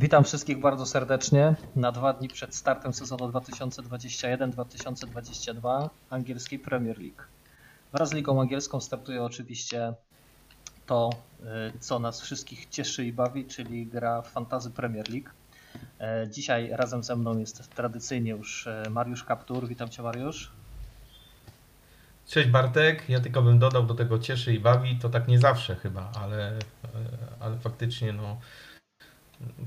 Witam wszystkich bardzo serdecznie na dwa dni przed startem sezonu 2021-2022 angielskiej Premier League. Wraz z Ligą Angielską startuje oczywiście to, y, co nas wszystkich cieszy i bawi, czyli gra Fantazy Premier League. E, Dzisiaj razem ze mną jest tradycyjnie już e, Mariusz Kaptur. Witam Cię Mariusz. Cześć Bartek, ja tylko bym dodał do tego cieszy i bawi, to tak nie zawsze chyba, ale, e, ale faktycznie no,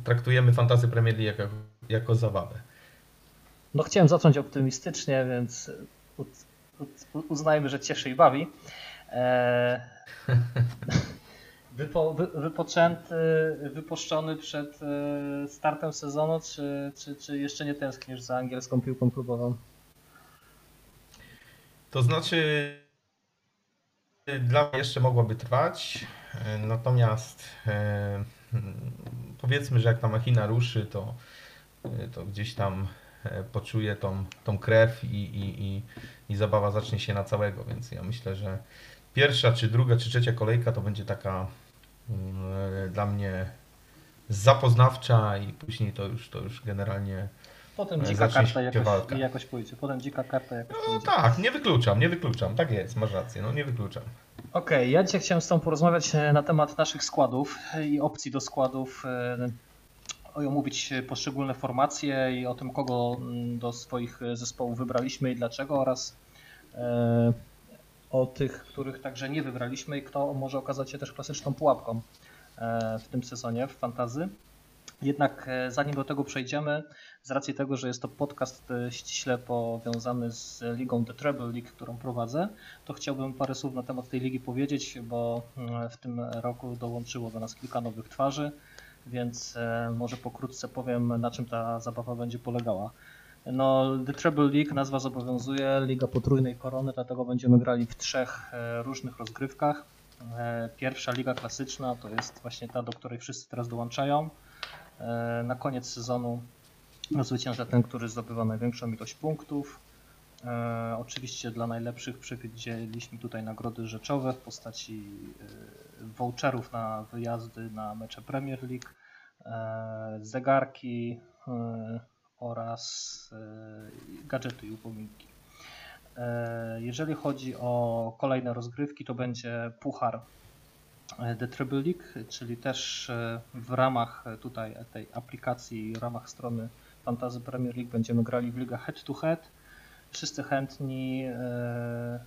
traktujemy fantazy Premier League jako, jako zabawę. No chciałem zacząć optymistycznie, więc uznajmy, że cieszy i bawi. Eee, wypo, wy, wypoczęty, wypuszczony przed e, startem sezonu, czy, czy, czy jeszcze nie tęsknisz za angielską piłką klubową? To znaczy, dla mnie jeszcze mogłoby trwać, e, natomiast e, powiedzmy, że jak ta machina ruszy, to, e, to gdzieś tam e, poczuję tą, tą krew i, i, i, i zabawa zacznie się na całego, więc ja myślę, że pierwsza, czy druga, czy trzecia kolejka to będzie taka mm, dla mnie zapoznawcza i później to już, to już generalnie Potem E, dzika karta jakoś, walka. jakoś pójdzie. Potem dzika karta jakoś no pójdzie. tak, nie wykluczam, nie wykluczam, tak jest, masz rację, no nie wykluczam. Okej, ja dzisiaj chciałem z Tobą porozmawiać e, na temat naszych składów i opcji do składów, e, omówić poszczególne formacje i o tym, kogo mm, do swoich e, zespołów wybraliśmy i dlaczego oraz e, o tych, których także nie wybraliśmy i kto może okazać się też klasyczną pułapką e, w tym sezonie w fantazy. Jednak e, zanim do tego przejdziemy, z racji tego, że jest to podcast e, ściśle powiązany z ligą The Treble League, którą prowadzę, to chciałbym parę słów na temat tej ligi powiedzieć, bo mm, w tym roku dołączyło do nas kilka nowych twarzy, więc e, może pokrótce powiem, na czym ta zabawa będzie polegała. No, The Treble League nazwa zobowiązuje, Liga Potrójnej Korony, dlatego będziemy grali w trzech e, różnych rozgrywkach. Pierwsza liga klasyczna to jest właśnie ta, do której wszyscy teraz dołączają. Na koniec sezonu zwycięża ten, który zdobywa największą ilość punktów. E, oczywiście dla najlepszych przewidzieliśmy tutaj nagrody rzeczowe w postaci e, voucherów na wyjazdy na mecze Premier League, e, zegarki e, oraz e, gadżety i upominki. E, jeżeli chodzi o kolejne rozgrywki, to będzie Puchar e, The Treble League, czyli też e, w ramach e, tutaj tej aplikacji, w ramach strony Fantasy Premier League będziemy grali w ligę head to head. Wszyscy chętni e,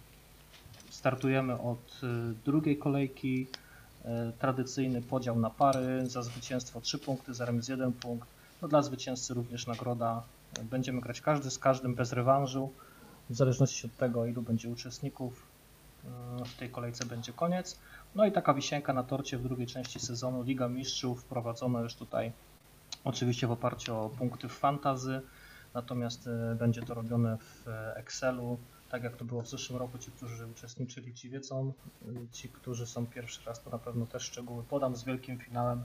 startujemy od e, drugiej kolejki. E, Tradycyjny podział na pary, za zwycięstwo 3 punkty, za remis 1 punkt. No dla zwycięzcy również nagroda. Będziemy grać każdy z każdym bez rewanżu. W zależności od tego, ilu będzie uczestników, w tej kolejce będzie koniec. No i taka wisienka na torcie w drugiej części sezonu. Liga Mistrzów wprowadzono już tutaj oczywiście w oparciu o punkty w fantazy, natomiast e, będzie to robione w e, Excelu, tak jak to było w zeszłym roku. Ci, którzy uczestniczyli, ci wiedzą, ci, którzy są pierwszy raz, to na pewno też szczegóły podam z wielkim finałem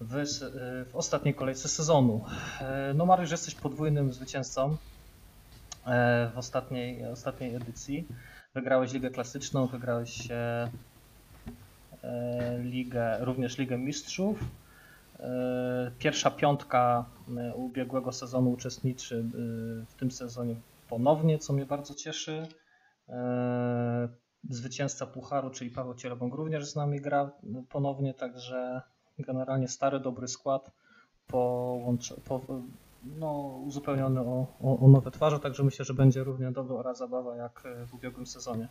w, e, w ostatniej kolejce sezonu. No Mariusz, jesteś podwójnym zwycięzcą w ostatniej, ostatniej edycji. Wygrałeś Ligę Klasyczną, wygrałeś ligę, również Ligę Mistrzów. E, Pierwsza piątka e, ubiegłego sezonu uczestniczy e, w tym sezonie ponownie, co mnie bardzo cieszy. Zwycięzca Pucharu, czyli Paweł Cielebąg również z nami gra ponownie, także generalnie stary, dobry skład połącz, po, no, uzupełniony o, o, o nowe twarze, także myślę, że będzie równie dobra zabawa jak w ubiegłym sezonie.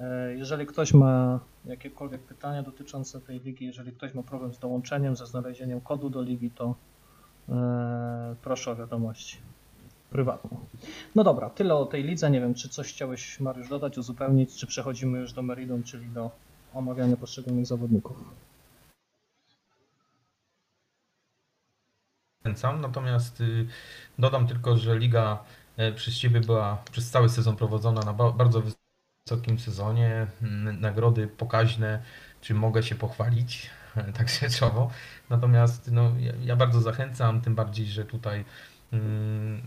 E, Jeżeli ktoś ma jakiekolwiek pytania dotyczące tej ligi, jeżeli ktoś ma problem z dołączeniem, ze znalezieniem kodu do ligi, to e, proszę o wiadomość prywatną. No dobra, tyle o tej lidze. Nie wiem, czy coś chciałeś Mariusz dodać, uzupełnić, czy przechodzimy już do meritum, czyli do omawiania poszczególnych zawodników. Natomiast y, dodam tylko, że liga e, przez Ciebie była przez cały sezon prowadzona na ba- bardzo wysokim sezonie. Mm, Nagrody pokaźne, czy mogę się pochwalić tak rzeczowo. Natomiast no, ja, ja bardzo zachęcam, tym bardziej, że tutaj mm,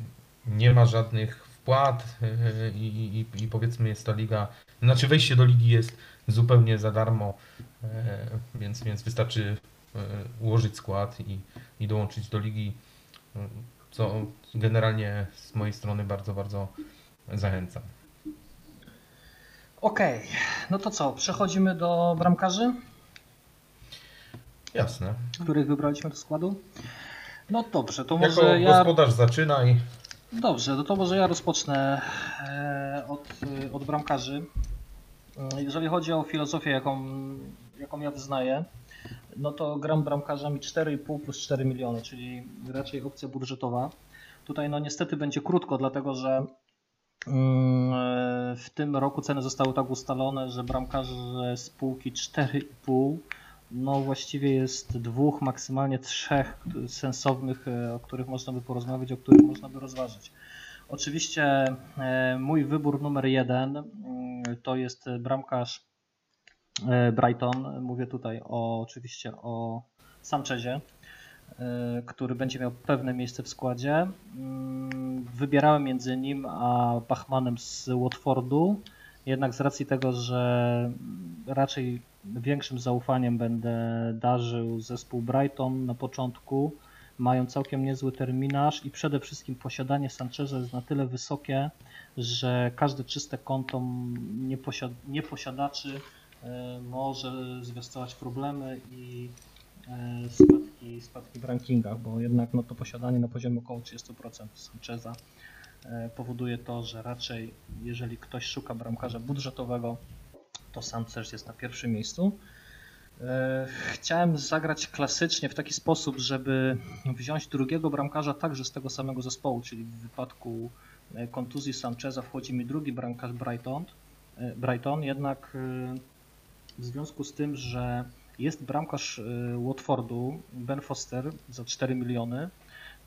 nie ma żadnych wpłat y, i, i, i- powiedzmy jest ta liga, znaczy wejście do ligi jest zupełnie za darmo, e, więc, więc wystarczy e, ułożyć skład i i dołączyć do ligi, co generalnie z mojej strony bardzo, bardzo zachęcam. Okej, okay. no to co, przechodzimy do bramkarzy? Jasne. Których wybraliśmy do składu? No dobrze, to jako może ja... gospodarz zaczynaj. Dobrze, no to może ja rozpocznę e, od, od bramkarzy. Jeżeli chodzi o filozofię, jaką, jaką ja wyznaję, no to gram bramkarzami 4,5 plus 4 miliony, czyli raczej opcja budżetowa. Tutaj no niestety będzie krótko, dlatego że mm, w tym roku ceny zostały tak ustalone, że bramkarze spółki 4,5 no właściwie jest dwóch, maksymalnie trzech sensownych, e, o których można by porozmawiać, o których można by rozważyć. Oczywiście e, mój wybór numer jeden mm, to jest bramkarz e, Brighton. Mówię tutaj o, oczywiście o Sanchezie, który będzie miał pewne miejsce w składzie. Mm, wybierałem między nim a Bachmanem z Watfordu. Jednak z racji tego, że raczej większym zaufaniem będę darzył zespół Brighton na początku, mają całkiem niezły terminarz i przede wszystkim posiadanie Sancheza jest na tyle wysokie, że każde czyste konto nieposiad nieposiadaczy e, może zwiastować problemy i e, spadki, spadki w rankingach, bo jednak no to posiadanie na poziomie około 30% Sancheza E, powoduje to, że raczej jeżeli ktoś szuka bramkarza budżetowego, to Sanchez jest na pierwszym miejscu. E, chciałem zagrać klasycznie w taki sposób, żeby wziąć drugiego bramkarza także z tego samego zespołu, czyli w wypadku e, kontuzji Sancheza wchodzi mi drugi bramkarz Brighton, Brighton jednak w związku z tym, że jest bramkarz Watfordu, Ben Foster za 4 miliony,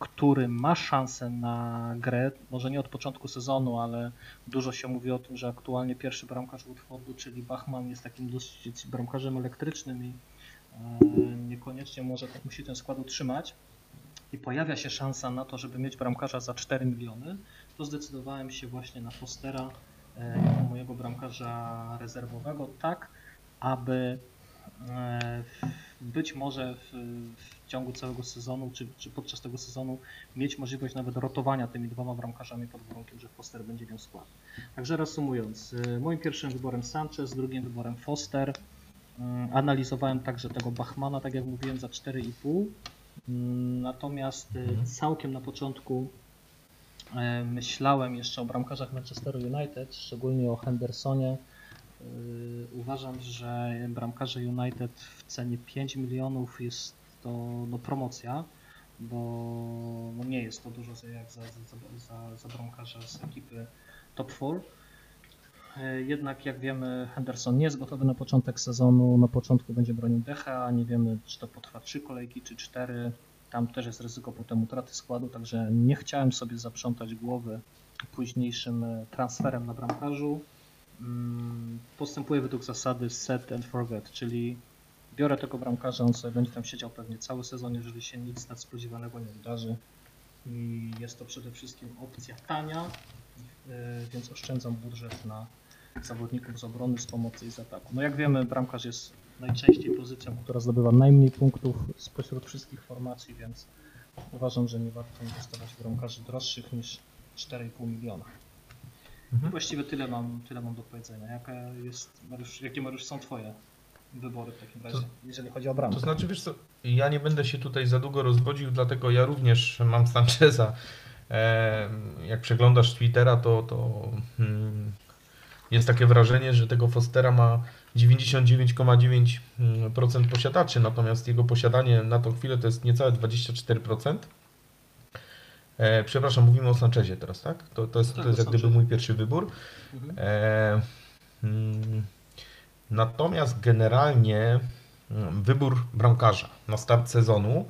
który ma szansę na grę, może nie od początku sezonu, ale dużo się mówi o tym, że aktualnie pierwszy bramkarz Woodfordu, czyli Bachman jest takim dosyć bramkarzem elektrycznym i e, niekoniecznie może tak musi ten skład utrzymać. I pojawia się szansa na to, żeby mieć bramkarza za 4 miliony, to zdecydowałem się właśnie na Fostera e, jako mojego bramkarza rezerwowego, tak aby być może w, w ciągu całego sezonu, czy, czy, podczas tego sezonu mieć możliwość nawet rotowania tymi dwoma bramkarzami pod warunkiem, że Foster będzie miał skład. Także reasumując, y, moim pierwszym wyborem Sanchez, drugim wyborem Foster. Y, analizowałem także tego Bachmana, tak jak mówiłem, za 4,5. Y, natomiast mhm. całkiem na początku myślałem jeszcze o bramkarzach Manchesteru United, szczególnie o Hendersonie, uważam, że bramkarze United w cenie 5 milionów jest to no, promocja, bo no, nie jest to dużo jak za, za, za, za bramkarza z ekipy Top 4. Yy, jednak jak wiemy Henderson nie jest gotowy na początek sezonu, na początku będzie bronił Decha, nie wiemy czy to potrwa 3 kolejki czy 4, tam też jest ryzyko potem utraty składu, także nie chciałem sobie zaprzątać głowy późniejszym transferem na bramkarzu. Mm, postępuję według zasady set and forget, czyli biorę tego bramkarza, on sobie będzie tam siedział pewnie cały sezon, jeżeli się nic nadspodziewanego nie wydarzy. I jest to przede wszystkim opcja tania, e, więc oszczędzam budżet na zawodników z obrony, z pomocy i z ataku. No jak wiemy, bramkarz jest najczęściej pozycją, która zdobywa najmniej punktów spośród wszystkich formacji, więc uważam, że nie warto inwestować w bramkarzy droższych niż 4,5 miliona. Mhm. Właściwie tyle mam, tyle mam do powiedzenia. Jaka jest, Mariusz, jakie Mariusz są Twoje wybory w takim razie, to, jeżeli chodzi o bramkę? To znaczy, wiesz co, ja nie będę się tutaj za długo rozwodził, dlatego ja również mam Sancheza. E, jak przeglądasz Twittera, to, to hmm, jest takie wrażenie, że tego Fostera ma 99,9% posiadaczy, natomiast jego posiadanie na tą chwilę to jest niecałe 24%. E, przepraszam, mówimy o Sanchezie teraz, tak? To, to jest, tak, to jest jak gdyby mój pierwszy wybór. Mhm. E, mm, natomiast generalnie mm, wybór bramkarza na start sezonu,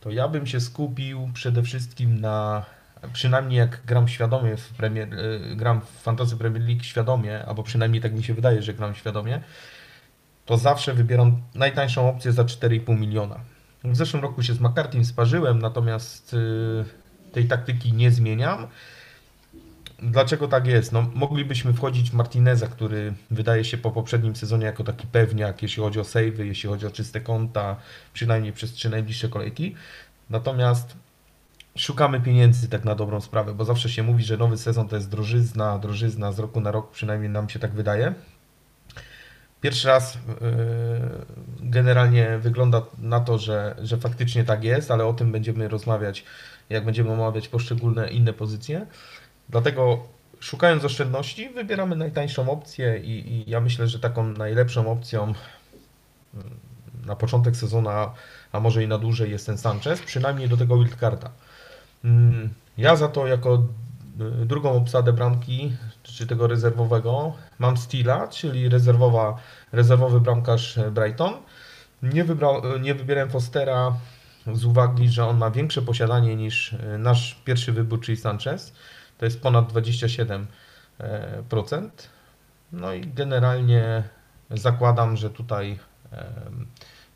to ja bym się skupił przede wszystkim na, przynajmniej jak gram świadomie w Premier, e, gram w Fantasy Premier League świadomie, albo przynajmniej tak mi się wydaje, że gram świadomie, to zawsze wybieram najtańszą opcję za 4,5 miliona. W zeszłym roku się z McCarthy sparzyłem, natomiast yy, tej taktyki nie zmieniam. Dlaczego tak jest? No, moglibyśmy wchodzić w Martineza, który wydaje się po poprzednim sezonie jako taki pewniak, jeśli chodzi o savey, jeśli chodzi o czyste konta, przynajmniej przez trzy najbliższe kolejki. Natomiast szukamy pieniędzy tak na dobrą sprawę, bo zawsze się mówi, że nowy sezon to jest drożyzna, drożyzna z roku na rok, przynajmniej nam się tak wydaje. Pierwszy raz yy, generalnie wygląda na to, że, że faktycznie tak jest, ale o tym będziemy rozmawiać, jak będziemy omawiać poszczególne inne pozycje. Dlatego szukając oszczędności, wybieramy najtańszą opcję i, i ja myślę, że taką najlepszą opcją yy, na początek sezonu, a może i na dłużej jest ten Sanchez, przynajmniej do tego wildcarda. Mm, ja za to jako y, drugą obsadę bramki, czy tego rezerwowego, mam Steela, czyli rezerwowa, rezerwowy bramkarz Brighton. Nie, wybrał, nie wybierałem Fostera z uwagi, że on ma większe posiadanie niż y, nasz pierwszy wybór, czyli Sanchez. To jest ponad 27%. No i generalnie zakładam, że tutaj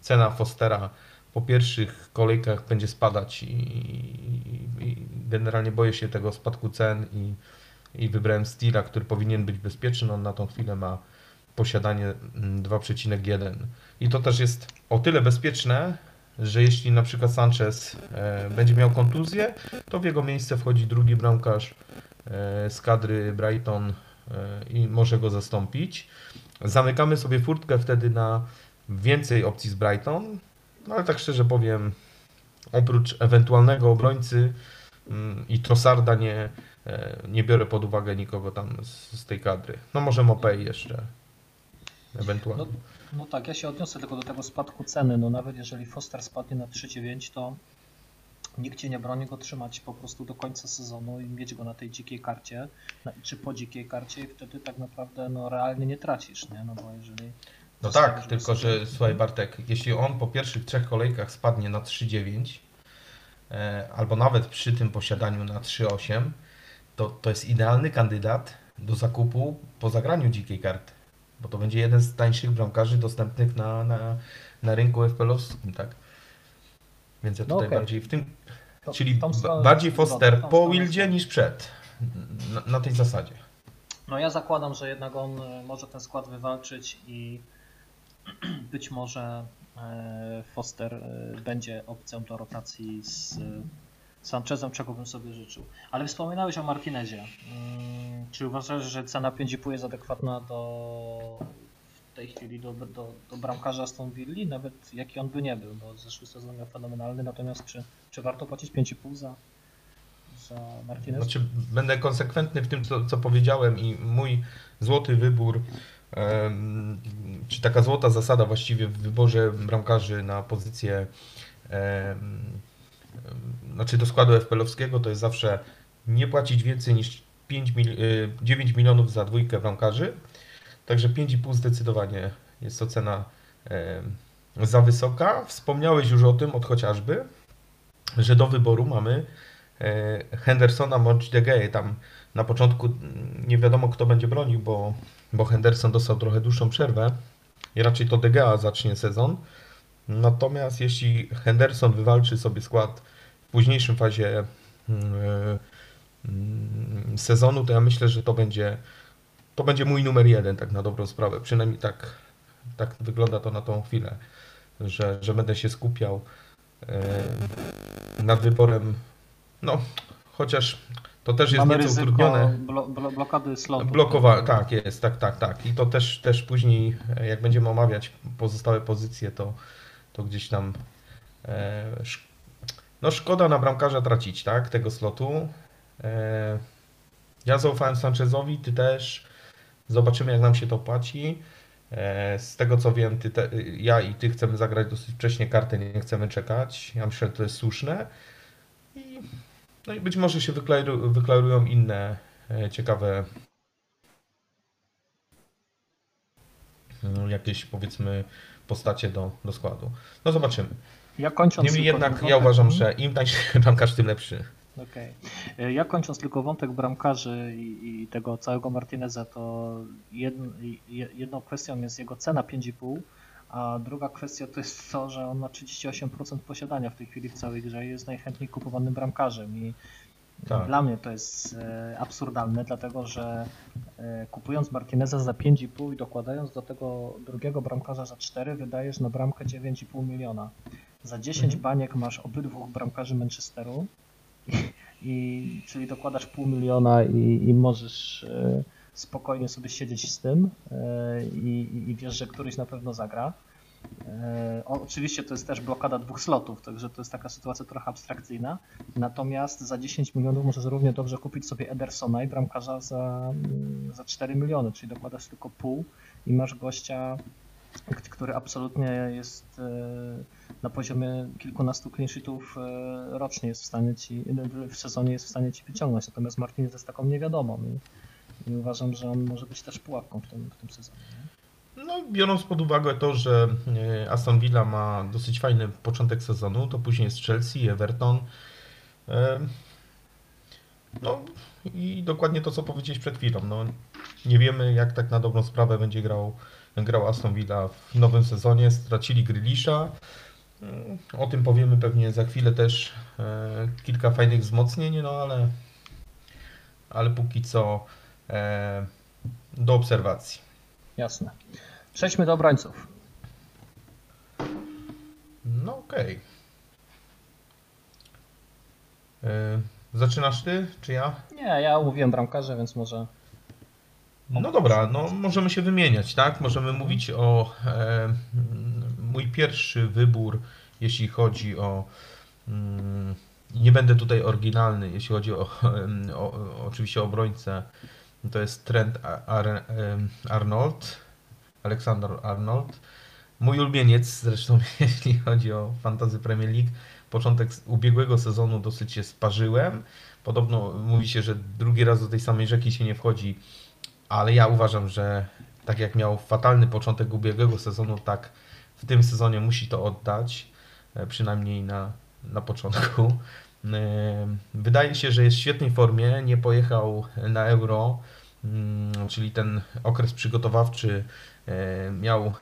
cena Fostera po pierwszych kolejkach będzie spadać i, i, i generalnie boję się tego spadku cen i, i wybrałem Steela, który powinien być bezpieczny. On na tą chwilę ma posiadanie 2,1 mm, i to też jest o tyle bezpieczne, że jeśli na przykład Sanchez e, będzie miał kontuzję, to w jego miejsce wchodzi drugi bramkarz e, z kadry Brighton e, i może go zastąpić. Zamykamy sobie furtkę wtedy na więcej opcji z Brighton, no ale tak szczerze powiem, oprócz ewentualnego obrońcy mm, i Trossarda nie, nie biorę pod uwagę nikogo tam z, z tej kadry. No może Mopey jeszcze ewentualnie. No, no, tak, ja się odniosę tylko do tego spadku ceny. No nawet jeżeli Foster spadnie na 3,9 to nikt cię nie broni go trzymać po prostu do końca sezonu i mieć go na tej dzikiej karcie, czy po dzikiej karcie i wtedy tak naprawdę no realnie nie tracisz, nie? No bo jeżeli no tak, tylko że słuchaj Bartek, jeśli on po pierwszych trzech kolejkach spadnie na 3,9 e, albo nawet przy tym posiadaniu na 3,8, to, to jest idealny kandydat do zakupu po zagraniu dzikiej karty. Bo to będzie jeden z tańszych bramkarzy dostępnych na, na, na rynku FPL-owskim, tak? Więc ja no tutaj no okay. bardziej w tym. To, czyli bardziej Foster po Wildzie niż przed. Na, na tej zasadzie. No ja zakładam, że jednak on e, może ten skład wywalczyć i być może e, Foster e, będzie opcją do rotacji z Sanchezem, czego bym sobie życzył. Ale wspominałeś o Martinezie. Mm, czy uważasz, że cena 5,5 jest adekwatna do w tej chwili do, do, do bramkarza Aston Villa, nawet jaki on by nie był, bo zeszły sezon miał fenomenalny, natomiast czy, czy warto płacić 5,5 za, za Martinez? Znaczy, będę konsekwentny w tym, co, co powiedziałem i mój złoty wybór czy taka złota zasada właściwie w wyborze bramkarzy na pozycję znaczy do składu FPL-owskiego to jest zawsze nie płacić więcej niż 5 mil, 9 y, milionów za dwójkę bramkarzy. Także 5,5 zdecydowanie jest to cena za wysoka. Wspomniałeś już o tym od chociażby, że do wyboru mamy e, Hendersona bądź De Gea. Tam na początku nie wiadomo kto będzie bronił, bo bo Henderson dostał trochę dłuższą przerwę i raczej to De Gea zacznie sezon. Natomiast jeśli Henderson wywalczy sobie skład w późniejszym fazie yy, yy, sezonu, to ja myślę, że to będzie to będzie mój numer jeden, tak na dobrą sprawę. Przynajmniej tak, tak wygląda to na tą chwilę, że, że będę się skupiał nad wyborem. No, chociaż to też jest Mamy nieco utrudnione. Blo, blo, blokady slotu. Blokowa, tak jest, tak, tak, tak. I to też, też później, jak będziemy omawiać pozostałe pozycje, to, to gdzieś tam e, no szkoda na bramkarza tracić, tak, tego slotu. E, ja zaufałem Sanchezowi, ty też. Zobaczymy, jak nam się to płaci. E, z tego co wiem, ty te, ja i ty chcemy zagrać dosyć wcześnie kartę, nie chcemy czekać. Ja myślę, że to jest słuszne. I no i być może się wyklarują, wyklarują inne ciekawe no, jakieś powiedzmy postacie do, do składu. No zobaczymy. Ja kończąc Niemniej jednak wątek... ja uważam, że im tańszy bramkarz, tym lepszy. Okej. Okay. Ja kończąc tylko wątek bramkarzy i, i tego całego Martineza, to jedno, jedną kwestią jest jego cena 5,5 a druga kwestia to jest to, że on ma 38% posiadania w tej chwili w całej grze i jest najchętniej kupowanym bramkarzem. I tak. dla mnie to jest e, absurdalne, dlatego że e, kupując Martineza za 5,5 i dokładając do tego drugiego bramkarza za 4, wydajesz na bramkę 9,5 miliona. Za 10 Mhm. baniek masz obydwu bramkarzy Manchesteru, i, czyli dokładasz pół miliona i, i możesz e, spokojnie sobie siedzieć z tym i, i wiesz, że któryś na pewno zagra. E, Oczywiście to jest też blokada dwóch slotów, także to jest taka sytuacja trochę abstrakcyjna. Natomiast za 10 milionów możesz równie dobrze kupić sobie Edersona i bramkarza za, za 4 miliony, czyli dokładasz tylko pół i masz gościa, który absolutnie jest e, na poziomie kilkunastu clean sheetów e, rocznie jest w stanie ci, w sezonie jest w stanie ci wyciągnąć. Natomiast Martinez jest taką niewiadomą i, i uważam, że on może być też pułapką w tym, w tym sezonie. nie? No, biorąc pod uwagę to, że e, Aston Villa ma dosyć fajny początek sezonu, to później jest Chelsea, Everton. E, No i dokładnie to, co powiedziałeś przed chwilą. No, nie wiemy, jak tak na dobrą sprawę będzie grał, grał Aston Villa w nowym sezonie. Stracili Grealisha. Mm, O tym powiemy pewnie za chwilę też. E, Kilka fajnych wzmocnień, no ale, ale póki co do obserwacji. Jasne. Przejdźmy do obrońców. No okej. E, Zaczynasz ty, czy ja? Nie, ja mówiłem bramkarza, więc może No dobra, no możemy się wymieniać, tak? Możemy mówić o e, mój pierwszy wybór, jeśli chodzi o. Mm, nie będę tutaj oryginalny, jeśli chodzi o, o, o oczywiście o obrońcę. To jest Trent Ar, em, Arnold, Aleksander Arnold. Mój ulubieniec zresztą, jeśli chodzi o Fantasy Premier League. Początek ubiegłego sezonu dosyć się sparzyłem. Podobno mówi się, że drugi raz do tej samej rzeki się nie wchodzi, ale ja uważam, że tak jak miał fatalny początek ubiegłego sezonu, tak w tym sezonie musi to oddać, e, przynajmniej na, na początku. E, Wydaje się, że jest w świetnej formie, nie pojechał na Euro, mm, czyli ten okres przygotowawczy miał e,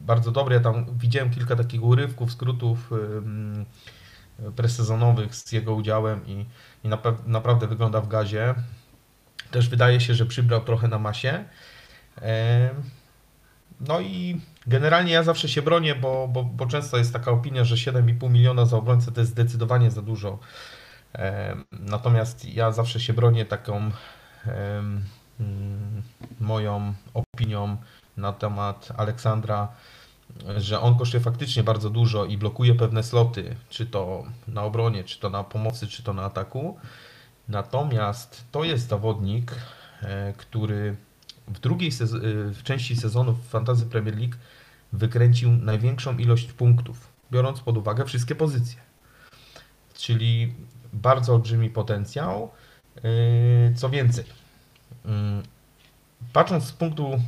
bardzo dobry. Ja tam widziałem kilka takich urywków, skrótów em, presezonowych z jego udziałem i, i napra- naprawdę wygląda w gazie. Też wydaje się, że przybrał trochę na masie. E, No i generalnie ja zawsze się bronię, bo, bo, bo często jest taka opinia, że 7,5 miliona za obrońcę to jest zdecydowanie za dużo. E, Natomiast ja zawsze się bronię taką moją opinią na temat Aleksandra, że on kosztuje faktycznie bardzo dużo i blokuje pewne sloty, czy to na obronie, czy to na pomocy, czy to na ataku. Natomiast to jest zawodnik, e, który w drugiej e, w części sezonu w Fantasy Premier League wykręcił największą ilość punktów, biorąc pod uwagę wszystkie pozycje. Czyli bardzo olbrzymi potencjał. E, Co więcej, mm, patrząc z punktu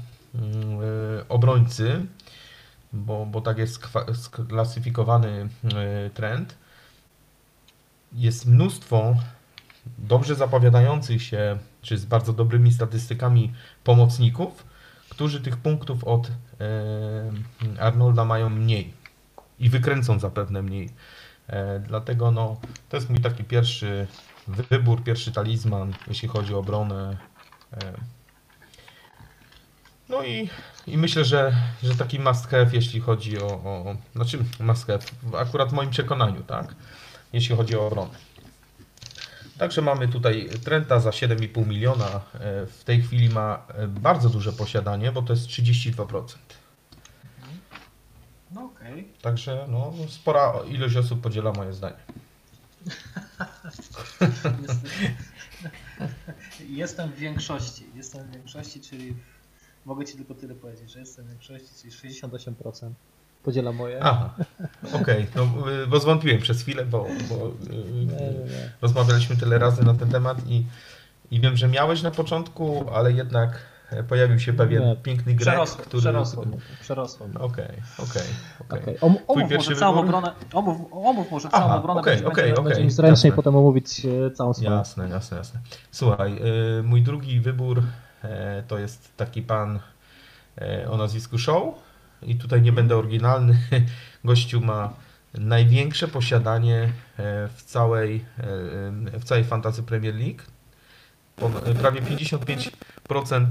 obrońcy, bo, bo tak jest sklasyfikowany e, trend, jest mnóstwo dobrze zapowiadających się, czy z bardzo dobrymi statystykami pomocników, którzy tych punktów od e, Arnolda mają mniej i wykręcą zapewne mniej. E, dlatego no, to jest mój taki pierwszy wybór, pierwszy talizman, jeśli chodzi o obronę. No i, i myślę, że, że taki must have, jeśli chodzi o, o znaczy must have, akurat w moim przekonaniu, tak, jeśli chodzi o obronę. Także mamy tutaj Trenta za 7,5 miliona. E, W tej chwili ma e, bardzo duże posiadanie, bo to jest 32%. No okej. Także no, spora ilość osób podziela moje zdanie. Jestem w większości. Jestem w większości, czyli mogę Ci tylko tyle powiedzieć, że jestem w większości, czyli 68% podziela moje. Aha, okej, no, y, bo zwątpiłem przez chwilę, bo, bo y, Nie, nie, nie. rozmawialiśmy tyle razy na ten temat i, i wiem, że miałeś na początku, ale jednak e, pojawił się pewien Nie, piękny grek, Przerosło, który... przerosło, przerosło. Okej, okej, okej. Okej. Om- Omów może całą wybór? obronę, omów, omów może całą Aha, obronę, okej, będzie, okej, będzie, okej, będzie mi zręczniej jasne. potem omówić e, całą swoją. Jasne, jasne, jasne. Słuchaj, y, mój drugi wybór e, to jest taki pan e, o nazwisku Show i tutaj nie będę oryginalny. Gościu ma największe posiadanie e, w całej, e, w całej Fantasy Premier League. E, Prawie 55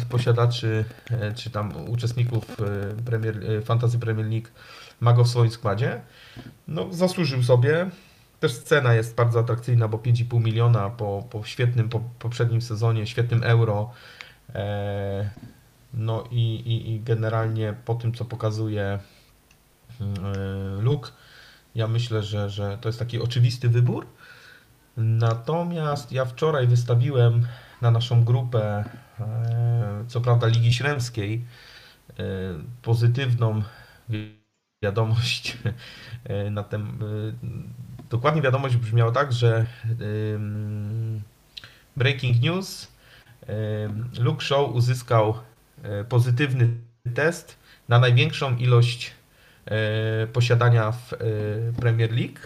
posiadaczy, e, czy tam uczestników e, Premier, e, Fantasy Premier League ma go w swoim składzie. No, zasłużył sobie. Też cena jest bardzo atrakcyjna, bo 5,5 miliona po, po świetnym po, poprzednim sezonie, świetnym euro. No i, i, i generalnie po tym, co pokazuje Luke, ja myślę, że, że to jest taki oczywisty wybór. Natomiast ja wczoraj wystawiłem na naszą grupę, e, co prawda Ligi Śremskiej, e, pozytywną wiadomość e, na dokładnie wiadomość brzmiała tak, że breaking news Luke Show uzyskał pozytywny test na największą ilość posiadania w Premier League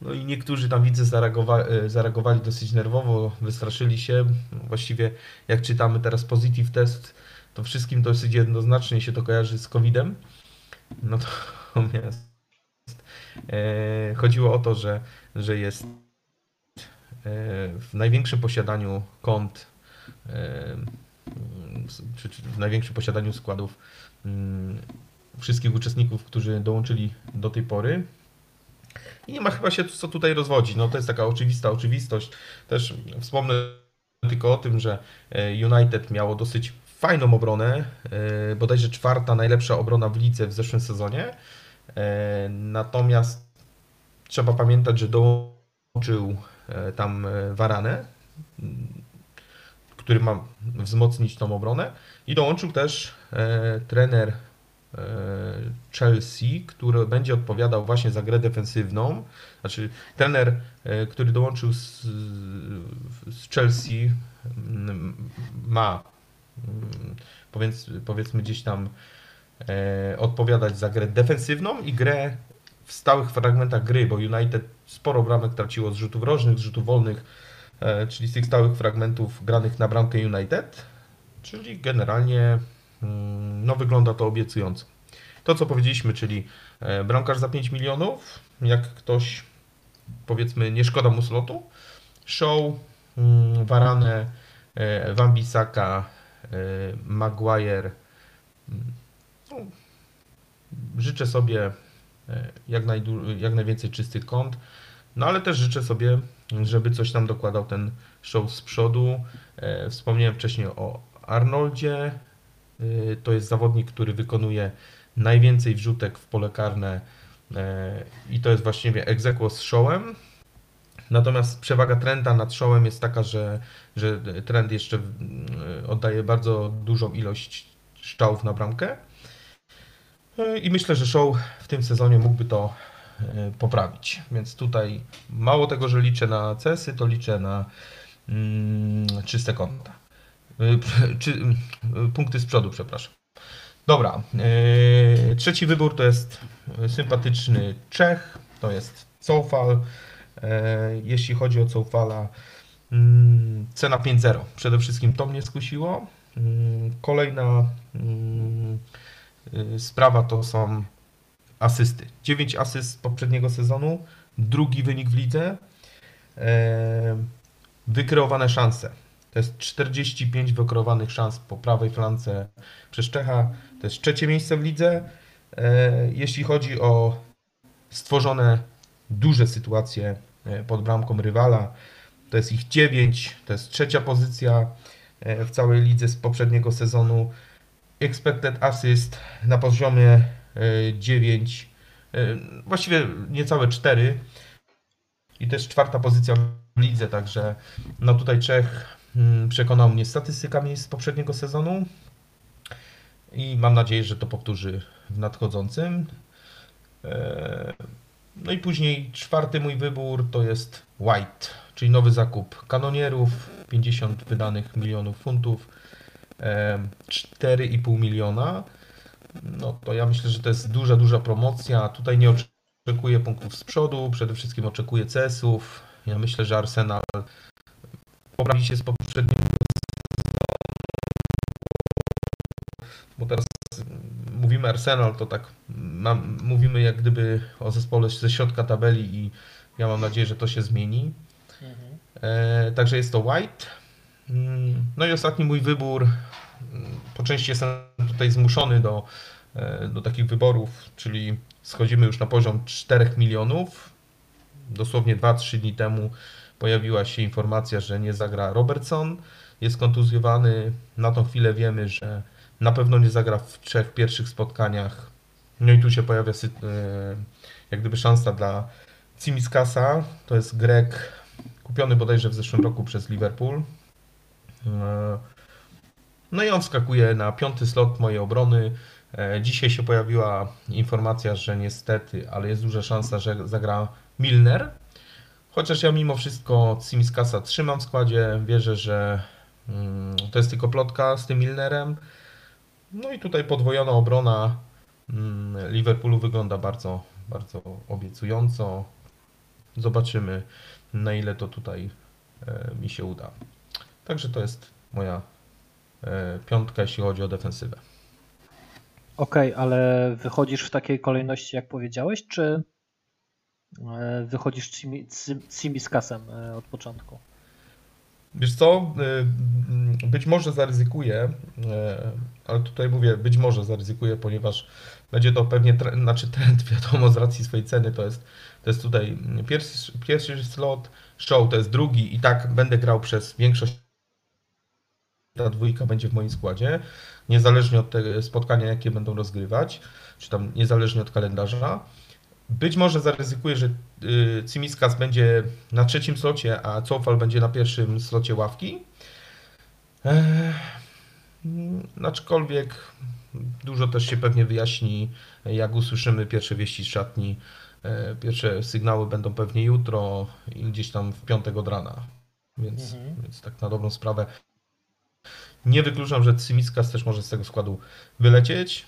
no i niektórzy tam widzę zareagowali, e, zareagowali dosyć nerwowo, wystraszyli się. Właściwie jak czytamy teraz positive test, to wszystkim dosyć jednoznacznie się to kojarzy z COVID-em. Natomiast e, chodziło o to, że, że jest e, w największym posiadaniu kont, e, czy, czy w największym posiadaniu składów mm, wszystkich uczestników, którzy dołączyli do tej pory. I nie ma chyba się co tutaj rozwodzić. No to jest taka oczywista oczywistość. Też wspomnę tylko o tym, że e, United miało dosyć fajną obronę, e, bodajże czwarta najlepsza obrona w lidze w zeszłym sezonie. E, natomiast trzeba pamiętać, że dołączył tam Varanę, który ma wzmocnić tą obronę i dołączył też trener Chelsea, który będzie odpowiadał właśnie za grę defensywną. Znaczy, trener, e, który dołączył z, z Chelsea, mm, ma mm, powiedzmy gdzieś tam e, odpowiadać za grę defensywną i grę w stałych fragmentach gry, bo United sporo bramek traciło z rzutów rożnych, z rzutów wolnych, e, czyli z tych stałych fragmentów granych na bramkę United, czyli generalnie mm, no, wygląda to obiecująco. To, co powiedzieliśmy, czyli e, bramkarz za 5 milionów, jak ktoś, powiedzmy, nie szkoda mu slotu, Show, mm, Varane, e, Wambisaka, e, Maguire. Mm, no, życzę sobie jak, jak najwięcej czystych kąt, no ale też życzę sobie, żeby coś tam dokładał ten show z przodu. Wspomniałem wcześniej o Arnoldzie. To jest zawodnik, który wykonuje najwięcej wrzutek w pole karne e, i to jest właściwie egzekwo z showem. Natomiast przewaga Trenta nad showem jest taka, że, że trend jeszcze e, oddaje bardzo dużą ilość strzałów na bramkę. E, I myślę, że show w tym sezonie mógłby to poprawić. Więc tutaj mało tego, że liczę na cesy, to liczę na mm, czyste konta. Czy, punkty z przodu, przepraszam. Dobra. Yy, trzeci wybór to jest sympatyczny Czech. To jest Cofal. Jeśli chodzi o Cofala, yy, cena 5.0. Przede wszystkim to mnie skusiło. Yy, kolejna sprawa to są asysty. 9 asyst poprzedniego sezonu. Drugi wynik w lidze. Yy, wykreowane szanse. To jest 45 wykreowanych szans po prawej flance przez Czecha. To jest trzecie miejsce w lidze. E, jeśli chodzi o stworzone duże sytuacje e, pod bramką rywala, to jest ich 9, to jest trzecia pozycja e, w całej lidze z poprzedniego sezonu. Expected assist na poziomie 9, właściwie niecałe 4 i też czwarta pozycja w lidze, także no tutaj Czech mm, przekonał mnie statystykami z poprzedniego sezonu i mam nadzieję, że to powtórzy w nadchodzącym. E, no i później czwarty mój wybór to jest White, czyli nowy zakup kanonierów, 50 wydanych milionów funtów, 4,5 e, miliona. No to ja myślę, że to jest duża, duża promocja. Tutaj nie oczekuję punktów z przodu, przede wszystkim oczekuję CS-ów. Ja myślę, że Arsenal poprawi się z poprzedniego bo teraz mówimy Arsenal, to tak mam, mówimy jak gdyby o zespole ze środka tabeli i ja mam nadzieję, że to się zmieni. Mhm. E, także jest to White. Mm, no i ostatni mój wybór. Po części jestem tutaj zmuszony do, e, do takich wyborów, czyli schodzimy już na poziom 4 milionów. Dosłownie 2-3 dni temu pojawiła się informacja, że nie zagra Robertson. Jest kontuzjowany. Na tą chwilę wiemy, że na pewno nie zagra w trzech pierwszych spotkaniach. No i tu się pojawia e, jak gdyby szansa dla Cimiskasa. To jest Grek kupiony bodajże w zeszłym roku przez Liverpool. No i on wskakuje na piąty slot mojej obrony. E, Dzisiaj się pojawiła informacja, że niestety, ale jest duża szansa, że zagra Milner. Chociaż ja mimo wszystko Cimiskasa trzymam w składzie. Wierzę, że mm, to jest tylko plotka z tym Milnerem. No i tutaj podwojona obrona mm, Liverpoolu wygląda bardzo, bardzo obiecująco. Zobaczymy, na ile to tutaj e, mi się uda. Także to jest moja e, piątka, jeśli chodzi o defensywę. Okej, ale wychodzisz w takiej kolejności, jak powiedziałeś, czy e, wychodzisz Cimi- Cy- Cimiskasem e, od początku? Wiesz co, być może zaryzykuję, ale tutaj mówię, być może zaryzykuję, ponieważ będzie to pewnie, tre- znaczy trend, wiadomo, z racji swojej ceny, to jest, to jest tutaj pierwszy, pierwszy slot, show to jest drugi i tak będę grał przez większość, ta dwójka będzie w moim składzie, niezależnie od tego spotkania, jakie będą rozgrywać, czy tam niezależnie od kalendarza. Być może zaryzykuję, że y, Cimiskas będzie na trzecim slocie, a Cofal będzie na pierwszym slocie ławki. Aczkolwiek dużo też się pewnie wyjaśni, jak usłyszymy pierwsze wieści z szatni. E, Pierwsze sygnały będą pewnie jutro i gdzieś tam w piątek od rana. Więc, Mhm. więc tak na dobrą sprawę. Nie wykluczam, że Cymiskas też może z tego składu wylecieć.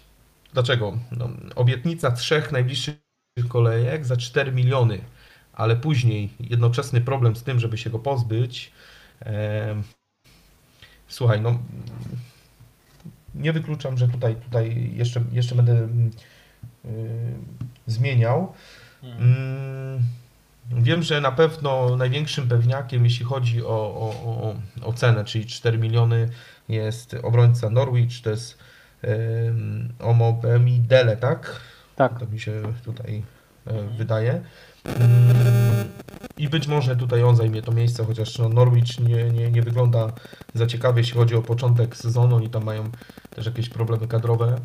Dlaczego? No, obietnica trzech najbliższych kolejek za 4 miliony, ale później jednoczesny problem z tym, żeby się go pozbyć. Słuchaj, no nie wykluczam, że tutaj, tutaj jeszcze, jeszcze będę mm, y, zmieniał. Mm, Wiem, że na pewno największym pewniakiem, jeśli chodzi o, o, o, o cenę, czyli 4 miliony, jest obrońca Norwich, to jest Omobemi Dele, tak? Tak. To mi się tutaj e, wydaje. Mm, I być może tutaj on zajmie to miejsce, chociaż no, Norwich nie, nie, nie wygląda za ciekawie, jeśli chodzi o początek sezonu. Oni tam mają też jakieś problemy kadrowe.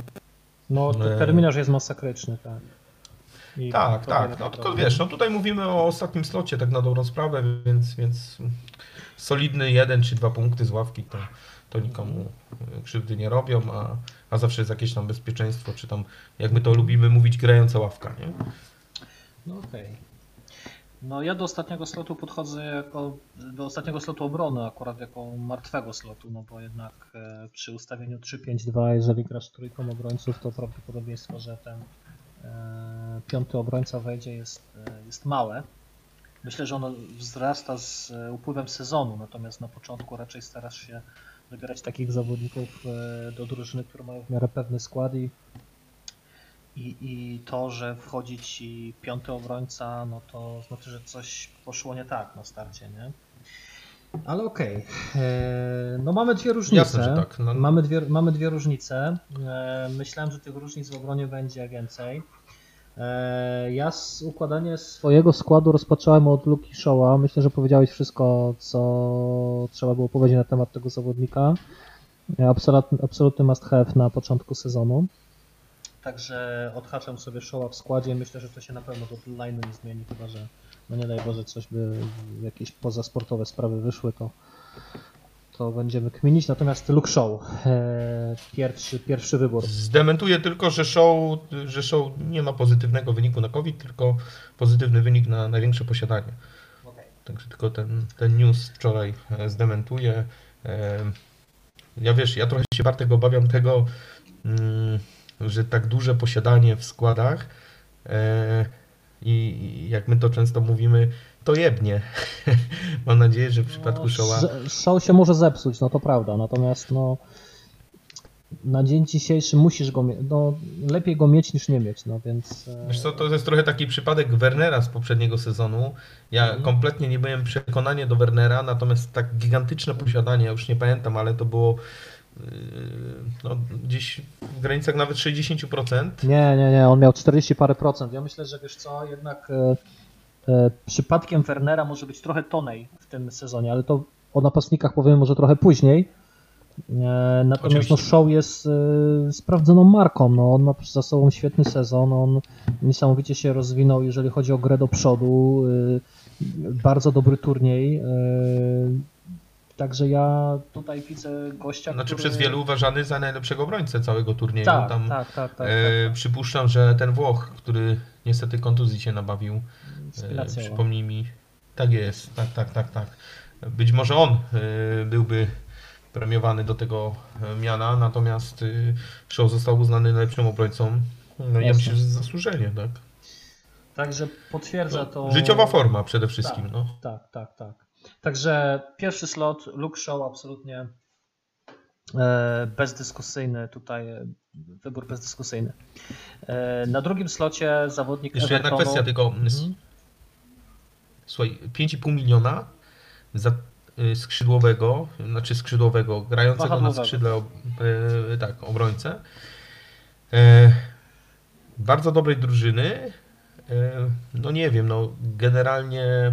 No, E, terminarz jest masakryczny, tak. I Tak, tak. No, tylko wiesz, no tutaj mówimy o ostatnim slocie, tak na dobrą sprawę, więc, więc solidny jeden czy dwa punkty z ławki to, to nikomu krzywdy nie robią, a, a zawsze jest jakieś tam bezpieczeństwo, czy tam, jak my to lubimy mówić, grająca ławka, nie? No okej. No ja do ostatniego slotu podchodzę jako, do ostatniego slotu obrony akurat jako martwego slotu, no bo jednak e, przy ustawieniu 3-5-2, jeżeli grasz trójką obrońców, to prawdopodobieństwo, że ten e, piąty obrońca wejdzie jest, e, jest małe. Myślę, że ono wzrasta z e, upływem sezonu, natomiast na początku raczej starasz się wybierać takich zawodników e, do drużyny, które mają w miarę pewny skład i i, I to, że wchodzi ci piąty obrońca, no to znaczy, że coś poszło nie tak na starcie, nie? Ale okej. Eee, No mamy dwie różnice. Jasne, że tak. No- Mamy, dwie, mamy dwie różnice. Eee, Myślałem, że tych różnic w obronie będzie więcej. Eee, Ja z układanie swojego składu rozpocząłem od Luki Showa. Myślę, że powiedziałeś wszystko, co trzeba było powiedzieć na temat tego zawodnika. Absolutny, absolutny must have na początku sezonu. Także odhaczam sobie Showa w składzie. Myślę, że to się na pewno do line'u nie zmieni, chyba że no nie daj Boże coś by jakieś pozasportowe sprawy wyszły, to, to będziemy kminić. Natomiast Luke Show, e, pierwszy, pierwszy wybór. Zdementuję tylko, że show, że show nie ma pozytywnego wyniku na COVID, tylko pozytywny wynik na największe posiadanie. Także tylko ten, ten news wczoraj e, zdementuje. E, Ja wiesz, ja trochę się Bartek obawiam tego, mm, że tak duże posiadanie w składach e, i jak my to często mówimy, to jebnie. Mam nadzieję, że w przypadku No, Showa Show się może zepsuć, no to prawda, natomiast no na dzień dzisiejszy musisz go mieć. No, lepiej go mieć niż nie mieć, no więc. e, Wiesz co, to jest trochę taki przypadek Wernera z poprzedniego sezonu. Ja Mhm. kompletnie nie byłem przekonany do Wernera, natomiast tak gigantyczne posiadanie, ja już nie pamiętam, ale to było yy, no, gdzieś w granicach nawet 60%. Nie, nie, nie, on miał 40 parę procent. Ja myślę, że wiesz co, jednak e, e, przypadkiem Wernera może być trochę tonej w tym sezonie, ale to o napastnikach powiem może trochę później. E, natomiast no. Show jest e, sprawdzoną marką. No, on ma za sobą świetny sezon. On niesamowicie się rozwinął, jeżeli chodzi o grę do przodu. E, bardzo dobry turniej. E, także ja tutaj widzę gościa, Znaczy który... przez wielu uważany za najlepszego obrońcę całego turnieju. Tak, Tam, tak, tak, tak. e, tak. Przypuszczam, że ten Włoch, który niestety kontuzji się nabawił, e, Spinacjowa. przypomnij mi, tak jest, tak, tak, tak, tak. Być może on e, byłby premiowany do tego e, miana, natomiast Shaw został uznany najlepszym obrońcą. No i ja myślę, że zasłużenie, tak. Także potwierdza to. Życiowa forma przede wszystkim, Tak. no. Tak, tak, tak. Także pierwszy slot, Luke Show absolutnie bezdyskusyjny tutaj, wybór bezdyskusyjny. Na drugim slocie zawodnik Jeszcze jedna Evertonu. kwestia tylko. Mhm. Słuchaj, 5,5 miliona za y, skrzydłowego, znaczy skrzydłowego, grającego na skrzydle e, tak, obrońcę. E, bardzo dobrej drużyny. E, no nie wiem, no generalnie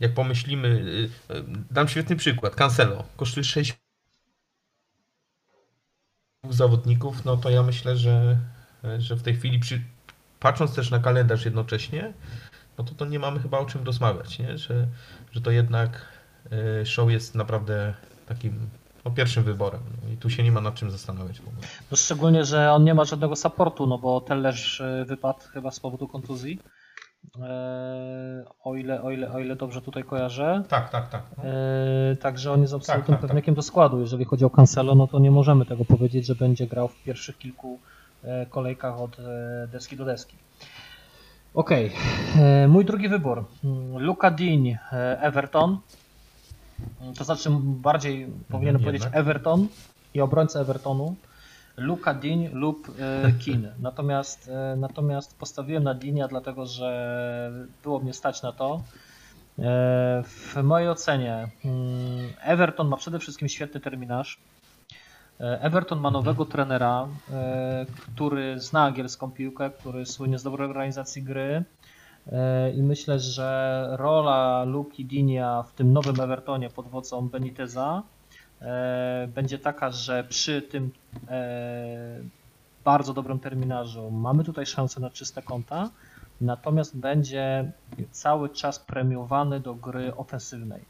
jak pomyślimy, y, y, dam świetny przykład. Cancelo kosztuje 6 zawodników, no to ja myślę, że, że w tej chwili przy, patrząc też na kalendarz jednocześnie, no to, to nie mamy chyba o czym rozmawiać, nie? Że, że to jednak y, show jest naprawdę takim no, pierwszym wyborem. No I tu się nie ma nad czym zastanawiać w ogóle. No szczególnie, że on nie ma żadnego supportu, no bo Tellerz e, wypadł chyba z powodu kontuzji. E, o, ile, o, ile, o ile dobrze tutaj kojarzę. Tak, tak, tak. E, Także on jest absolutnym tak, tak. pewnikiem do składu. Jeżeli chodzi o Cancelo, no to nie możemy tego powiedzieć, że będzie grał w pierwszych kilku kolejkach od deski do deski. Okej, e, mój drugi wybór. Mm, Luka Dean, e, Everton. Mm, To znaczy bardziej powinienem jednak. powiedzieć Everton i obrońca Evertonu. Luka Dean lub e, Keane. Natomiast, natomiast postawiłem na Deania, dlatego że było mnie stać na to. W mojej ocenie mm, Everton ma przede wszystkim świetny terminarz. E, Everton ma nowego trenera, e, który zna angielską piłkę, który słynie z dobrej organizacji gry. E, I myślę, że rola Luki Dinia w tym nowym Evertonie pod wodzą Beniteza będzie taka, że przy tym bardzo dobrym terminarzu mamy tutaj szansę na czyste konta, natomiast będzie cały czas premiowany do gry ofensywnej.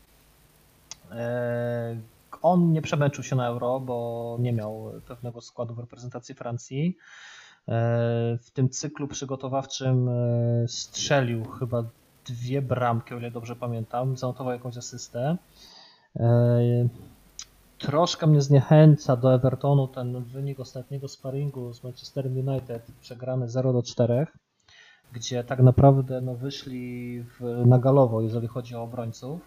On nie przemęczył się na euro, bo nie miał pewnego składu w reprezentacji Francji. E, W tym cyklu przygotowawczym e, strzelił chyba dwie bramki, o ile dobrze pamiętam, zanotował jakąś asystę. E, Troszkę mnie zniechęca do Evertonu ten wynik ostatniego sparingu z Manchesterem United, przegrany 0 do 4, gdzie tak naprawdę no, wyszli w, na galowo, jeżeli chodzi o obrońców.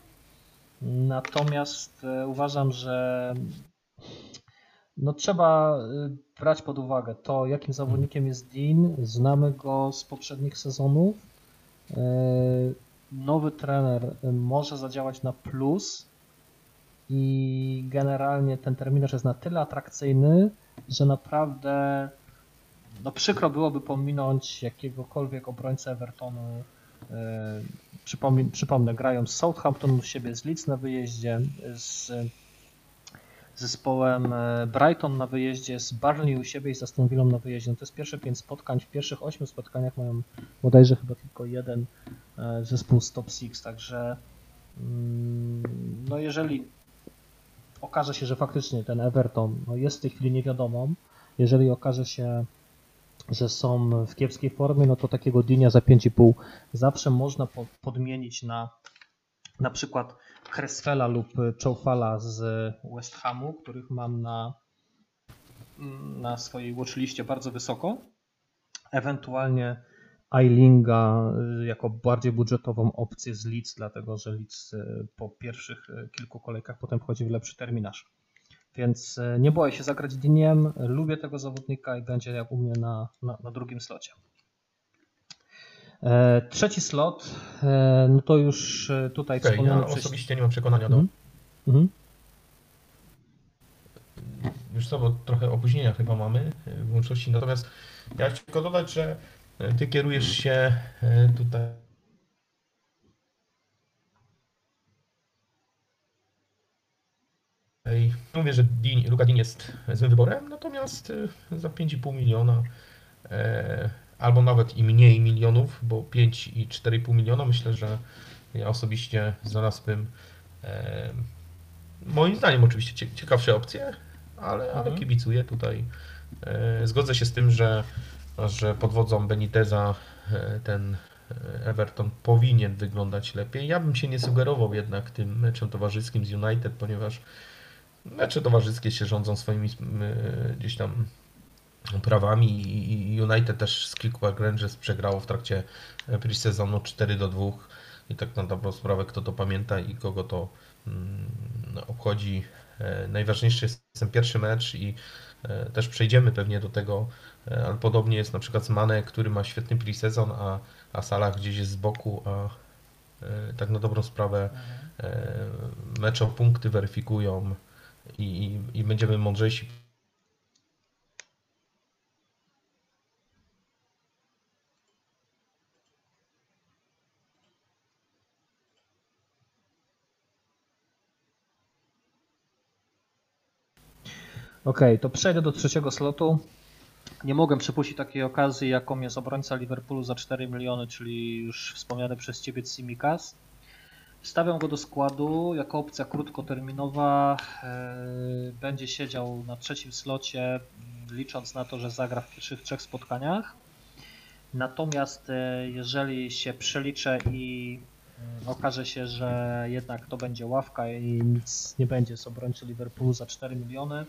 Natomiast e, uważam, że no, trzeba e, brać pod uwagę to, jakim zawodnikiem jest Dean. Znamy go z poprzednich sezonów. E, Nowy trener może zadziałać na plus i generalnie ten terminarz jest na tyle atrakcyjny, że naprawdę no przykro byłoby pominąć jakiegokolwiek obrońcę Evertonu. Przypomnę, przypomnę, grają z Southampton u siebie, z Leeds na wyjeździe, z zespołem e, Brighton na wyjeździe, z Barnley u siebie i z Aston Villą na wyjeździe. No to jest pierwsze pięć spotkań. W pierwszych ośmiu spotkaniach mają bodajże chyba tylko jeden e, zespół z top 6, także mm, no jeżeli okaże się, że faktycznie ten Everton no jest w tej chwili niewiadomą, jeżeli okaże się, że są w kiepskiej formie, no to takiego Dinia za 5,5 zawsze można po- podmienić na na przykład Creswella lub Choufala z West Hamu, których mam na, na swojej watchliście bardzo wysoko. Ewentualnie Eilinga y, jako bardziej budżetową opcję z Leeds, dlatego że Leeds y, po pierwszych y, kilku kolejkach potem wchodzi w lepszy terminarz. Więc e, nie boję się zagrać Diniem, lubię tego zawodnika i będzie jak u mnie na, na, na drugim slocie. E, trzeci slot, e, no to już tutaj okay, wspomniano ja osobiście nie mam przekonania do... Mhm. Już co, bo trochę opóźnienia chyba mamy w łączności, natomiast ja chcę tylko dodać, że ty kierujesz się tutaj Mówię, że Dean, Luka Dean jest złym wyborem, natomiast y, za 5,5 miliona e, albo nawet i mniej milionów, bo 5 i 4,5 miliona myślę, że ja osobiście znalazłbym e, moim zdaniem oczywiście ciekawsze opcje, ale, ale mhm. kibicuję tutaj. E, zgodzę się z tym, że, że pod wodzą Beniteza ten Everton powinien wyglądać lepiej. Ja bym się nie sugerował jednak tym meczem towarzyskim z United, ponieważ mecze towarzyskie się rządzą swoimi gdzieś tam prawami i United też z kilku Rangers przegrało w trakcie pre-sezonu 4 do 2 i tak na dobrą sprawę kto to pamięta i kogo to mm, obchodzi. E, najważniejszy jest ten pierwszy mecz i e, też przejdziemy pewnie do tego, e, ale podobnie jest na przykład z Mane, który ma świetny pre-sezon, a, a Salah gdzieś jest z boku, a tak na dobrą sprawę mecze o punkty weryfikują i, i, będziemy mądrzejsi okay, to przejdę do trzeciego slotu. Nie mogłem przepuścić takiej okazji, jaką jest obrońca Liverpoolu za 4 miliony, czyli już wspomniany przez Ciebie Simikas. Stawiam go do składu jako opcja krótkoterminowa. E, będzie siedział na trzecim slocie, licząc na to, że zagra w pierwszych trzech spotkaniach. Natomiast e, jeżeli się przeliczę i mm, okaże się, że jednak to będzie ławka i nic nie będzie z obrońcy Liverpoolu za 4 miliony,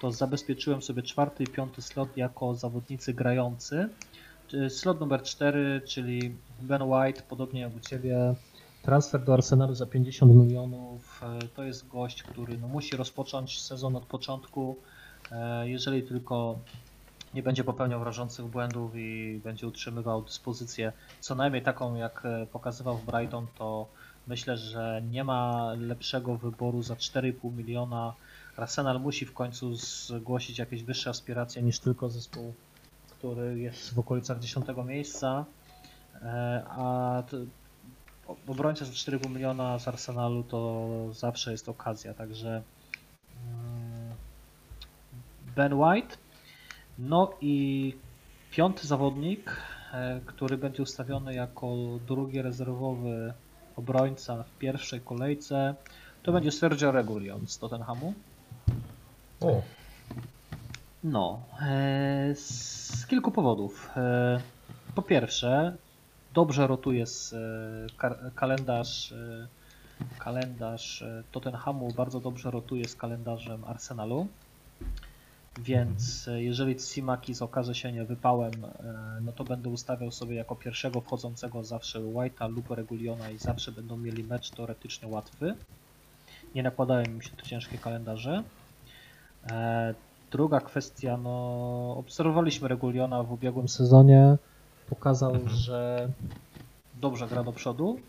to zabezpieczyłem sobie czwarty i piąty slot jako zawodnicy grający. Slot numer 4, czyli Ben White, podobnie jak u Ciebie, Transfer do Arsenalu za 50 milionów e, to jest gość, który no, musi rozpocząć sezon od początku. E, jeżeli tylko nie będzie popełniał rażących błędów i będzie utrzymywał dyspozycję co najmniej taką, jak e, pokazywał w Brighton, to myślę, że nie ma lepszego wyboru za 4,5 miliona. Arsenal musi w końcu zgłosić jakieś wyższe aspiracje niż tylko zespół, który jest w okolicach 10 miejsca. A obrońca za 4,5 miliona z Arsenalu to zawsze jest okazja, także mm, Ben White. No i piąty zawodnik, e, który będzie ustawiony jako drugi rezerwowy obrońca w pierwszej kolejce, to będzie Sergio Regulion z Tottenhamu. O. No, e, z kilku powodów. E, po pierwsze, dobrze rotuje z e, kalendarz e, kalendarz e, Tottenhamu bardzo dobrze rotuje z kalendarzem Arsenalu. Więc jeżeli Simakis okaże się nie wypałem, no to będę ustawiał sobie jako pierwszego wchodzącego zawsze White'a lub Reguliona i zawsze będą mieli mecz teoretycznie łatwy. Nie nakładają mi się tu ciężkie kalendarze. Druga kwestia, no obserwowaliśmy Reguliona w ubiegłym sezonie pokazał, mhm. że dobrze gra do przodu,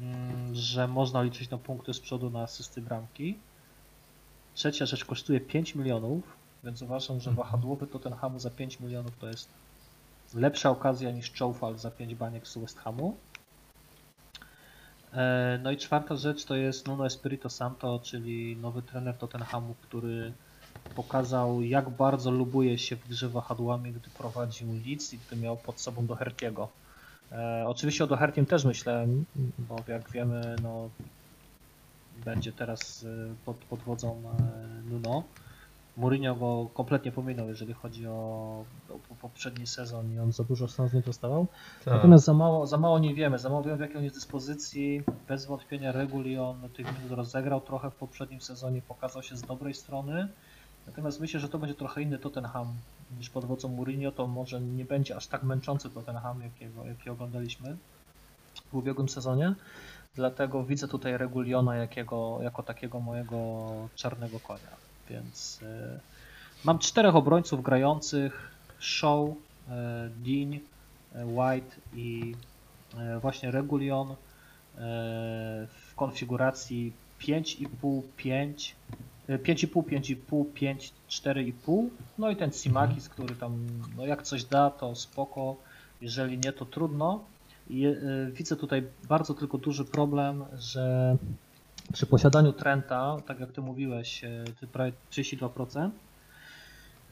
mm, że można liczyć na punkty z przodu na asysty bramki. Trzecia rzecz kosztuje 5 milionów, więc uważam, że mhm. wahadłowy Tottenhamu za 5 milionów to jest lepsza okazja niż Choufal za 5 baniek z West Hamu. E, no i czwarta rzecz to jest Nuno Espirito Santo, czyli nowy trener Tottenhamu, który pokazał jak bardzo lubuje się w grze wahadłami, gdy prowadził Leeds i gdy miał pod sobą Doherty'ego. E, oczywiście o Dohertym też myślę, bo jak wiemy, no, będzie teraz e, pod, pod wodzą e, Nuno. Mourinho go kompletnie pominął, jeżeli chodzi o, o poprzedni sezon i on za dużo szans nie dostawał. Tak. Natomiast za mało, za mało nie wiemy, za mało wiemy w jakiej on jest dyspozycji. Bez wątpienia Reguli on tych minut rozegrał trochę w poprzednim sezonie, pokazał się z dobrej strony. Natomiast myślę, że to będzie trochę inny Tottenham niż pod wodzą Mourinho, to może nie będzie aż tak męczący Tottenham, jakiego, jaki oglądaliśmy. w ubiegłym sezonie. Dlatego widzę tutaj Reguliona jakiego, jako takiego mojego czarnego konia. Więc y, mam czterech obrońców grających: Show, y, Dean, y, White i y, właśnie Regulion y, w konfiguracji 5,5, 5, 5,5, 5,5, 5, 4,5. No i ten Simakis, który tam, no jak coś da, to spoko. Jeżeli nie, to trudno. I, y, widzę tutaj bardzo tylko duży problem, że przy posiadaniu Trenta, tak jak ty mówiłeś, y, ty prawie 32%,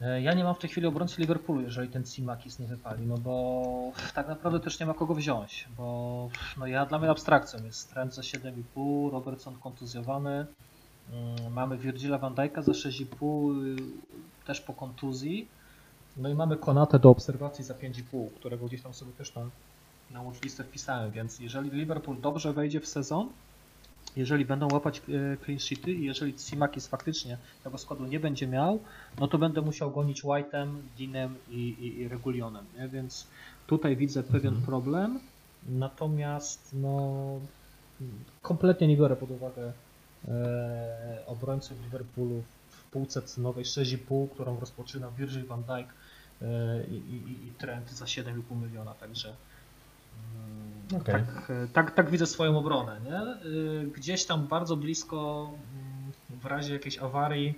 y, ja nie mam w tej chwili obrońcy Liverpoolu, jeżeli ten Simakis nie wypali, no bo tak naprawdę też nie ma kogo wziąć, bo no ja dla mnie abstrakcją jest Trent za 7,5, Robertson kontuzjowany, mamy Virgila van Dijk'a za 6,5 y, też po kontuzji, no i mamy Konatę do obserwacji za 5,5, którego gdzieś tam sobie też na, na watchlistę wpisałem, więc jeżeli Liverpool dobrze wejdzie w sezon, jeżeli będą łapać e, clean sheety i jeżeli Simakis faktycznie tego składu nie będzie miał, no to będę musiał gonić White'em, Deanem i, i, i Regulionem, nie? więc tutaj widzę pewien Mhm. problem, natomiast no kompletnie nie biorę pod uwagę obrońców Liverpoolu w półce cenowej 6,5, którą rozpoczyna Virgil van Dijk e, i, i, i Trent za 7,5 miliona, także mm, Okej. tak, e, tak, tak widzę swoją obronę. Nie? E, Gdzieś tam bardzo blisko mm, w razie jakiejś awarii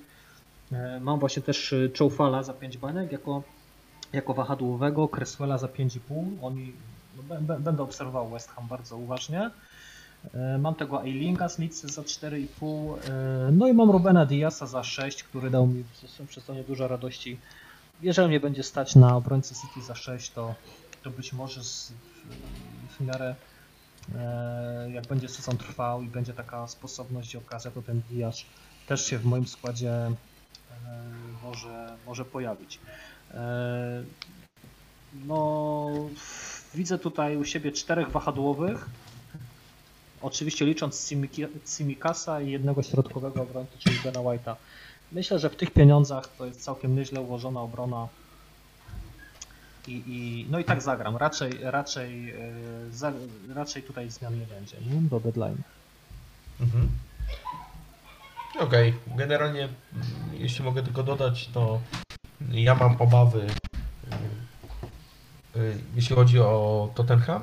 e, mam właśnie też e, Choufala za 5 banek jako, jako wahadłowego, Cresswella za 5,5. Oni no, bę- bę- będę obserwował West Ham bardzo uważnie. E, Mam tego Eilinga z Leeds za 4,5. e, No i mam Rubena Diasa za 6, który dał mi zeszłym sezonie dużo radości. Jeżeli mnie będzie stać na obrońcę City za 6, to, to być może z, w, miarę e, jak będzie sezon trwał i będzie taka sposobność i okazja, to ten Dias też się w moim składzie może, może pojawić. No, widzę tutaj u siebie czterech wahadłowych. Oczywiście licząc Simikasa i jednego środkowego obrońcy, czyli Bena White'a. Myślę, że w tych pieniądzach to jest całkiem nieźle ułożona obrona. I, i, no i tak zagram. Raczej, raczej, e, za, raczej tutaj zmian nie będzie nie? do deadline. Mhm. Okej, generalnie mm, jeśli mogę tylko dodać, to ja mam obawy, y, y, jeśli chodzi o Tottenham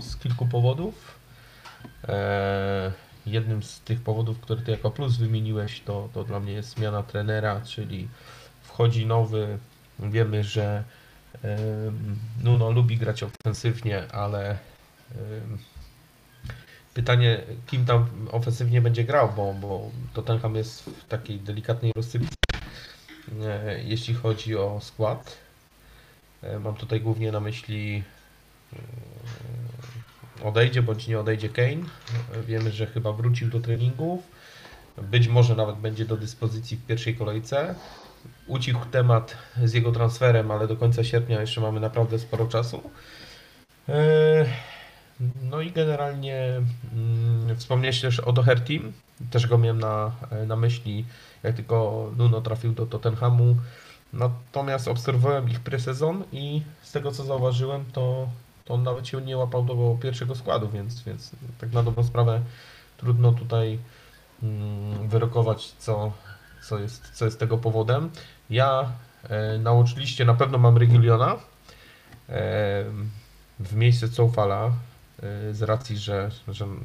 z kilku powodów. E, Jednym z tych powodów, które ty jako plus wymieniłeś, to, to dla mnie jest zmiana trenera, czyli wchodzi nowy. Wiemy, że Nuno lubi grać ofensywnie, ale Pytanie, kim tam ofensywnie będzie grał, bo, bo Tottenham jest w takiej delikatnej rozsypce, e, jeśli chodzi o skład. E, Mam tutaj głównie na myśli odejdzie bądź nie odejdzie Kane. Wiemy, że chyba wrócił do treningów. Być może nawet będzie do dyspozycji w pierwszej kolejce. Ucichł temat z jego transferem, ale do końca sierpnia jeszcze mamy naprawdę sporo czasu. E, no i generalnie mm, wspomniałeś też o Doherty. Też go miałem na, na myśli, jak tylko Nuno trafił do Tottenhamu. Natomiast obserwowałem ich presezon i z tego co zauważyłem, to, to on nawet się nie łapał do pierwszego składu, więc, więc tak na dobrą sprawę trudno tutaj mm, wyrokować, co, co, jest, co jest tego powodem. Ja e, na na pewno mam Reguliona e, w miejsce Coufala e, z racji, że, że mm,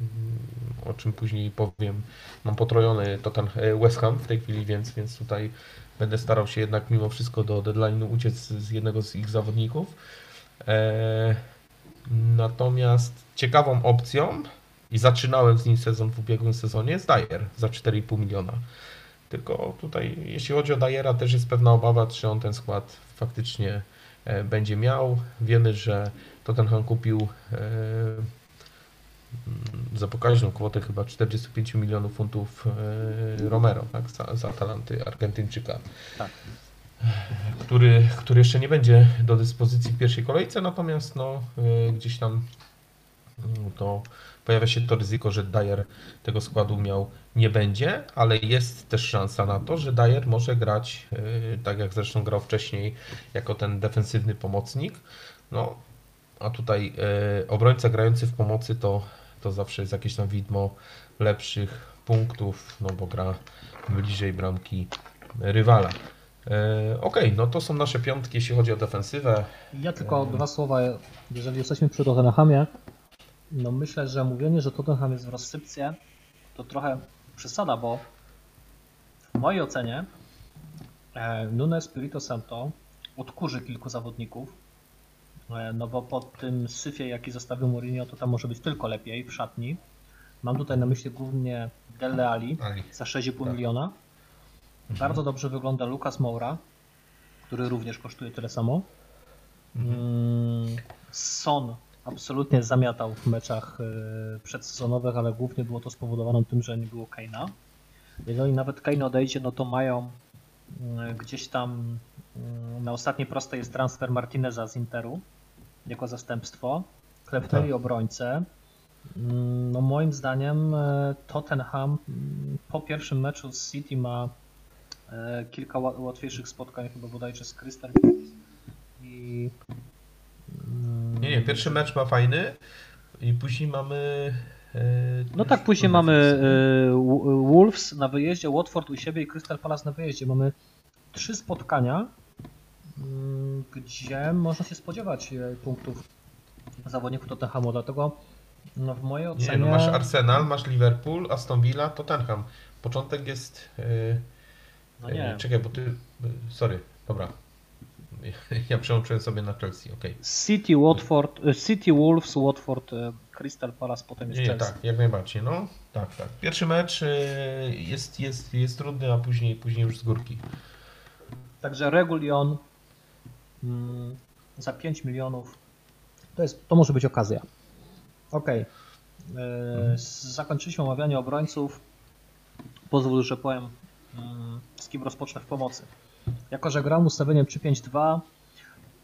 o czym później powiem, mam potrojony Totten, e, West Ham w tej chwili, więc, więc tutaj będę starał się jednak mimo wszystko do deadline'u uciec z jednego z ich zawodników. Natomiast ciekawą opcją i zaczynałem z nim sezon w ubiegłym sezonie jest Dyer za 4,5 miliona. Tylko tutaj, jeśli chodzi o Dyera, też jest pewna obawa, czy on ten skład faktycznie e, będzie miał. Wiemy, że Tottenham kupił e, mm, za pokaźną kwotę chyba 45 milionów funtów e, Romero, tak, z, z Atalanty, Argentyńczyka, Tak. Który, który jeszcze nie będzie do dyspozycji w pierwszej kolejce, natomiast no, e, gdzieś tam mm, to pojawia się to ryzyko, że Dyer tego składu miał nie będzie, ale jest też szansa na to, że Dyer może grać, e, tak jak zresztą grał wcześniej, jako ten defensywny pomocnik. No, A tutaj e, obrońca grający w pomocy to, to zawsze jest jakieś tam widmo lepszych punktów, no bo gra bliżej bramki rywala. E, Okej, no to są nasze piątki, jeśli chodzi o defensywę. Ja tylko dwa słowa, jeżeli jesteśmy przy Tottenhamie, no myślę, że mówienie, że Tottenham jest w rozsypce, to trochę przesada, bo w mojej ocenie e, Nunes Spirito Santo odkurzy kilku zawodników, e, no bo po tym syfie, jaki zostawił Mourinho, to tam może być tylko lepiej w szatni. Mam tutaj na myśli głównie Dele Ali Ali. za 6,5 Tak. miliona. Bardzo dobrze wygląda Lucas Moura, który również kosztuje tyle samo. Mm, Son absolutnie zamiatał w meczach y, przedsezonowych, ale głównie było to spowodowane tym, że nie było Kane'a. Jeżeli nawet Kane odejdzie, no to mają y, gdzieś tam y, na ostatniej prostej jest transfer Martineza z Interu jako zastępstwo. Klepnęli Tak. obrońcę. Mm, No moim zdaniem y, Tottenham mm, po pierwszym meczu z City ma kilka ła- łatwiejszych spotkań, chyba bodajże z Crystal Palace i Nie, nie, pierwszy mecz ma fajny i później mamy... e, No tak, później mamy W- Wolves na wyjeździe, Watford u siebie i Crystal Palace na wyjeździe. Mamy trzy spotkania, mm, gdzie można się spodziewać e, punktów zawodników Tottenhamu, dlatego no, w mojej Nie, ocenie... no masz Arsenal, masz Liverpool, Aston Villa, Tottenham. Początek jest... e, no nie. e, Czekaj, bo ty... e, Sorry, dobra. Ja przełączyłem sobie na Chelsea, okej. City, Watford, y, City, Wolves, Watford, Crystal Palace, potem jest Nie, Chelsea. tak, jak najbardziej, no. Tak, tak. Pierwszy mecz e, jest, jest, jest trudny, a później, później już z górki. Także Regulion mm, za 5 milionów to, jest, to może być okazja. Ok. Zakończyliśmy omawianie obrońców. Pozwól, że powiem z kim rozpocznę w pomocy. Jako, że gram ustawieniem 3-5-2,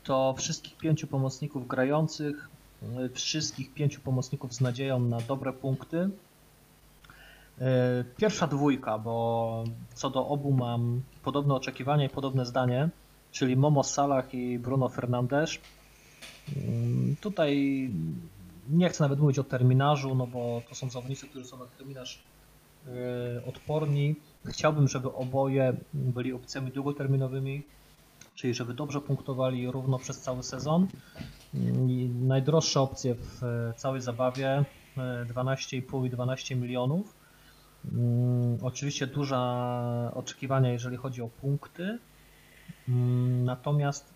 to wszystkich pięciu pomocników grających, y, wszystkich pięciu pomocników z nadzieją na dobre punkty. Y, Pierwsza dwójka, bo co do obu mam podobne oczekiwania i podobne zdanie, czyli Momo Salah i Bruno Fernandes. Tutaj nie chcę nawet mówić o terminarzu, no bo to są zawodnicy, którzy są na terminarz odporni. Chciałbym, żeby oboje byli opcjami długoterminowymi, czyli żeby dobrze punktowali równo przez cały sezon. I najdroższe opcje w e, całej zabawie e, 12,5 i 12 milionów. Mm, Oczywiście duże oczekiwania, jeżeli chodzi o punkty. Mm, Natomiast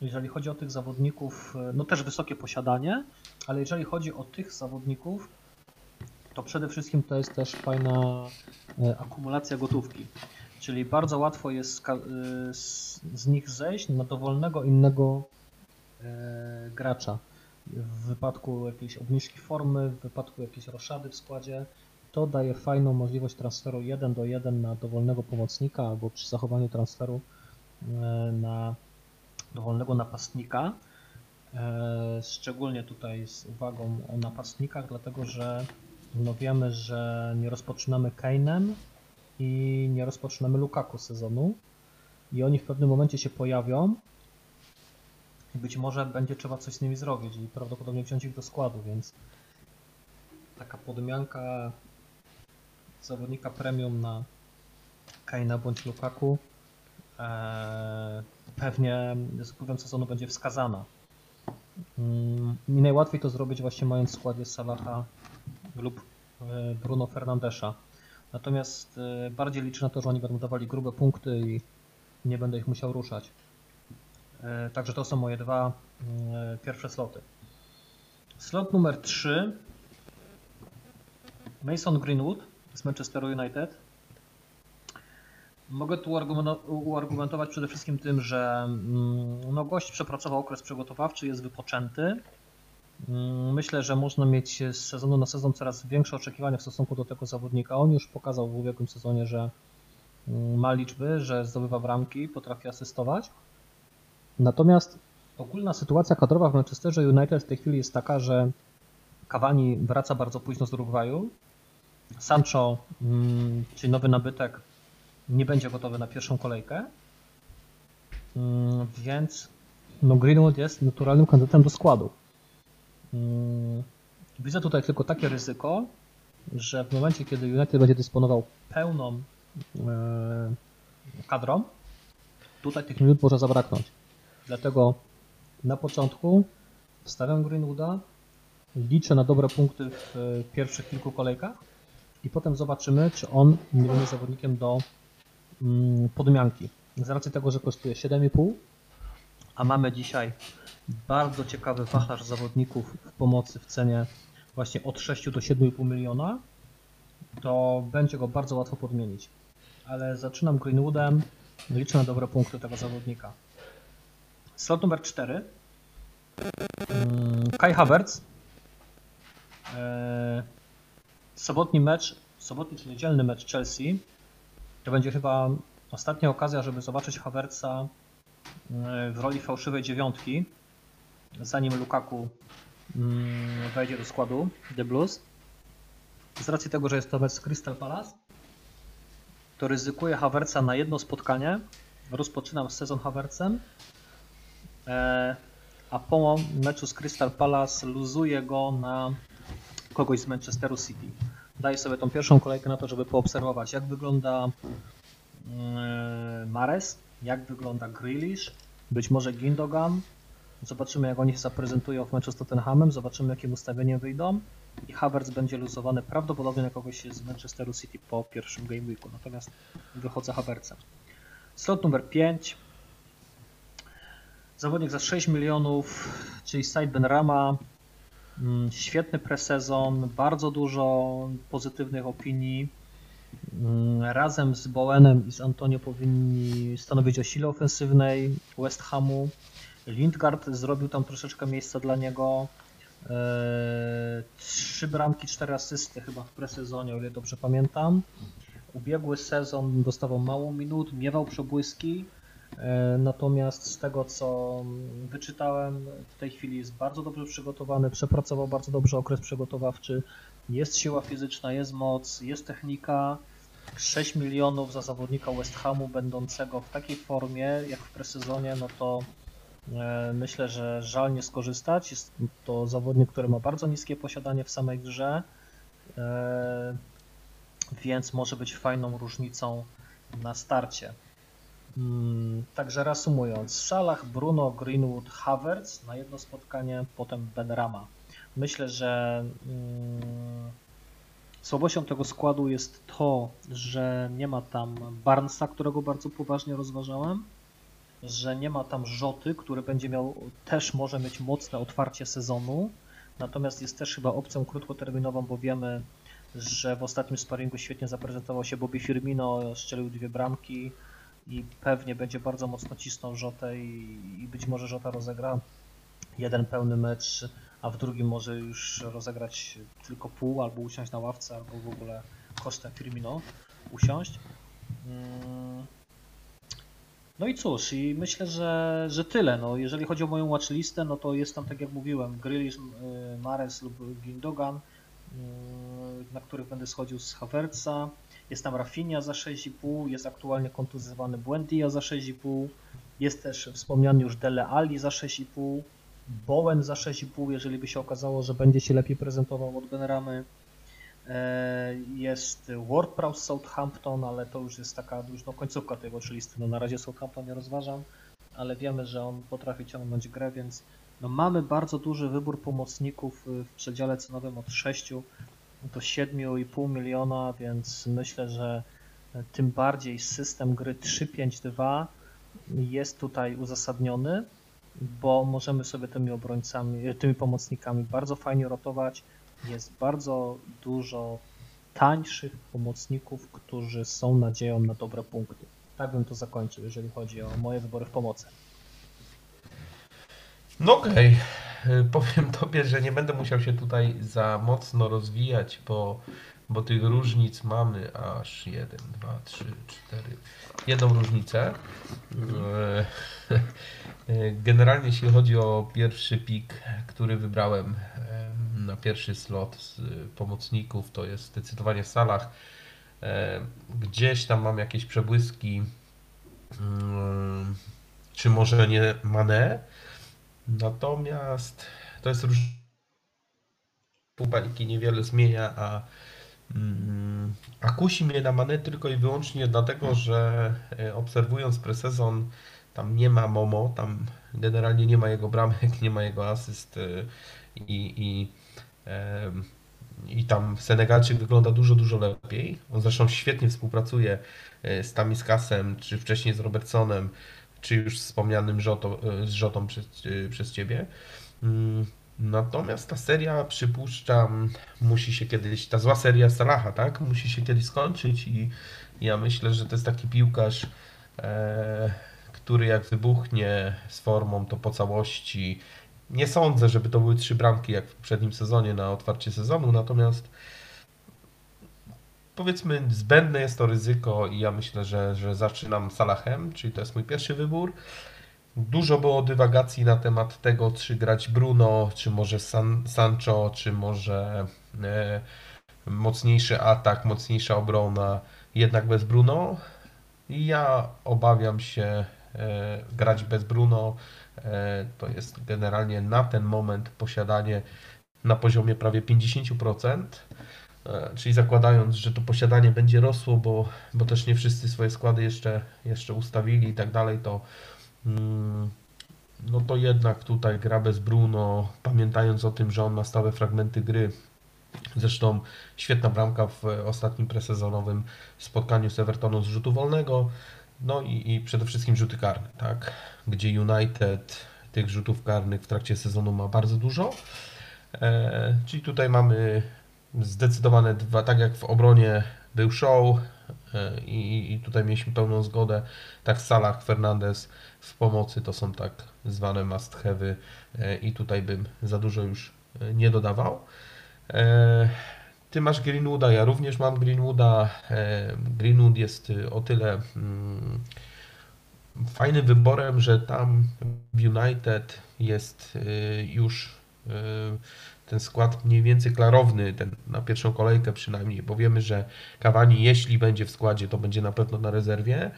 jeżeli chodzi o tych zawodników, e, no też wysokie posiadanie, ale jeżeli chodzi o tych zawodników, to przede wszystkim to jest też fajna e, akumulacja gotówki. Czyli bardzo łatwo jest e, z, nich zejść na dowolnego innego e, gracza. W wypadku jakiejś obniżki formy, w wypadku jakiejś roszady w składzie, to daje fajną możliwość transferu 1 do 1 na dowolnego pomocnika albo przy zachowaniu transferu na dowolnego napastnika. Szczególnie tutaj z uwagą o napastnikach, dlatego że no wiemy, że nie rozpoczynamy Kane'em i nie rozpoczynamy Lukaku sezonu i oni w pewnym momencie się pojawią i być może będzie trzeba coś z nimi zrobić i prawdopodobnie wziąć ich do składu, więc taka podmianka zawodnika premium na Kaina bądź Lukaku e, pewnie z upływem sezonu będzie wskazana. Mm, I najłatwiej to zrobić właśnie mając w składzie Salaha lub e, Bruno Fernandesza. Natomiast e, bardziej liczę na to, że oni będą dawali grube punkty i nie będę ich musiał ruszać. E, Także to są moje dwa pierwsze sloty. Slot numer 3 Mason Greenwood z Manchesteru United. Mogę tu argumento- uargumentować przede wszystkim tym, że mm, no, gość przepracował okres przygotowawczy, jest wypoczęty. Mm, Myślę, że można mieć z sezonu na sezon coraz większe oczekiwania w stosunku do tego zawodnika. On już pokazał w ubiegłym sezonie, że mm, ma liczby, że zdobywa bramki, potrafi asystować. Natomiast ogólna sytuacja kadrowa w Manchesterze United w tej chwili jest taka, że Cavani wraca bardzo późno z Urugwaju. Sancho, mm, czyli nowy nabytek, nie będzie gotowy na pierwszą kolejkę. Więc no Greenwood jest naturalnym kandydatem do składu. Mm, widzę tutaj tylko takie ryzyko, że w momencie, kiedy United będzie dysponował pełną e, kadrą, tutaj tych minut może zabraknąć. Dlatego na początku wstawiam Greenwooda, liczę na dobre punkty w e, pierwszych kilku kolejkach i potem zobaczymy, czy on nie będzie zawodnikiem do mm, podmianki. Z racji tego, że kosztuje 7,5, a mamy dzisiaj bardzo ciekawy wachlarz zawodników w pomocy w cenie właśnie od 6 do 7,5 miliona, to będzie go bardzo łatwo podmienić. Ale zaczynam Greenwoodem, liczę na dobre punkty tego zawodnika. Slot numer 4. Mm, Kai Havertz. Eee, sobotni mecz, sobotni czy niedzielny mecz Chelsea. To będzie chyba ostatnia okazja, żeby zobaczyć Havertza eee, w roli fałszywej dziewiątki, zanim Lukaku mm, wejdzie do składu The Blues. Z racji tego, że jest to mecz Crystal Palace, to ryzykuję Havertza na jedno spotkanie. Rozpoczynam sezon Havertzem, eee, a po meczu z Crystal Palace luzuję go na kogoś z Manchesteru City. Daję sobie tą pierwszą kolejkę na to, żeby poobserwować, jak wygląda eee, Mares, jak wygląda Grealish, być może Gindogan. Zobaczymy, jak oni się zaprezentują w meczu z Tottenhamem, zobaczymy, jakim ustawieniem wyjdą. I Havertz będzie luzowany prawdopodobnie na kogoś z Manchesteru City po pierwszym game weeku. Natomiast wychodzę Havertzem. Slot numer 5. Zawodnik za 6 milionów, czyli Side Benrama. Mm, Świetny presezon, bardzo dużo pozytywnych opinii. Mm, Razem z Bowenem i z Antonio powinni stanowić o sile ofensywnej West Hamu. Lindgard zrobił tam troszeczkę miejsca dla niego. Eee, Trzy bramki, cztery asysty chyba w presezonie, o ile dobrze pamiętam. Ubiegły sezon dostawał mało minut, miewał przebłyski. E, Natomiast z tego co wyczytałem, w tej chwili jest bardzo dobrze przygotowany, przepracował bardzo dobrze okres przygotowawczy. Jest siła fizyczna, jest moc, jest technika. 6 milionów za zawodnika West Hamu będącego w takiej formie jak w presezonie, no to e, myślę, że żal nie skorzystać. Jest to zawodnik, który ma bardzo niskie posiadanie w samej grze, e, więc może być fajną różnicą na starcie. Mm, Także reasumując, Salah, Bruno, Greenwood, Havertz na jedno spotkanie, potem Benrama. Myślę, że mm, słabością tego składu jest to, że nie ma tam Barnesa, którego bardzo poważnie rozważałem, że nie ma tam Rzoty, który będzie miał, też może mieć mocne otwarcie sezonu, natomiast jest też chyba opcją krótkoterminową, bo wiemy, że w ostatnim sparingu świetnie zaprezentował się Bobby Firmino, strzelił dwie bramki, i pewnie będzie bardzo mocno cisnął Rzotę i, i być może Rzota rozegra jeden pełny mecz, a w drugim może już rozegrać tylko pół, albo usiąść na ławce, albo w ogóle kosztem Firmino usiąść. Mm. No i cóż, i myślę, że, że tyle. No, jeżeli chodzi o moją watchlistę, no to jest tam, tak jak mówiłem, Grealish, y, Mares lub Gindogan, y, na których będę schodził z Havertza. Jest tam Rafinha za 6,5, jest aktualnie kontuzjowany Buendia za 6,5, jest też wspomniany już Dele Ali za 6,5, Bowen za 6,5, jeżeli by się okazało, że będzie się lepiej prezentował od Benramy. E, Jest WordPress Southampton, ale to już jest taka już no, końcówka tej watchlisty. No, na razie Southampton nie rozważam, ale wiemy, że on potrafi ciągnąć grę, więc no, mamy bardzo duży wybór pomocników y, w przedziale cenowym od 6 do 7,5 miliona, więc myślę, że tym bardziej system gry 3-5-2 jest tutaj uzasadniony, bo możemy sobie tymi obrońcami, tymi pomocnikami bardzo fajnie rotować. Jest bardzo dużo tańszych pomocników, którzy są nadzieją na dobre punkty. Tak bym to zakończył, jeżeli chodzi o moje wybory w pomocy. No okej. Y, Powiem tobie, że nie będę musiał się tutaj za mocno rozwijać, bo, bo tych różnic mamy aż 1, 2, 3, 4. Jedną różnicę. Generalnie jeśli chodzi o pierwszy pik, który wybrałem em, na pierwszy slot y, pomocników, to jest zdecydowanie Salah. E, Gdzieś tam mam jakieś przebłyski, mm, czy może nie Mane, Natomiast to jest pół bańki niewiele zmienia, a, mm, a kusi mnie na Mane tylko i wyłącznie dlatego, że e, obserwując presezon tam nie ma Momo, tam generalnie nie ma jego bramek, nie ma jego asyst e, i, i, i tam Senegalczyk wygląda dużo, dużo lepiej. On zresztą świetnie współpracuje z Tamiskasem, czy wcześniej z Robertsonem, czy już wspomnianym Żoto, z Żotą przez, przez Ciebie. Mm, natomiast ta seria, przypuszczam, musi się kiedyś, ta zła seria Salaha, tak? Musi się kiedyś skończyć i ja myślę, że to jest taki piłkarz, e, który jak wybuchnie z formą, to po całości. Nie sądzę, żeby to były trzy bramki jak w poprzednim sezonie na otwarcie sezonu, natomiast powiedzmy zbędne jest to ryzyko i ja myślę, że, że zaczynam Salahem, czyli to jest mój pierwszy wybór. Dużo było dywagacji na temat tego, czy grać Bruno, czy może San, Sancho, czy może e, mocniejszy atak, mocniejsza obrona, jednak bez Bruno. I ja obawiam się e, grać bez Bruno. E, to jest generalnie na ten moment posiadanie na poziomie prawie 50%. E, czyli zakładając, że to posiadanie będzie rosło, bo, bo też nie wszyscy swoje składy jeszcze, jeszcze ustawili i tak dalej, to mm, no to jednak tutaj gra bez Bruno, pamiętając o tym, że on ma stałe fragmenty gry. Zresztą świetna bramka w ostatnim presezonowym spotkaniu z Evertonu z rzutu wolnego. No i, i przede wszystkim rzuty karne, tak? Gdzie United tych rzutów karnych w trakcie sezonu ma bardzo dużo. E, czyli tutaj mamy zdecydowane dwa, tak jak w obronie był show e, i, i tutaj mieliśmy pełną zgodę, tak Salah, Fernandez w pomocy to są tak zwane must have'y e, i tutaj bym za dużo już e, nie dodawał. Ty masz Greenwooda, ja również mam Greenwooda. Greenwood jest o tyle mm, fajnym wyborem, że tam w United jest już ten skład mniej więcej klarowny, ten na pierwszą kolejkę przynajmniej, bo wiemy, że Cavani jeśli będzie w składzie, to będzie na pewno na rezerwie.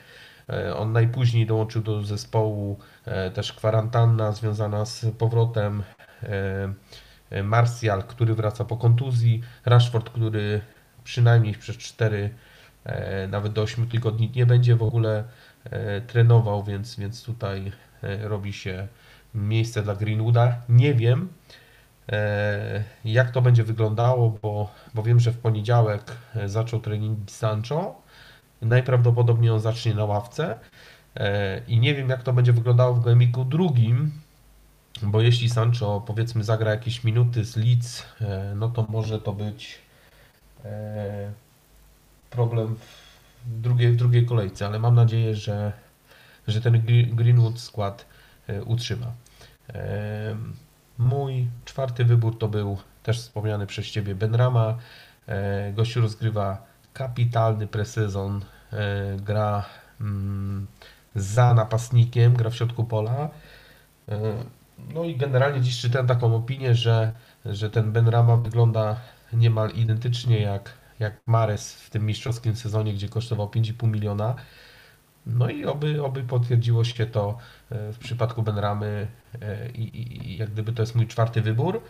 E, on najpóźniej dołączył do zespołu e, też kwarantanna związana z powrotem e, Martial, który wraca po kontuzji, Rashford, który przynajmniej przez 4, nawet do 8 tygodni nie będzie w ogóle trenował, więc, więc tutaj robi się miejsce dla Greenwooda. Nie wiem, E, jak to będzie wyglądało, bo, bo wiem, że w poniedziałek e, zaczął trening Sancho. Najprawdopodobniej on zacznie na ławce. E, I nie wiem, jak to będzie wyglądało w gamiku drugim, bo jeśli Sancho powiedzmy zagra jakieś minuty z Leeds, no to może to być problem w drugiej, w drugiej kolejce, ale mam nadzieję, że, że ten Greenwood skład utrzyma. Mój czwarty wybór to był też wspomniany przez Ciebie Benrama. E, gościu rozgrywa kapitalny presezon, e, gra mm, za napastnikiem, gra w środku pola. No i generalnie dziś czytałem taką opinię, że, że ten Benrama wygląda niemal identycznie jak, jak Mares w tym mistrzowskim sezonie, gdzie kosztował 5,5 miliona. No i oby, oby potwierdziło się to e, w przypadku Benramy e, i, i, i jak gdyby to jest mój czwarty wybór.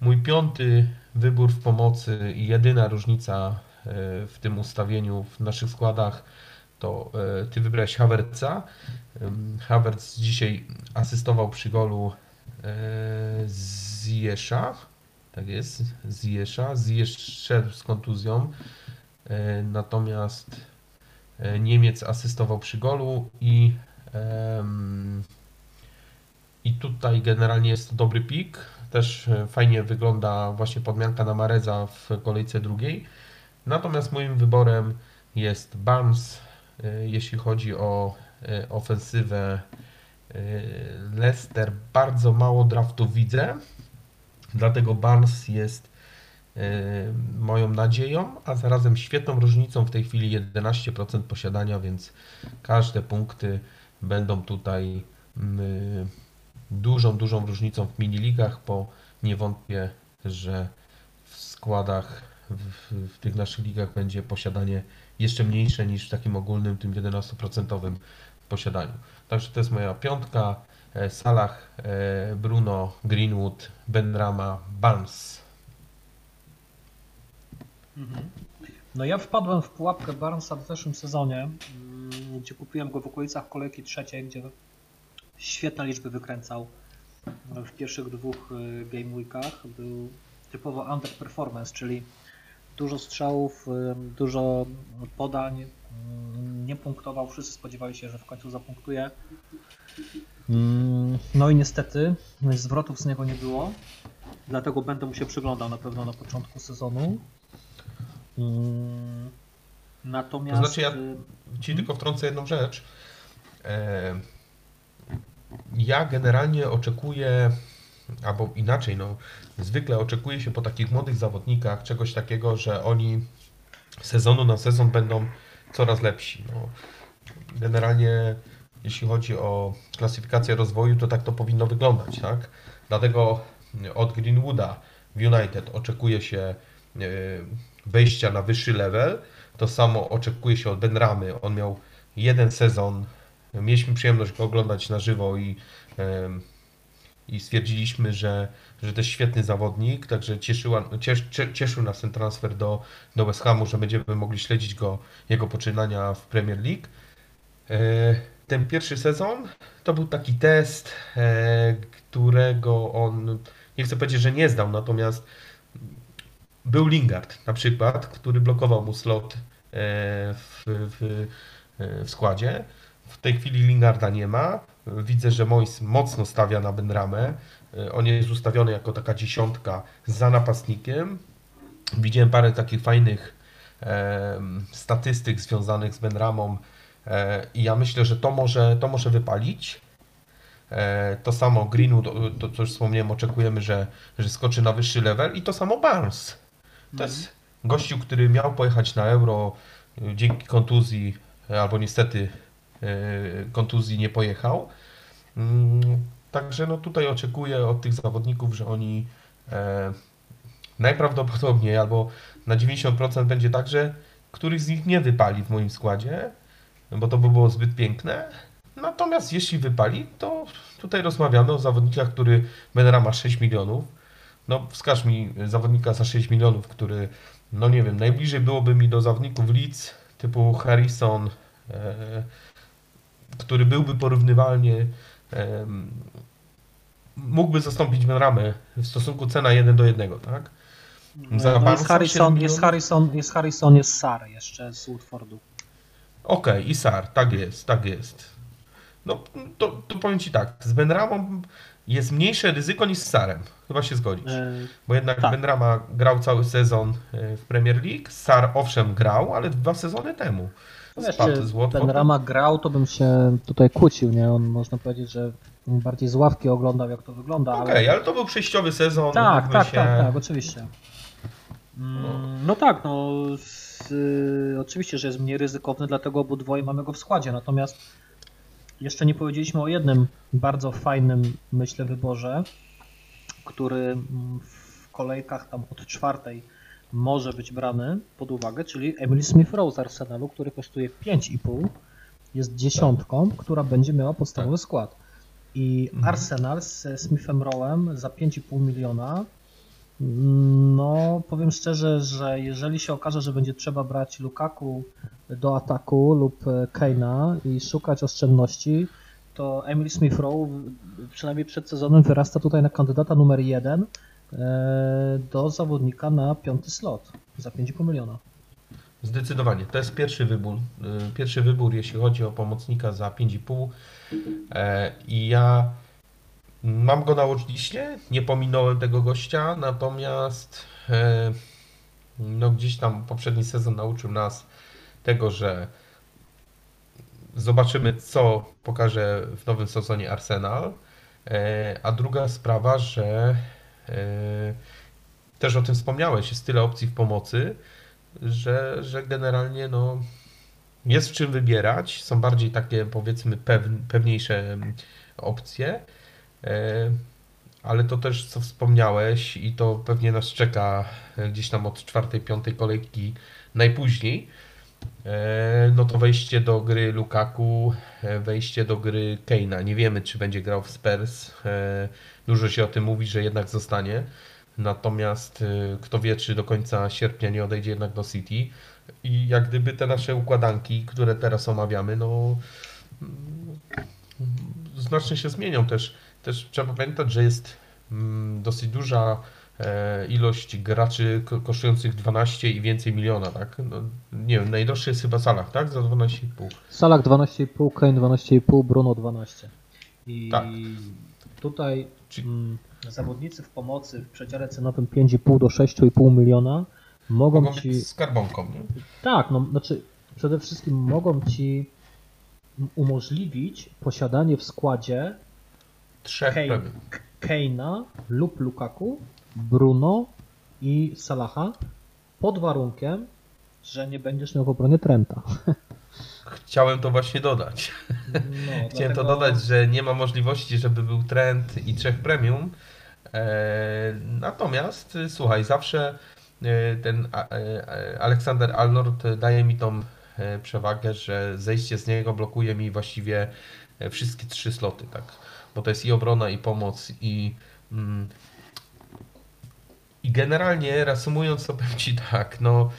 Mój piąty wybór w pomocy i jedyna różnica e, w tym ustawieniu w naszych składach to ty wybrałeś Havertza. Havertz dzisiaj asystował przy golu Ziyesza. Tak jest, Ziyesza. Ziyesz szedł z kontuzją. Natomiast E, Niemiec asystował przy golu i, i tutaj generalnie jest dobry pik. Też e, fajnie wygląda właśnie podmianka na Mareza w kolejce drugiej. Natomiast moim wyborem jest Barnes, e, jeśli chodzi o ofensywę Leicester. Bardzo mało draftów widzę, dlatego Barnes jest E, moją nadzieją, a zarazem świetną różnicą w tej chwili 11% posiadania, więc każde punkty będą tutaj mm, dużą, dużą różnicą w miniligach, bo nie wątpię, że w składach w, w tych naszych ligach będzie posiadanie jeszcze mniejsze niż w takim ogólnym, tym 11% posiadaniu. Także to jest moja piątka. E, Salah, e, Bruno, Greenwood, Benrama, Barnes. Mhm. No ja wpadłem w pułapkę Barnesa w zeszłym sezonie, mm, gdzie kupiłem go w okolicach kolejki trzeciej, gdzie świetne liczby wykręcał. W pierwszych dwóch y, game weekach był typowo underperformance, czyli dużo strzałów, dużo podań, nie punktował, wszyscy spodziewali się, że w końcu zapunktuje. Mm, No i niestety zwrotów z niego nie było, dlatego będę mu się przyglądał na pewno na początku sezonu. Mm, Natomiast. To znaczy ja- y, Ci tylko wtrącę jedną rzecz. E, Ja generalnie oczekuję, albo inaczej, no, zwykle oczekuje się po takich młodych zawodnikach czegoś takiego, że oni sezonu na sezon będą coraz lepsi. No, generalnie, jeśli chodzi o klasyfikację rozwoju, to tak to powinno wyglądać, tak? Dlatego od Greenwooda w United oczekuje się e, wejścia na wyższy level. To samo oczekuje się od Benramy. On miał jeden sezon. Mieliśmy przyjemność go oglądać na żywo i, i stwierdziliśmy, że, że to jest świetny zawodnik. Także cieszyła, cies, cie- cieszył nas ten transfer do, do West Hamu, że będziemy mogli śledzić go, jego poczynania w Premier League. E, Ten pierwszy sezon to był taki test, e, którego on, nie chcę powiedzieć, że nie zdał, natomiast był Lingard na przykład, który blokował mu slot e, w, w, w składzie. W tej chwili Lingarda nie ma. Widzę, że Mois mocno stawia na Benramę. E, On jest ustawiony jako taka dziesiątka za napastnikiem. Widziałem parę takich fajnych statystyk związanych z Benramą e, i ja myślę, że to może, to może wypalić. E, To samo Greenwood, to co już wspomniałem, oczekujemy, że, że skoczy na wyższy level i to samo Barnes. To jest gościu, który miał pojechać na Euro dzięki kontuzji, albo niestety kontuzji nie pojechał. Mm, Także no tutaj oczekuję od tych zawodników, że oni e, najprawdopodobniej albo na 90% będzie tak, że któryś z nich nie wypali w moim składzie, bo to by było zbyt piękne. Natomiast jeśli wypali, to tutaj rozmawiamy o zawodnikach, który Benera ma 6 milionów. No wskaż mi zawodnika za 6 milionów, który, no nie wiem, najbliżej byłoby mi do zawodników Leeds typu Harrison, e, który byłby porównywalnie mógłby zastąpić Benramę w stosunku cena 1 do 1, tak? No Barnesa jest, 7 Harrison, jest Harrison, jest Harrison, jest Sar jeszcze z Woodfordu. Okej, i Sar, tak jest, tak jest. No to, to powiem Ci tak, z Benramą jest mniejsze ryzyko niż z Sarem, chyba się zgodzisz. E, Bo jednak tak. Benrama grał cały sezon e, w Premier League, Sar owszem grał, ale dwa sezony temu. Wiesz, ten Rama grał, to bym się tutaj kłócił, nie? On można powiedzieć, że bardziej z ławki oglądał, jak to wygląda, Okej, ale... ale to był przejściowy sezon. Tak, tak, się. tak, tak, oczywiście. Mm, No tak, no z, y, oczywiście, że jest mniej ryzykowny, dlatego obudwoje mamy go w składzie, natomiast jeszcze nie powiedzieliśmy o jednym bardzo fajnym, myślę, wyborze, który mm, w kolejkach tam od czwartej może być brany pod uwagę, czyli Emily Smith-Rowe z Arsenalu, który kosztuje 5,5, jest dziesiątką, która będzie miała podstawowy skład. I Mhm. Arsenal z Smithem Rowem za 5,5 miliona no, powiem szczerze, że jeżeli się okaże, że będzie trzeba brać Lukaku do ataku lub Keina i szukać oszczędności, to Emil Smith Rowe przynajmniej przed sezonem wyrasta tutaj na kandydata numer jeden do zawodnika na piąty slot za 5,5 miliona. Zdecydowanie. To jest pierwszy wybór. y, Pierwszy wybór, jeśli chodzi o pomocnika za 5,5. E, I ja mam go na nie pominąłem tego gościa, natomiast e, no gdzieś tam poprzedni sezon nauczył nas tego, że zobaczymy, co pokaże w nowym sezonie Arsenal. E, A druga sprawa, że e, też o tym wspomniałeś, jest tyle opcji w pomocy, że, że generalnie no, jest w czym wybierać. Są bardziej takie powiedzmy pew, pewniejsze mm, opcje. E, Ale to też, co wspomniałeś, i to pewnie nas czeka e, gdzieś tam od czwartej, piątej kolejki najpóźniej. E, No to wejście do gry Lukaku, e, wejście do gry Keina. Nie wiemy, czy będzie grał w Spurs. Dużo się o tym mówi, że jednak zostanie. Natomiast y, kto wie, czy do końca sierpnia nie odejdzie jednak do City. I jak gdyby te nasze układanki, które teraz omawiamy, no mm, znacznie się zmienią też. Też trzeba pamiętać, że jest mm, dosyć duża e, ilość graczy ko- kosztujących 12 i więcej miliona, tak? No, nie wiem, najdroższy jest chyba Salah, tak? Za 12,5. Salak 12,5, Kane 12,5, Bruno 12. I Tak. Tutaj mm, zawodnicy w pomocy w przedziale cenowym 5,5 do 6,5 miliona mogą, Mogą ci. być skarbonką, nie? Tak, no znaczy przede wszystkim mogą ci umożliwić posiadanie w składzie Trzech. Keina lub Lukaku, Bruno i Salaha pod warunkiem, że nie będziesz miał w obronie Trenta. Chciałem to właśnie dodać. No, Chciałem to dlatego- dodać, że nie ma możliwości, żeby był trend i trzech premium. E, natomiast słuchaj, zawsze e, ten e, Aleksander Arnold daje mi tą przewagę, że zejście z niego blokuje mi właściwie wszystkie trzy sloty, tak? Bo to jest i obrona, i pomoc, i. Mm, I generalnie reasumując, to powiem Ci tak, no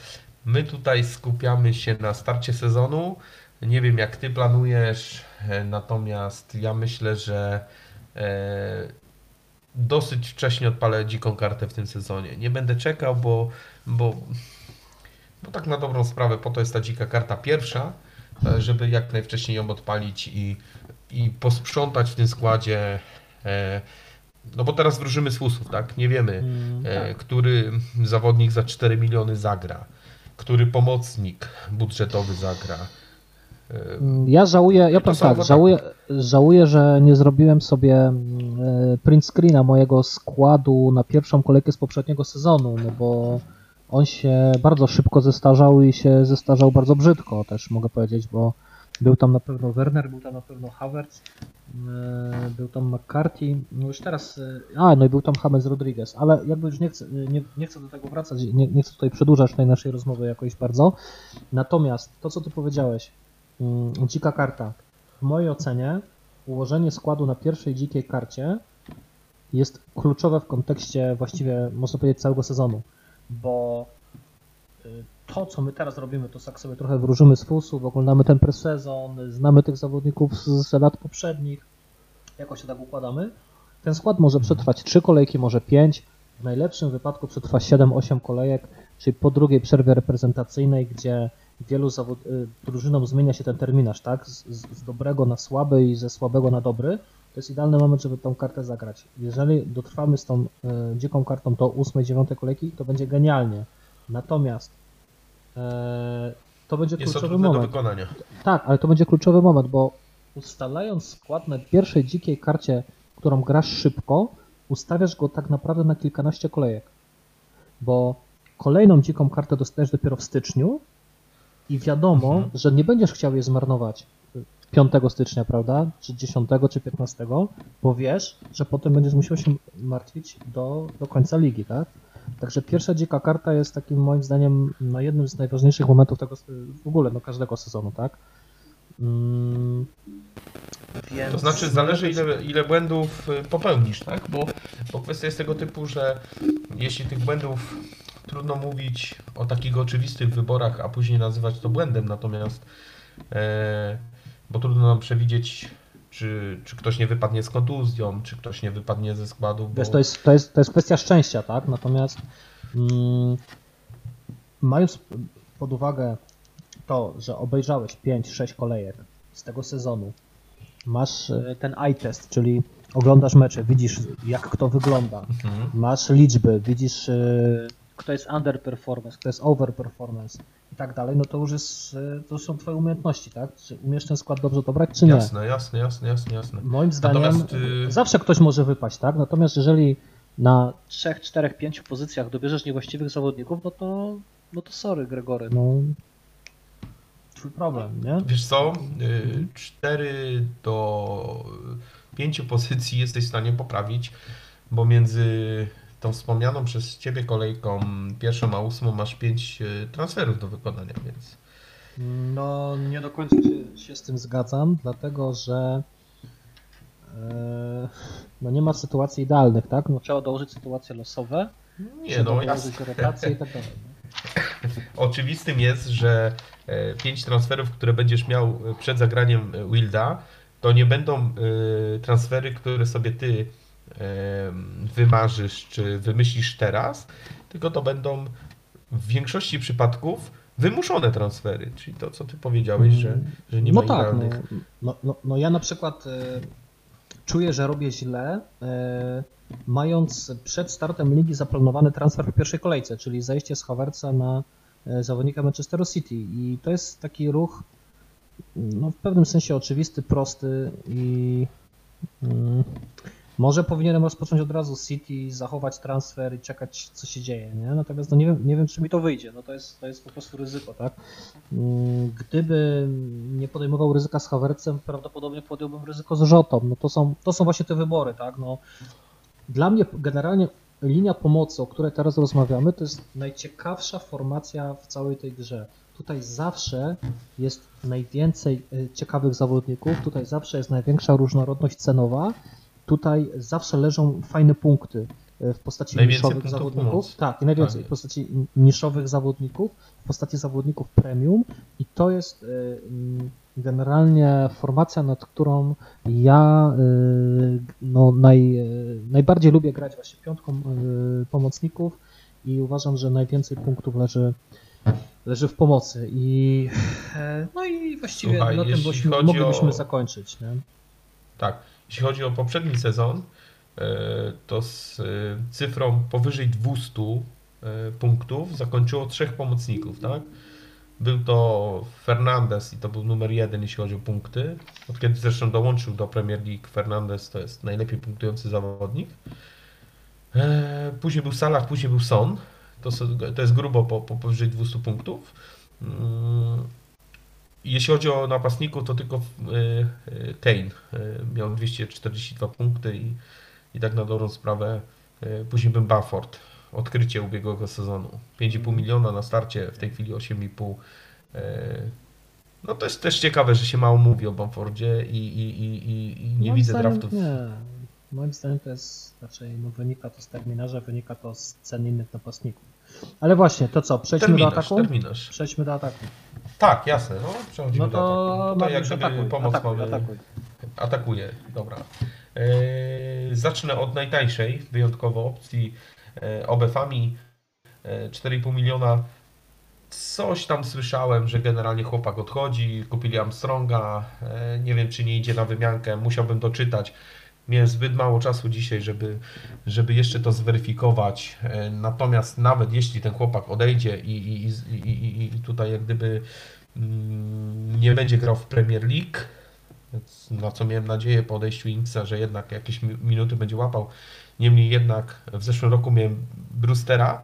my tutaj skupiamy się na starcie sezonu. Nie wiem jak Ty planujesz, e, natomiast ja myślę, że e, dosyć wcześnie odpalę dziką kartę w tym sezonie. Nie będę czekał, bo, bo, bo tak na dobrą sprawę po to jest ta dzika karta pierwsza, e, żeby jak najwcześniej ją odpalić i, i posprzątać w tym składzie. No bo teraz wróżymy z fusów, tak? Nie wiemy, Mm, tak. który zawodnik za 4 miliony zagra, który pomocnik budżetowy zagra. Mm, Ja żałuję, ja powiem tak, żałuję, żałuję, że nie zrobiłem sobie mm, e, print screena mojego składu na pierwszą kolejkę z poprzedniego sezonu, no bo on się bardzo szybko zestarzał i się zestarzał bardzo brzydko też mogę powiedzieć, bo był tam na pewno Werner, był tam na pewno Havertz, e, był tam McCarthy, no już teraz, e, a no i był tam James Rodriguez, ale jakby już nie chcę, nie, nie chcę do tego wracać, nie, nie chcę tutaj przedłużać tej naszej rozmowy jakoś bardzo, natomiast to co ty powiedziałeś, dzika karta. W mojej ocenie ułożenie składu na pierwszej dzikiej karcie jest kluczowe w kontekście właściwie, można powiedzieć, całego sezonu, bo y, to, co my teraz robimy, to tak sobie trochę wróżymy z fusów, oglądamy ten presezon, znamy tych zawodników z, z lat poprzednich, jakoś się tak układamy. Ten skład może przetrwać 3 kolejki, może 5, w najlepszym wypadku przetrwa 7-8 kolejek, czyli po drugiej przerwie reprezentacyjnej, gdzie wielu zawod... y, drużynom zmienia się ten terminarz, tak? Z, z dobrego na słaby i ze słabego na dobry. To jest idealny moment, żeby tą kartę zagrać. Jeżeli dotrwamy z tą y, dziką kartą do 8-9 kolejki, to będzie genialnie. Natomiast e, to będzie Jest kluczowy trudne do moment. wykonania. Tak, ale to będzie kluczowy moment, bo ustalając skład na pierwszej dzikiej karcie, którą grasz szybko, ustawiasz go tak naprawdę na kilkanaście kolejek. Bo kolejną dziką kartę dostajesz dopiero w styczniu i wiadomo, Mhm. że nie będziesz chciał jej zmarnować 5 stycznia, prawda? Czy 10, czy 15, bo wiesz, że potem będziesz musiał się martwić do, do końca ligi, tak? Także pierwsza dzika karta jest takim moim zdaniem no, jednym z najważniejszych momentów tego w ogóle no, każdego sezonu, tak? Mm, Więc To znaczy zależy ile, ile błędów y, popełnisz, tak? Bo, bo kwestia jest tego typu, że jeśli tych błędów trudno mówić o takich oczywistych wyborach, a później nazywać to błędem, natomiast e, bo trudno nam przewidzieć, czy, czy ktoś nie wypadnie z kontuzją, czy ktoś nie wypadnie ze składu. Bo... Wiesz, to jest, to, jest, to jest kwestia szczęścia, tak? Natomiast mm, mając pod uwagę to, że obejrzałeś 5-6 kolejek z tego sezonu, masz e, ten eye test, czyli oglądasz mecze, widzisz jak kto wygląda, Mhm. masz liczby, widzisz e, kto jest underperformance, kto jest overperformance i tak dalej, no to już jest, e, to są twoje umiejętności, tak? Czy umiesz ten skład dobrze dobrać, czy nie? Jasne, jasne, jasne, jasne, jasne. Moim zdaniem Natomiast, y- zawsze ktoś może wypaść, tak? Natomiast jeżeli na 3, 4, 5 pozycjach dobierzesz niewłaściwych zawodników, no to, no to sorry Gregory, no twój problem, nie? Wiesz co, 4 do 5 pozycji jesteś w stanie poprawić, bo między tą wspomnianą przez Ciebie kolejką pierwszą a ósmą masz 5 transferów do wykonania, więc No nie do końca się, się z tym zgadzam, dlatego że e, no nie ma sytuacji idealnych, tak? No trzeba dołożyć sytuacje losowe Nie, no rotację i tak dalej. Oczywistym jest, że e, pięć transferów, które będziesz miał przed zagraniem Wilda, to nie będą e, transfery, które sobie ty wymarzysz czy wymyślisz teraz, tylko to będą w większości przypadków wymuszone transfery, czyli to, co ty powiedziałeś, że, że nie no ma tak, idealnych... No, no, no, no ja na przykład e, czuję, że robię źle, e, mając przed startem ligi zaplanowany transfer w pierwszej kolejce, czyli zejście z Havertza na e, zawodnika Manchesteru City. I to jest taki ruch no, w pewnym sensie oczywisty, prosty i mm, może powinienem rozpocząć od razu City, zachować transfer i czekać, co się dzieje, nie? Natomiast no nie, wiem, nie wiem, czy mi to wyjdzie. No to jest, to jest po prostu ryzyko, tak? Mm, gdyby nie podejmował ryzyka z Havertzem, prawdopodobnie podjąłbym ryzyko z Rzotą. No to są, to są właśnie te wybory, tak? No, dla mnie generalnie linia pomocy, o której teraz rozmawiamy, to jest najciekawsza formacja w całej tej grze. Tutaj zawsze jest najwięcej y, ciekawych zawodników, tutaj zawsze jest największa różnorodność cenowa Tutaj zawsze leżą fajne punkty e, w postaci najwięcej niszowych zawodników. Tak, i najwięcej tak. w postaci niszowych zawodników, w postaci zawodników premium i to jest e, generalnie formacja, nad którą ja e, no, naj, najbardziej lubię grać właśnie piątką pomocników i uważam, że najwięcej punktów leży leży w pomocy i no i właściwie Słuchaj, na tym moglibyśmy o... zakończyć. Nie? Tak. Jeśli chodzi o poprzedni sezon, e, to z e, cyfrą powyżej 200 e, punktów zakończyło trzech pomocników, tak? Był to Fernandez i to był numer jeden, jeśli chodzi o punkty. Od kiedy zresztą dołączył do Premier League, Fernandez to jest najlepiej punktujący zawodnik. Później był Salah, później był Son. To, to jest grubo po, po powyżej 200 punktów. Jeśli chodzi o napastników, to tylko y, y, Kane y, miał 242 punkty i, i tak na dobrą sprawę później był Bufford. Odkrycie ubiegłego sezonu. 5,5 miliona na starcie, w tej chwili 8,5. No to jest też ciekawe, że się mało mówi o Bamfordzie i, i, i, i nie Moim widzę draftów. Nie. Moim zdaniem to jest raczej, no wynika to z terminarza, wynika to z cen innych napastników. Ale właśnie, to co, przejdźmy terminarz, do ataku? Terminarz. Przejdźmy do ataku. Tak, jasne, no przechodzimy no to do ataku. Tutaj jak gdyby atakuj, pomoc atakuj, mamy... Atakuj. Atakuje, dobra. Yy, zacznę od najtańszej, wyjątkowo opcji yy, Obefami. Yy, 4,5 miliona. Coś tam słyszałem, że generalnie chłopak odchodzi, kupili Armstronga. Yy, nie wiem, czy nie idzie na wymiankę, musiałbym doczytać. Miałem zbyt mało czasu dzisiaj, żeby, żeby jeszcze to zweryfikować. E, natomiast nawet jeśli ten chłopak odejdzie i, i, i, i tutaj jak gdyby mm, nie będzie grał w Premier League, na co miałem nadzieję po odejściu Inksa, że jednak jakieś minuty będzie łapał. Niemniej jednak w zeszłym roku miałem Brewstera,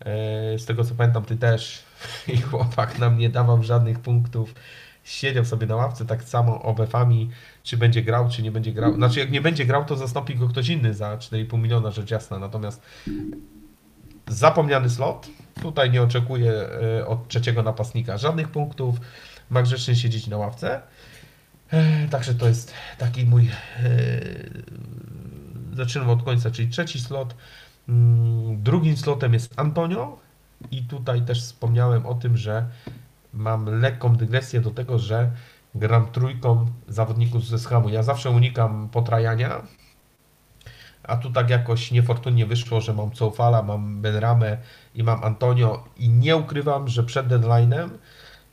e, z tego co pamiętam ty też i chłopak nam nie dawał żadnych punktów siedział sobie na ławce tak samo obefami, czy będzie grał, czy nie będzie grał. Znaczy, jak nie będzie grał, to zastąpi go ktoś inny za 4,5 miliona, rzecz jasna. Natomiast zapomniany slot. Tutaj nie oczekuję e, od trzeciego napastnika żadnych punktów. Ma grzecznie siedzieć na ławce. E, także to jest taki mój. E, zaczynam od końca, czyli trzeci slot. Mm, drugim slotem jest Antonio. I tutaj też wspomniałem o tym, że mam lekką dygresję do tego, że gram trójką zawodników ze schamu. Ja zawsze unikam potrajania, a tu tak jakoś niefortunnie wyszło, że mam Coufala, mam Benramę i mam Antonio i nie ukrywam, że przed deadline'em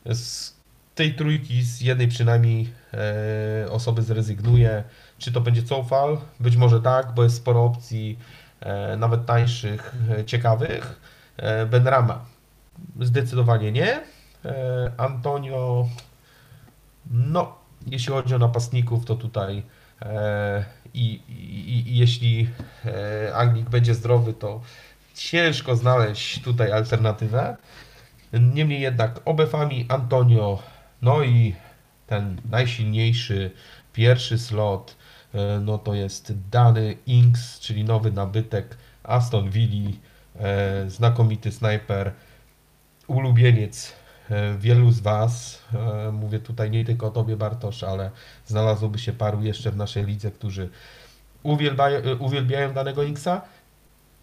z tej trójki z jednej przynajmniej e, osoby zrezygnuję. Czy to będzie Coufal? Być może tak, bo jest sporo opcji e, nawet tańszych, e, ciekawych. E, Benrama zdecydowanie nie. E, Antonio, no, jeśli chodzi o napastników, to tutaj e, i, i, i jeśli e, Anglik będzie zdrowy, to ciężko znaleźć tutaj alternatywę. Niemniej jednak obefami Antonio, no i ten najsilniejszy pierwszy slot, no to jest dany Inks, czyli nowy nabytek Aston Villa, znakomity snajper, ulubieniec E, wielu z Was, e, mówię tutaj nie tylko o Tobie Bartosz, ale znalazłoby się paru jeszcze w naszej lidze, którzy uwielbiają, e, uwielbiają danego Inksa.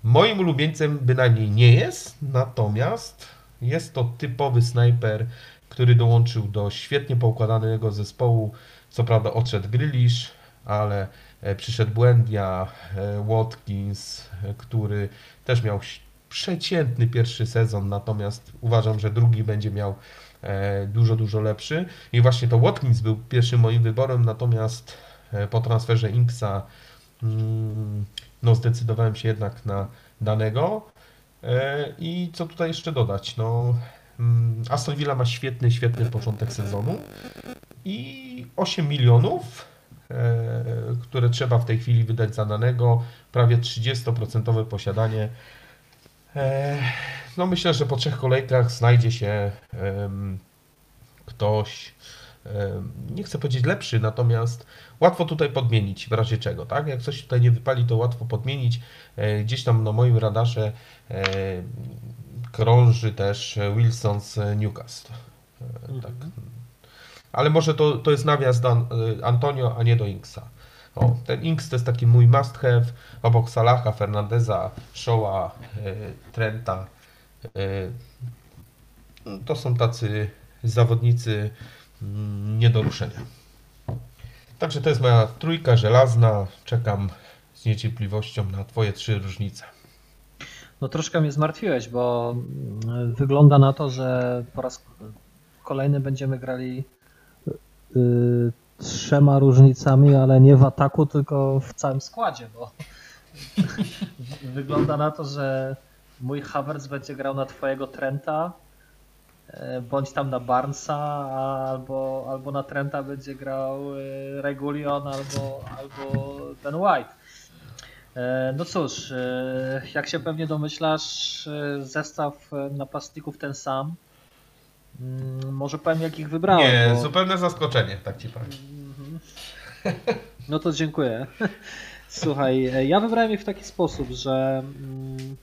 Moim ulubieńcem bynajmniej nie jest, natomiast jest to typowy snajper, który dołączył do świetnie poukładanego zespołu. Co prawda odszedł Grealish, ale e, przyszedł Błędia, e, Watkins, e, który też miał przeciętny pierwszy sezon, natomiast uważam, że drugi będzie miał e, dużo, dużo lepszy. I właśnie to Watkins był pierwszym moim wyborem, natomiast e, po transferze Inksa mm, no zdecydowałem się jednak na danego. E, I co tutaj jeszcze dodać? No, mm, Aston Villa ma świetny, świetny początek sezonu i 8 milionów, które trzeba w tej chwili wydać za danego, prawie 30% posiadanie. E, No myślę, że po trzech kolejkach znajdzie się ktoś, nie chcę powiedzieć lepszy, natomiast łatwo tutaj podmienić w razie czego, tak? Jak coś tutaj nie wypali, to łatwo podmienić. E, Gdzieś tam na moim radarze e, krąży też Wilson z Newcastle. Tak. Ale może to, to jest nawias do An- Antonio, a nie do Inksa. O, ten Inks to jest taki mój must have obok Salaha, Fernandeza, Shaw'a, e, Trenta. E, To są tacy zawodnicy mm, nie do ruszenia. Także to jest moja trójka żelazna. Czekam z niecierpliwością na Twoje trzy różnice. No troszkę mnie zmartwiłeś, bo mm, wygląda na to, że po raz kolejny będziemy grali Y, trzema różnicami, ale nie w ataku, tylko w całym składzie, bo wygląda na to, że mój Havertz będzie grał na twojego Trenta, e, bądź tam na Barnesa, albo, albo na Trenta będzie grał e, Regulion albo, albo Ben White. E, No cóż, jak się pewnie domyślasz, zestaw napastników ten sam. Mm, Może powiem, jakich wybrałem. Nie, bo... zupełne zaskoczenie, tak ci powiem. Mhm. No to dziękuję. Słuchaj, e, ja wybrałem je w taki sposób, że mm,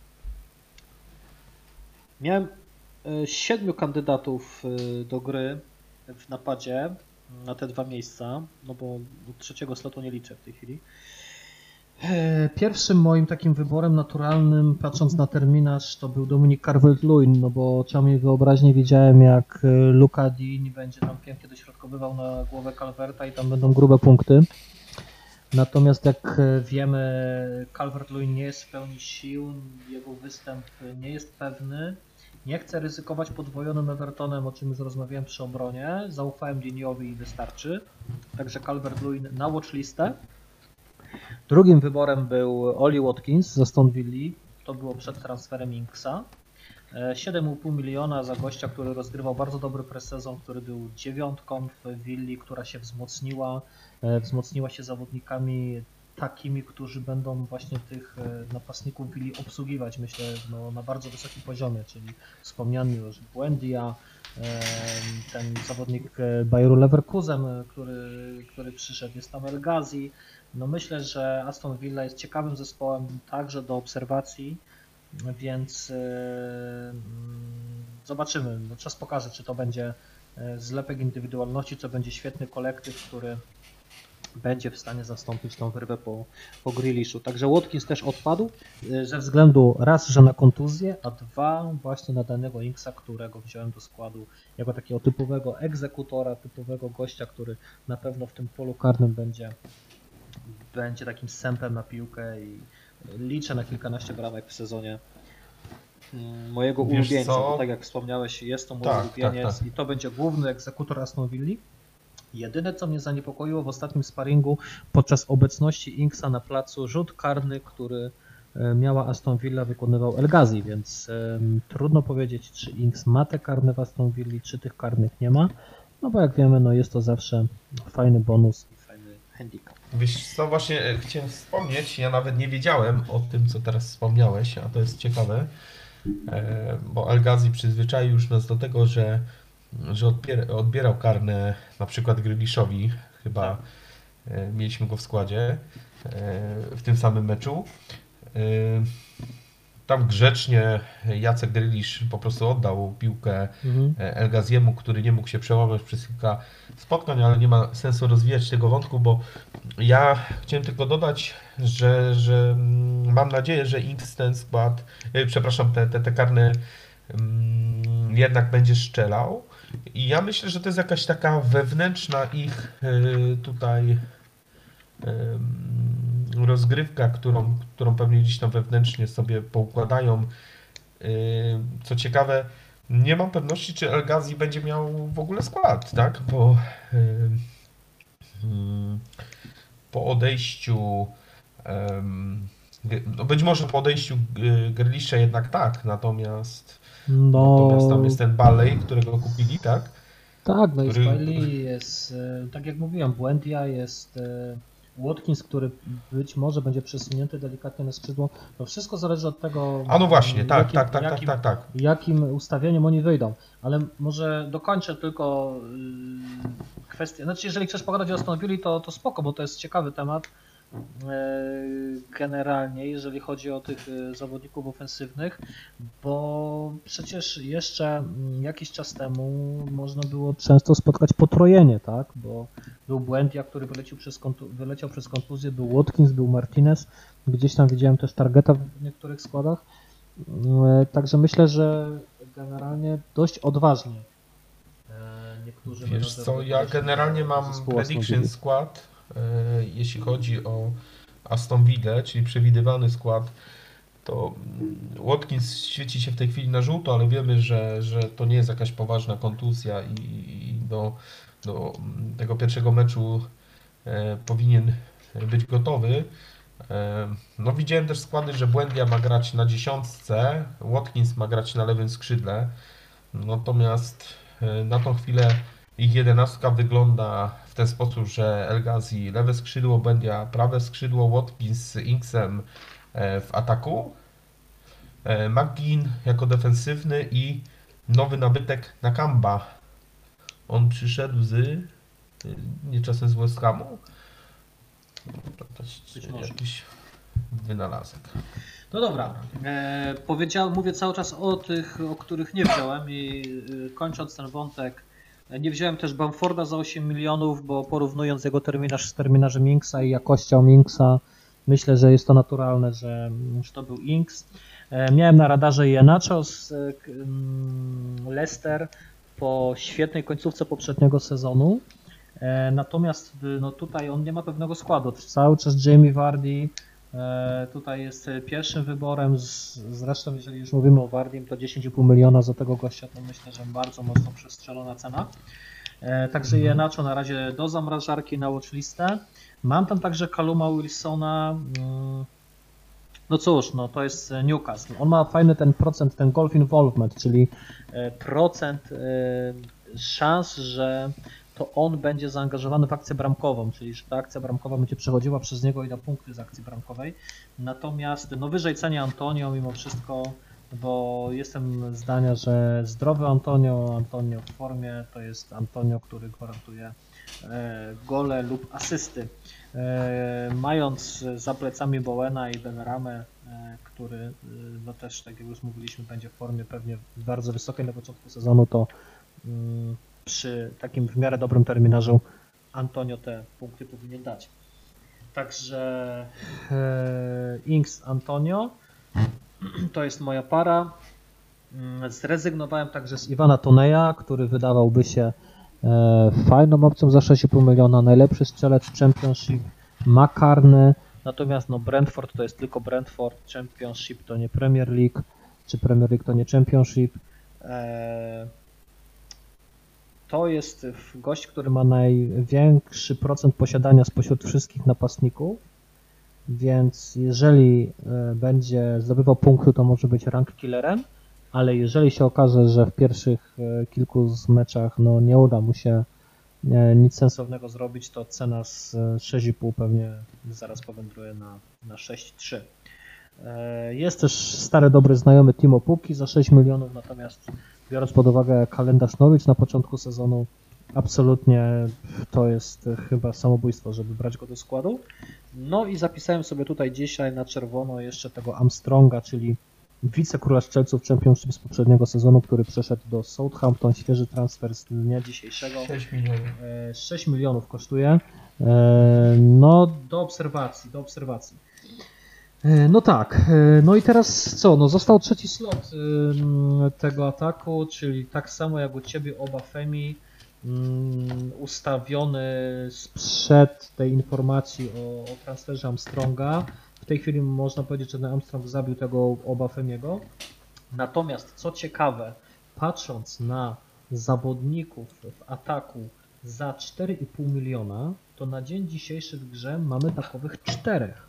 miałem e, siedmiu kandydatów e, do gry w napadzie na te dwa miejsca, no bo trzeciego slotu nie liczę w tej chwili. E, Pierwszym moim takim wyborem naturalnym, patrząc na terminarz, to był Dominik Carvert-Lewin, no bo oczami wyobraźnie widziałem, jak e, Luka Dean będzie tam pięknie dośrodkowywał na głowę Calverta i tam będą grube punkty. Natomiast jak e, wiemy, Calvert-Lewin nie jest w pełni sił, jego występ nie jest pewny. Nie chcę ryzykować podwojonym Evertonem, o czym już rozmawiałem przy obronie. Zaufałem Diniowi i wystarczy. Także Calvert-Lewin na watchlistę. Drugim wyborem był Oli Watkins z Aston Villa. To było przed transferem Inksa. E, 7,5 miliona za gościa, który rozgrywał bardzo dobry presezon, który był dziewiątką w Willi, która się wzmocniła. E, Wzmocniła się zawodnikami takimi, którzy będą właśnie tych e, napastników Willi obsługiwać, myślę, no, na bardzo wysokim poziomie, czyli wspomniany już Buendia, e, ten zawodnik Bayeru Leverkusen, który, który przyszedł, jest tam El Ghazi. No myślę, że Aston Villa jest ciekawym zespołem także do obserwacji, więc e, mm, zobaczymy. No, czas pokaże, czy to będzie e, zlepek indywidualności, to będzie świetny kolektyw, który będzie w stanie zastąpić tą wyrwę po, po Grealishu. Także Watkins też odpadł e, ze względu raz, że na kontuzję, a dwa właśnie na danego Inksa, którego wziąłem do składu jako takiego typowego egzekutora, typowego gościa, który na pewno w tym polu karnym będzie będzie takim sępem na piłkę i liczę na kilkanaście bramek w sezonie mm, mojego Wiesz ulubieńca, co? bo tak jak wspomniałeś, jest to mój Tak, ulubieniec tak, tak. i to będzie główny egzekutor Aston Villa. Jedyne, co mnie zaniepokoiło w ostatnim sparingu podczas obecności Inksa na placu, rzut karny, który e, miała Aston Villa, wykonywał El Ghazi, więc em, trudno powiedzieć, czy Inks ma te karne w Aston Villa, czy tych karnych nie ma. No bo jak wiemy, no jest to zawsze fajny bonus i fajny handicap. Wiesz co, właśnie e, chciałem wspomnieć, ja nawet nie wiedziałem o tym, co teraz wspomniałeś, a to jest ciekawe, e, bo Algazi przyzwyczaił już nas do tego, że, że odbier- odbierał karne na przykład Grealishowi, chyba e, mieliśmy go w składzie w tym samym meczu. Tam grzecznie Jacek Grealish po prostu oddał piłkę Mhm. e, El Ghaziemu, który nie mógł się przełamać przez kilka spotkań, ale nie ma sensu rozwijać tego wątku, bo ja chciałem tylko dodać, że, że mm, mam nadzieję, że Inks ten skład, e, przepraszam, te, te, te karne mm, jednak będzie strzelał. I ja myślę, że to jest jakaś taka wewnętrzna ich e, tutaj em, rozgrywka, którą, którą pewnie gdzieś tam wewnętrznie sobie poukładają. Co ciekawe, nie mam pewności, czy El Ghazi będzie miał w ogóle skład, tak? Bo ym, ym, po odejściu G- no być może po odejściu y, Grealisha jednak tak, natomiast, No, natomiast tam jest ten Balej, którego kupili, tak? tak, no jest który- jest, e, tak jak mówiłem, Buendia, jest e, Watkins, który być może będzie przesunięty delikatnie na skrzydło. To wszystko zależy od tego, A no właśnie, tak, jakim, tak, tak, tak, jakim, tak, tak. jakim ustawieniem oni wyjdą. Ale może dokończę tylko yy, kwestię. Znaczy, jeżeli chcesz pogadać o Aston to, to spoko, bo to jest ciekawy temat. Yy, Generalnie, jeżeli chodzi o tych yy, zawodników ofensywnych, bo przecież jeszcze mm, jakiś czas temu można było często spotkać potrojenie, tak? Bo był Błędia, który wyleciał przez, wyleciał przez kontuzję, był Watkins, był Martinez, gdzieś tam widziałem też Targeta w niektórych składach. E, Także myślę, że generalnie dość odważnie e, niektórzy Wiesz co, ja generalnie mam prediction skład, e, jeśli chodzi o Aston Villa, czyli przewidywany skład, to mm, Watkins świeci się w tej chwili na żółto, ale wiemy, że, że to nie jest jakaś poważna kontuzja i, i do, do mm, tego pierwszego meczu e, powinien być gotowy. E, No widziałem też składy, że Błędia ma grać na dziesiątce, Watkins ma grać na lewym skrzydle, natomiast e, na tą chwilę ich jedenastka wygląda ten sposób, że El Ghazi lewe skrzydło, Błędia prawe skrzydło, Watkins z Inksem e, w ataku, e, McGinn jako defensywny i nowy nabytek Nakamba. On przyszedł z e, nie czasem z West Hamu. Jakiś wynalazek. No dobra, e, powiedział, mówię cały czas o tych, o których nie wziąłem i e, kończąc ten wątek, nie wziąłem też Bamforda za 8 milionów, bo porównując jego terminarz z terminarzem Inksa i jakością Inksa, myślę, że jest to naturalne, że, że to był Inks. E, miałem na radarze Jenacho z e, mm, Leicester po świetnej końcówce poprzedniego sezonu. E, Natomiast y, no tutaj on nie ma pewnego składu. Cały czas Jamie Vardy tutaj jest e, pierwszym wyborem. Zresztą, jeżeli już mówimy o Vardim, to 10,5 miliona za tego gościa to myślę, że bardzo mocno przestrzelona cena. E, Także Mhm. Jenacho na razie do zamrażarki na watchlistę. Mam tam także Kaluma Wilsona. mm, No cóż, no to jest e, Newcastle. On ma fajny ten procent, ten golf involvement, czyli e, procent e, szans, że to on będzie zaangażowany w akcję bramkową, czyli że ta akcja bramkowa będzie przechodziła przez niego i da punkty z akcji bramkowej. Natomiast no wyżej cenię Antonio mimo wszystko, bo jestem zdania, że zdrowy Antonio, Antonio w formie to jest Antonio, który gwarantuje e, gole lub asysty. E, Mając za plecami Bowena i Benramę, e, który no też, tak jak już mówiliśmy, będzie w formie pewnie bardzo wysokiej na początku sezonu, to mm, przy takim w miarę dobrym terminarzu Antonio te punkty powinien dać. Także e, Inks Antonio to jest moja para. Mm, Zrezygnowałem także z Iwana Toneja, który wydawałby się e, fajną opcją za 6,5 miliona. Najlepszy strzelec Championship, makarny. Natomiast no Brentford to jest tylko Brentford, Championship to nie Premier League, czy Premier League to nie Championship. E, to jest gość, który ma największy procent posiadania spośród wszystkich napastników, więc jeżeli e, będzie zdobywał punkty, to może być rank killerem, ale jeżeli się okaże, że w pierwszych e, kilku z meczach no, nie uda mu się e, nic sensownego zrobić, to cena z e, 6,5 pewnie zaraz powędruje na, na 6,3. E, Jest też stary, dobry znajomy Timo Puki za 6 milionów, natomiast biorąc pod uwagę kalendarz Norwich na początku sezonu, absolutnie to jest e, chyba samobójstwo, żeby brać go do składu. No i zapisałem sobie tutaj dzisiaj na czerwono jeszcze tego Armstronga, czyli wicekróla strzelców Championship z poprzedniego sezonu, który przeszedł do Southampton, świeży transfer z dnia dzisiejszego. 6 milionów. E, 6 milionów kosztuje. E, No, do obserwacji, do obserwacji. E, No tak, e, no i teraz co? No został trzeci slot tego ataku, czyli tak samo jak u Ciebie oba Femi ustawiony sprzed tej informacji o, o transferze Armstronga. W tej chwili można powiedzieć, że Armstrong zabił tego oba Femiego. Natomiast co ciekawe, patrząc na zawodników w ataku za 4,5 miliona, to na dzień dzisiejszy w grze mamy takowych czterech.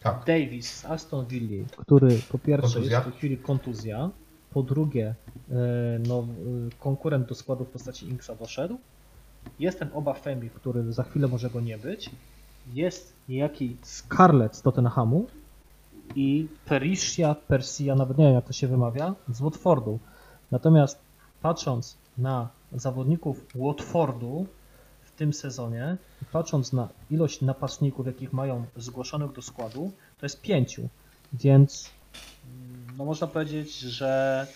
Tak. Davis z Aston Villa, który po pierwsze Kontuzja. jest w tej chwili kontuzja, po drugie e, no, e, konkurent do składu w postaci Inksa doszedł, jest ten Oba Femi, który za chwilę może go nie być, jest niejaki Scarlett z Tottenhamu i Perisia, Persia, nawet nie wiem jak to się wymawia, z Watfordu. Natomiast patrząc na zawodników Watfordu w tym sezonie, patrząc na ilość napastników, jakich mają zgłoszonych do składu, to jest pięciu. Więc mm, no można powiedzieć, że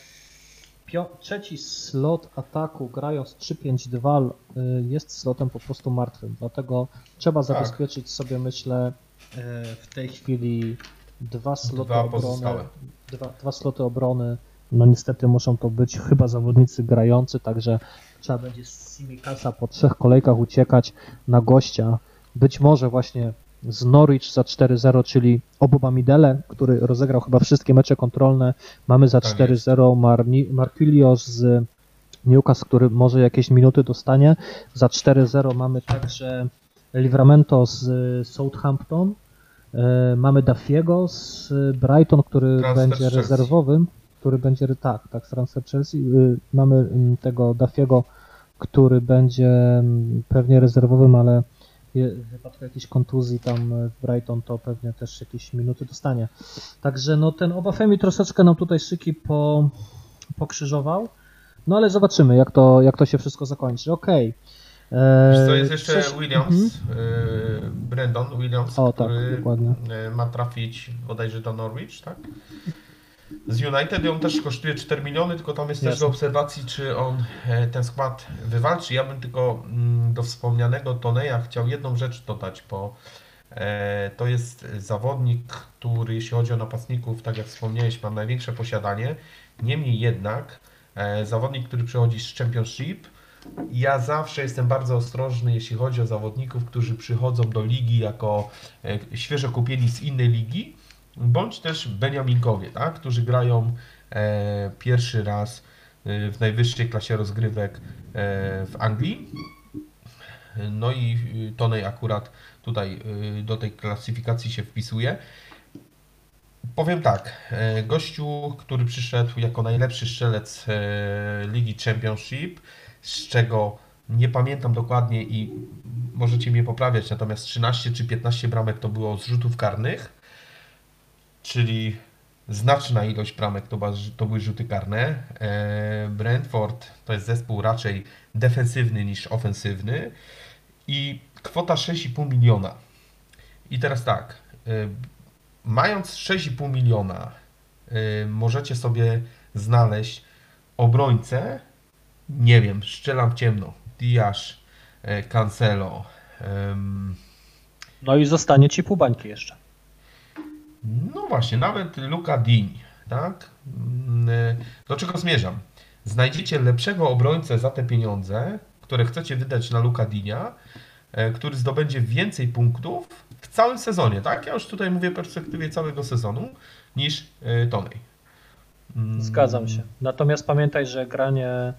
trzeci slot ataku grając 3-5-2 y, jest slotem po prostu martwym. Dlatego trzeba zabezpieczyć sobie, myślę, y, w tej chwili dwa sloty Dwa obrony. Dwa, dwa sloty obrony. No niestety muszą to być chyba zawodnicy grający, także trzeba będzie z Simikasa po trzech kolejkach uciekać na gościa. Być może właśnie z Norwich za 4-0, czyli Obuba Midele, który rozegrał chyba wszystkie mecze kontrolne. Mamy za Tak 4-0 Marni- Marquilios z Newcastle, który może jakieś minuty dostanie. Za 4-0 mamy także Livramento z Southampton. E, Mamy Dafiego z Brighton, który Transfer będzie rezerwowym, który będzie, tak, tak, z transfer Chelsea. Y, Mamy mm, tego Dafiego, który będzie mm, pewnie rezerwowym, ale w wypadku jakiejś kontuzji tam e, w Brighton to pewnie też jakieś minuty dostanie. Także no ten Obafemi troszeczkę nam tutaj szyki po, pokrzyżował. No ale zobaczymy, jak to, jak to się wszystko zakończy. Okej. E, Wiesz co, jest jeszcze Williams, Mhm. y, Brandon Williams, O, tak, który y, ma trafić bodajże do Norwich, tak? Z United on też kosztuje 4 miliony, tylko tam jest też Jasne. do obserwacji, czy on e, ten skład wywalczy. Ja bym tylko mm, do wspomnianego Toneja chciał jedną rzecz dodać, bo e, to jest zawodnik, który jeśli chodzi o napastników, tak jak wspomniałeś, ma największe posiadanie. Niemniej jednak e, zawodnik, który przychodzi z Championship, ja zawsze jestem bardzo ostrożny, jeśli chodzi o zawodników, którzy przychodzą do ligi jako świeżo kupieni z innej ligi, bądź też Beniaminkowie, tak? którzy grają e, pierwszy raz e, w najwyższej klasie rozgrywek e, w Anglii. No i y, Tonej akurat tutaj y, do tej klasyfikacji się wpisuje. Powiem tak, e, gościu, który przyszedł jako najlepszy strzelec e, Ligi Championship, z czego nie pamiętam dokładnie i możecie mnie poprawiać, natomiast 13 czy 15 bramek to było z rzutów karnych, czyli znaczna ilość bramek to, to były rzuty karne. E, Brentford to jest zespół raczej defensywny niż ofensywny i kwota 6,5 miliona. I teraz tak, e, mając 6,5 miliona, y, możecie sobie znaleźć obrońcę, nie wiem, strzelam w ciemno, Diasz, Cancelo, No i zostanie ci pół bańki jeszcze. No właśnie, nawet Luka Dini, tak? Mm, Do czego zmierzam? Znajdziecie lepszego obrońcę za te pieniądze, które chcecie wydać na Luka Dinia, y, który zdobędzie więcej punktów w całym sezonie, tak? Ja już tutaj mówię w perspektywie całego sezonu, niż y, Tonej. Mm, Zgadzam się. Natomiast pamiętaj, że granie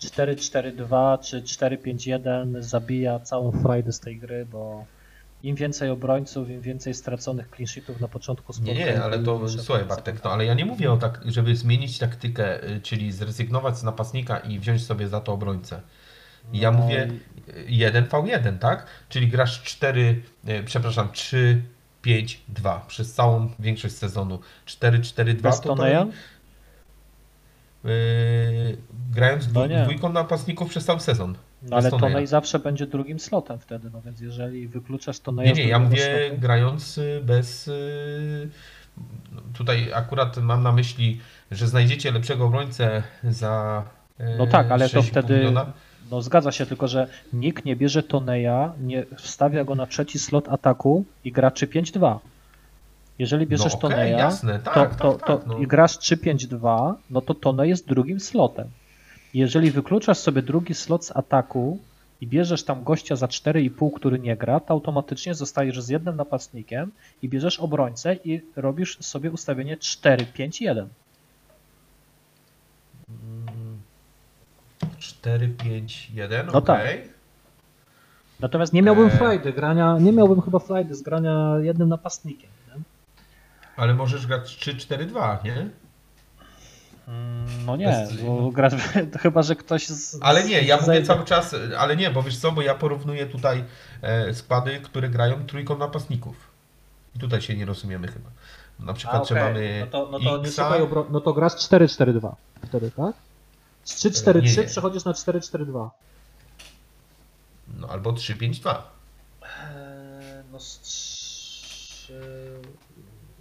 4-4-2 czy 4-5-1 zabija całą frajdę z tej gry, bo im więcej obrońców, im więcej straconych clean na początku Nie, spotkania. nie, ale to słuchaj. Bartek, no ale ja nie mówię o tak, żeby zmienić taktykę, y, czyli zrezygnować z napastnika i wziąć sobie za to obrońcę. Ja No mówię y, 1v1, tak? Czyli grasz 4, y, przepraszam, 3, 5, 2 przez całą większość sezonu. 4, 4, 2 Bez to to Toneja? y, grając No nie. dwójką napastników przez cały sezon. No ale. Tonej zawsze będzie drugim slotem wtedy, no więc jeżeli wykluczasz Nie, Toneja z nie, ja mówię slotu, grając y, bez y, Tutaj akurat mam na myśli, że znajdziecie lepszego obrońcę za. e, No tak, ale to 6,5 wtedy. miliona. No zgadza się, tylko że nikt nie bierze Toneja, nie wstawia go na trzeci slot ataku i gra 3-5-2. Jeżeli bierzesz no, okej, Toneja, jasne, tak, to, tak, to, tak, to no. i grasz 3-5-2, no to Tone jest drugim slotem. Jeżeli wykluczasz sobie drugi slot z ataku i bierzesz tam gościa za 4,5, który nie gra, to automatycznie zostajesz z jednym napastnikiem i bierzesz obrońcę i robisz sobie ustawienie 4-5-1. 4, 5, 1. No tak. okej. Natomiast nie miałbym Eee. frajdy grania, nie miałbym chyba frajdy z grania jednym napastnikiem. Nie? Ale możesz grać 3, 4, 2, nie? Mm, No nie, bo grasz, chyba że ktoś z. Ale nie, ja mówię cały czas, ale nie, bo wiesz co, bo ja porównuję tutaj e, składy, które grają trójką napastników. I tutaj się nie rozumiemy chyba. Na A, przykład, że okej. mamy no to, no to nie szukaj obro... No to grasz 4-4-2 wtedy, tak? Z Nie, 3-4-3 nie. przechodzisz na 4-4-2. no albo 3, 5, 2. Eee, No, z trzy-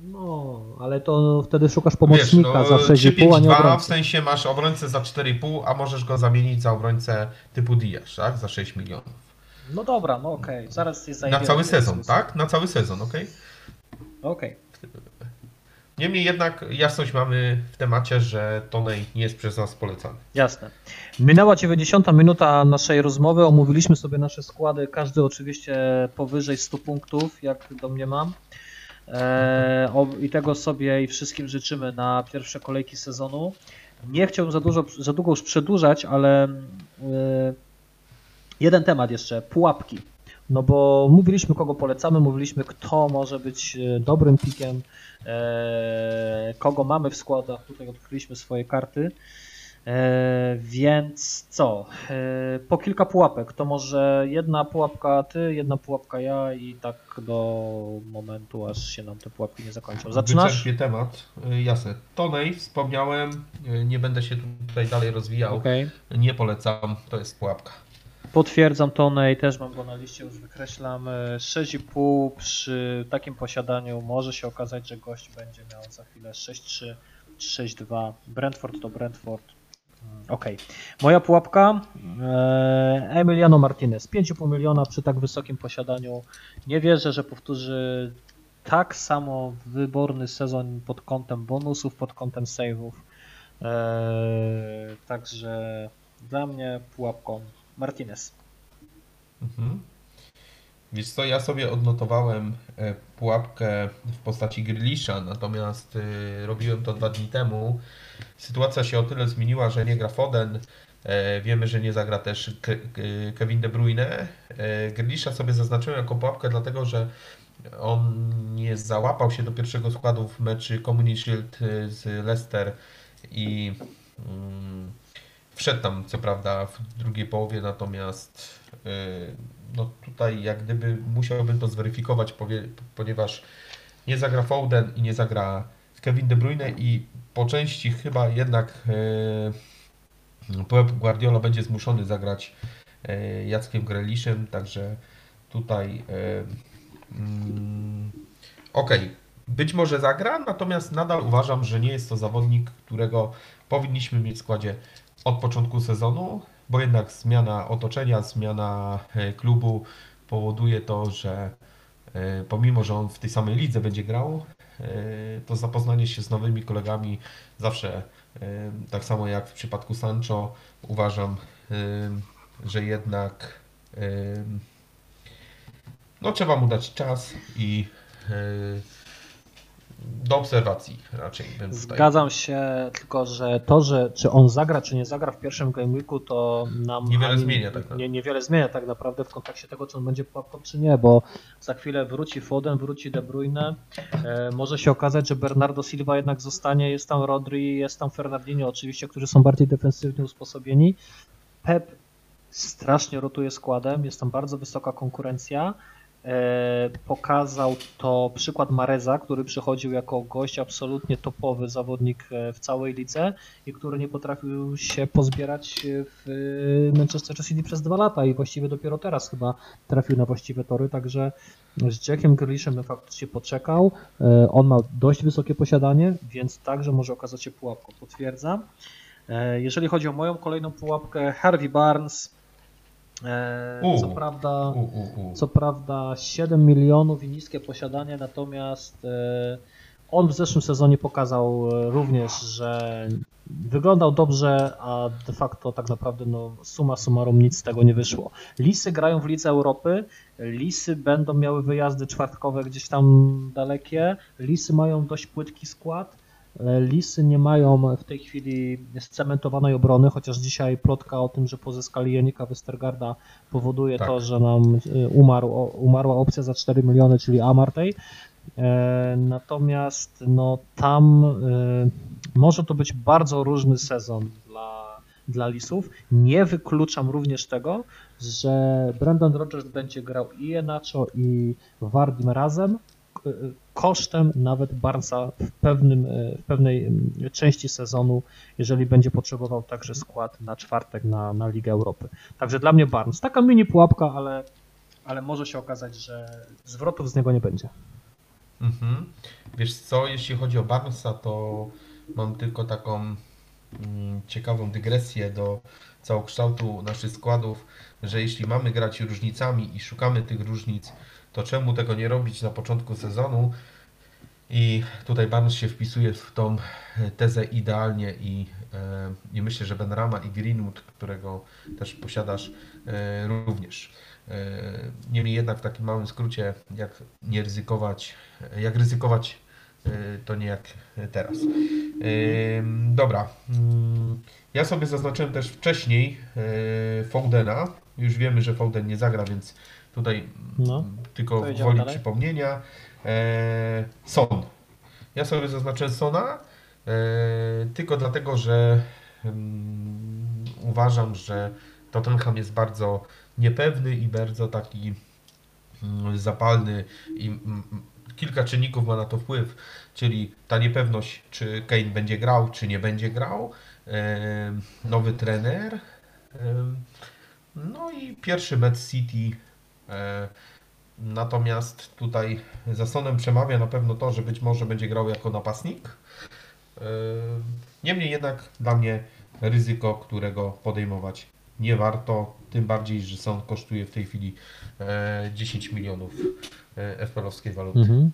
no, ale to wtedy szukasz pomocnika Wiesz, za no, 3, 6,5, 5, a nie 2 w obrońcy. sensie masz obrońcę za 4,5, a możesz go zamienić za obrońcę typu Diasz, tak? Za 6 milionów. No dobra, no okej, zaraz jest Na cały sezon, tak? Na cały sezon, okej? Okej. Niemniej jednak jasność mamy w temacie, że Tonej nie jest przez nas polecany. Jasne. Minęła 90 minuta naszej rozmowy. Omówiliśmy sobie nasze składy. Każdy oczywiście powyżej 100 punktów, jak do mnie mam. O, I tego sobie i wszystkim życzymy na pierwsze kolejki sezonu. Nie chciałbym za, dużo, za długo już przedłużać, ale e, jeden temat jeszcze. Pułapki. No bo mówiliśmy kogo polecamy, mówiliśmy kto może być e, dobrym pikiem, e, kogo mamy w składach. Tutaj odkryliśmy swoje karty. E, więc co? E, po kilka pułapek. To może jedna pułapka ty, jedna pułapka ja i tak do momentu, aż się nam te pułapki nie zakończą. Zaczynasz? Wyczerpię temat. Y, Jasne. Tonej wspomniałem, nie będę się tutaj dalej rozwijał. Okej. Nie polecam, to jest pułapka. Potwierdzam Tonej, też mam go na liście, już wykreślam. E, 6,5 przy takim posiadaniu może się okazać, że gość będzie miał za chwilę 6,3 czy 6,2. Brentford to Brentford. Okej. Moja pułapka e, Emiliano Martinez. 5,5 miliona przy tak wysokim posiadaniu. Nie wierzę, że powtórzy tak samo wyborny sezon pod kątem bonusów, pod kątem save'ów. E, także dla mnie pułapką Martinez. Mhm. Wiesz co, ja sobie odnotowałem e, pułapkę w postaci Grillisza, natomiast y, robiłem to dwa dni temu. Sytuacja się o tyle zmieniła, że nie gra Foden. E, wiemy, że nie zagra też Ke- Ke- Kevin De Bruyne. E, Grealisha sobie zaznaczyłem jako pułapkę, dlatego że on nie załapał się do pierwszego składu w meczy Community Shield z Leicester i mm, wszedł tam co prawda w drugiej połowie, natomiast no tutaj jak gdyby musiałbym to zweryfikować, ponieważ nie zagra Foden i nie zagra Kevin De Bruyne i po części chyba jednak y, Pep Guardiola będzie zmuszony zagrać y, Jackiem Greliszem, także tutaj y, mm, okej, być może zagra, natomiast nadal uważam, że nie jest to zawodnik, którego powinniśmy mieć w składzie od początku sezonu, bo jednak zmiana otoczenia, zmiana e, klubu powoduje to, że e, pomimo, że on w tej samej lidze będzie grał, e, to zapoznanie się z nowymi kolegami zawsze, tak samo jak w przypadku Sancho, uważam, że jednak no, trzeba mu dać czas i do obserwacji raczej bym tutaj. Zgadzam się, tylko że to, że czy on zagra, czy nie zagra w pierwszym game weeku, to nam Niewiele ani- zmienia tak naprawdę. nie, niewiele zmienia tak naprawdę w kontekście tego, czy on będzie pułapką, czy nie, bo za chwilę wróci Foden, wróci De Bruyne. E, może się okazać, że Bernardo Silva jednak zostanie, jest tam Rodri, jest tam Fernandinho oczywiście, którzy są bardziej defensywnie usposobieni. Pep strasznie rotuje składem, jest tam bardzo wysoka konkurencja. E, pokazał to przykład Mareza, który przychodził jako gość absolutnie topowy zawodnik e, w całej lidze i który nie potrafił się pozbierać w Manchester City przez dwa lata i właściwie dopiero teraz chyba trafił na właściwe tory, także z Jackiem Grealishem faktycznie poczekał. E, on ma dość wysokie posiadanie, więc także może okazać się pułapką, potwierdzam. Jeżeli chodzi o moją kolejną pułapkę, Harvey Barnes, U. co prawda U, u, co prawda 7 milionów i niskie posiadanie, natomiast e, on w zeszłym sezonie pokazał e, również, że wyglądał dobrze, a de facto tak naprawdę no, suma summarum nic z tego nie wyszło. Lisy grają w Lidze Europy, Lisy będą miały wyjazdy czwartkowe gdzieś tam dalekie, Lisy mają dość płytki skład, E, Lisy nie mają w tej chwili scementowanej obrony, chociaż dzisiaj plotka o tym, że pozyskali Janika Westergarda powoduje Tak. to, że nam e, umarł, umarła opcja za 4 miliony, czyli Amartey. E, Natomiast no, tam e, może to być bardzo różny sezon dla, dla Lisów. Nie wykluczam również tego, że Brandon Rodgers będzie grał i Enacho i Wardim razem, kosztem nawet Barnesa w, pewnym, e, w pewnej części sezonu, jeżeli będzie potrzebował także skład na czwartek na, na Ligę Europy. Także dla mnie Barnes. Taka mini pułapka, ale, ale może się okazać, że zwrotów z niego nie będzie. Mhm. Wiesz co, jeśli chodzi o Barnesa, to mam tylko taką mm, ciekawą dygresję do całokształtu naszych składów, że jeśli mamy grać różnicami i szukamy tych różnic, to czemu tego nie robić na początku sezonu? I tutaj Barnes się wpisuje w tą tezę idealnie i, e, i myślę, że Benrama i Greenwood, którego też posiadasz, e, również. E, Niemniej jednak w takim małym skrócie, jak nie ryzykować, jak ryzykować, to nie jak teraz. Dobra. Mm, Ja sobie zaznaczyłem też wcześniej Foudena. Już wiemy, że Fouden nie zagra, więc tutaj No. tylko woli dalej. przypomnienia. E, Son. Ja sobie zaznaczyłem Sona e, tylko dlatego, że mm, uważam, że Tottenham jest bardzo niepewny i bardzo taki mm, zapalny i mm, kilka czynników ma na to wpływ, czyli ta niepewność, czy Kane będzie grał, czy nie będzie grał, em, nowy trener, em, no i pierwszy mecz City. E, Natomiast tutaj za Sonem przemawia na pewno to, że być może będzie grał jako napastnik. E, Niemniej jednak dla mnie ryzyko, którego podejmować nie warto, tym bardziej, że Son kosztuje w tej chwili e, 10 milionów e, FPL-owskiej waluty. Mhm.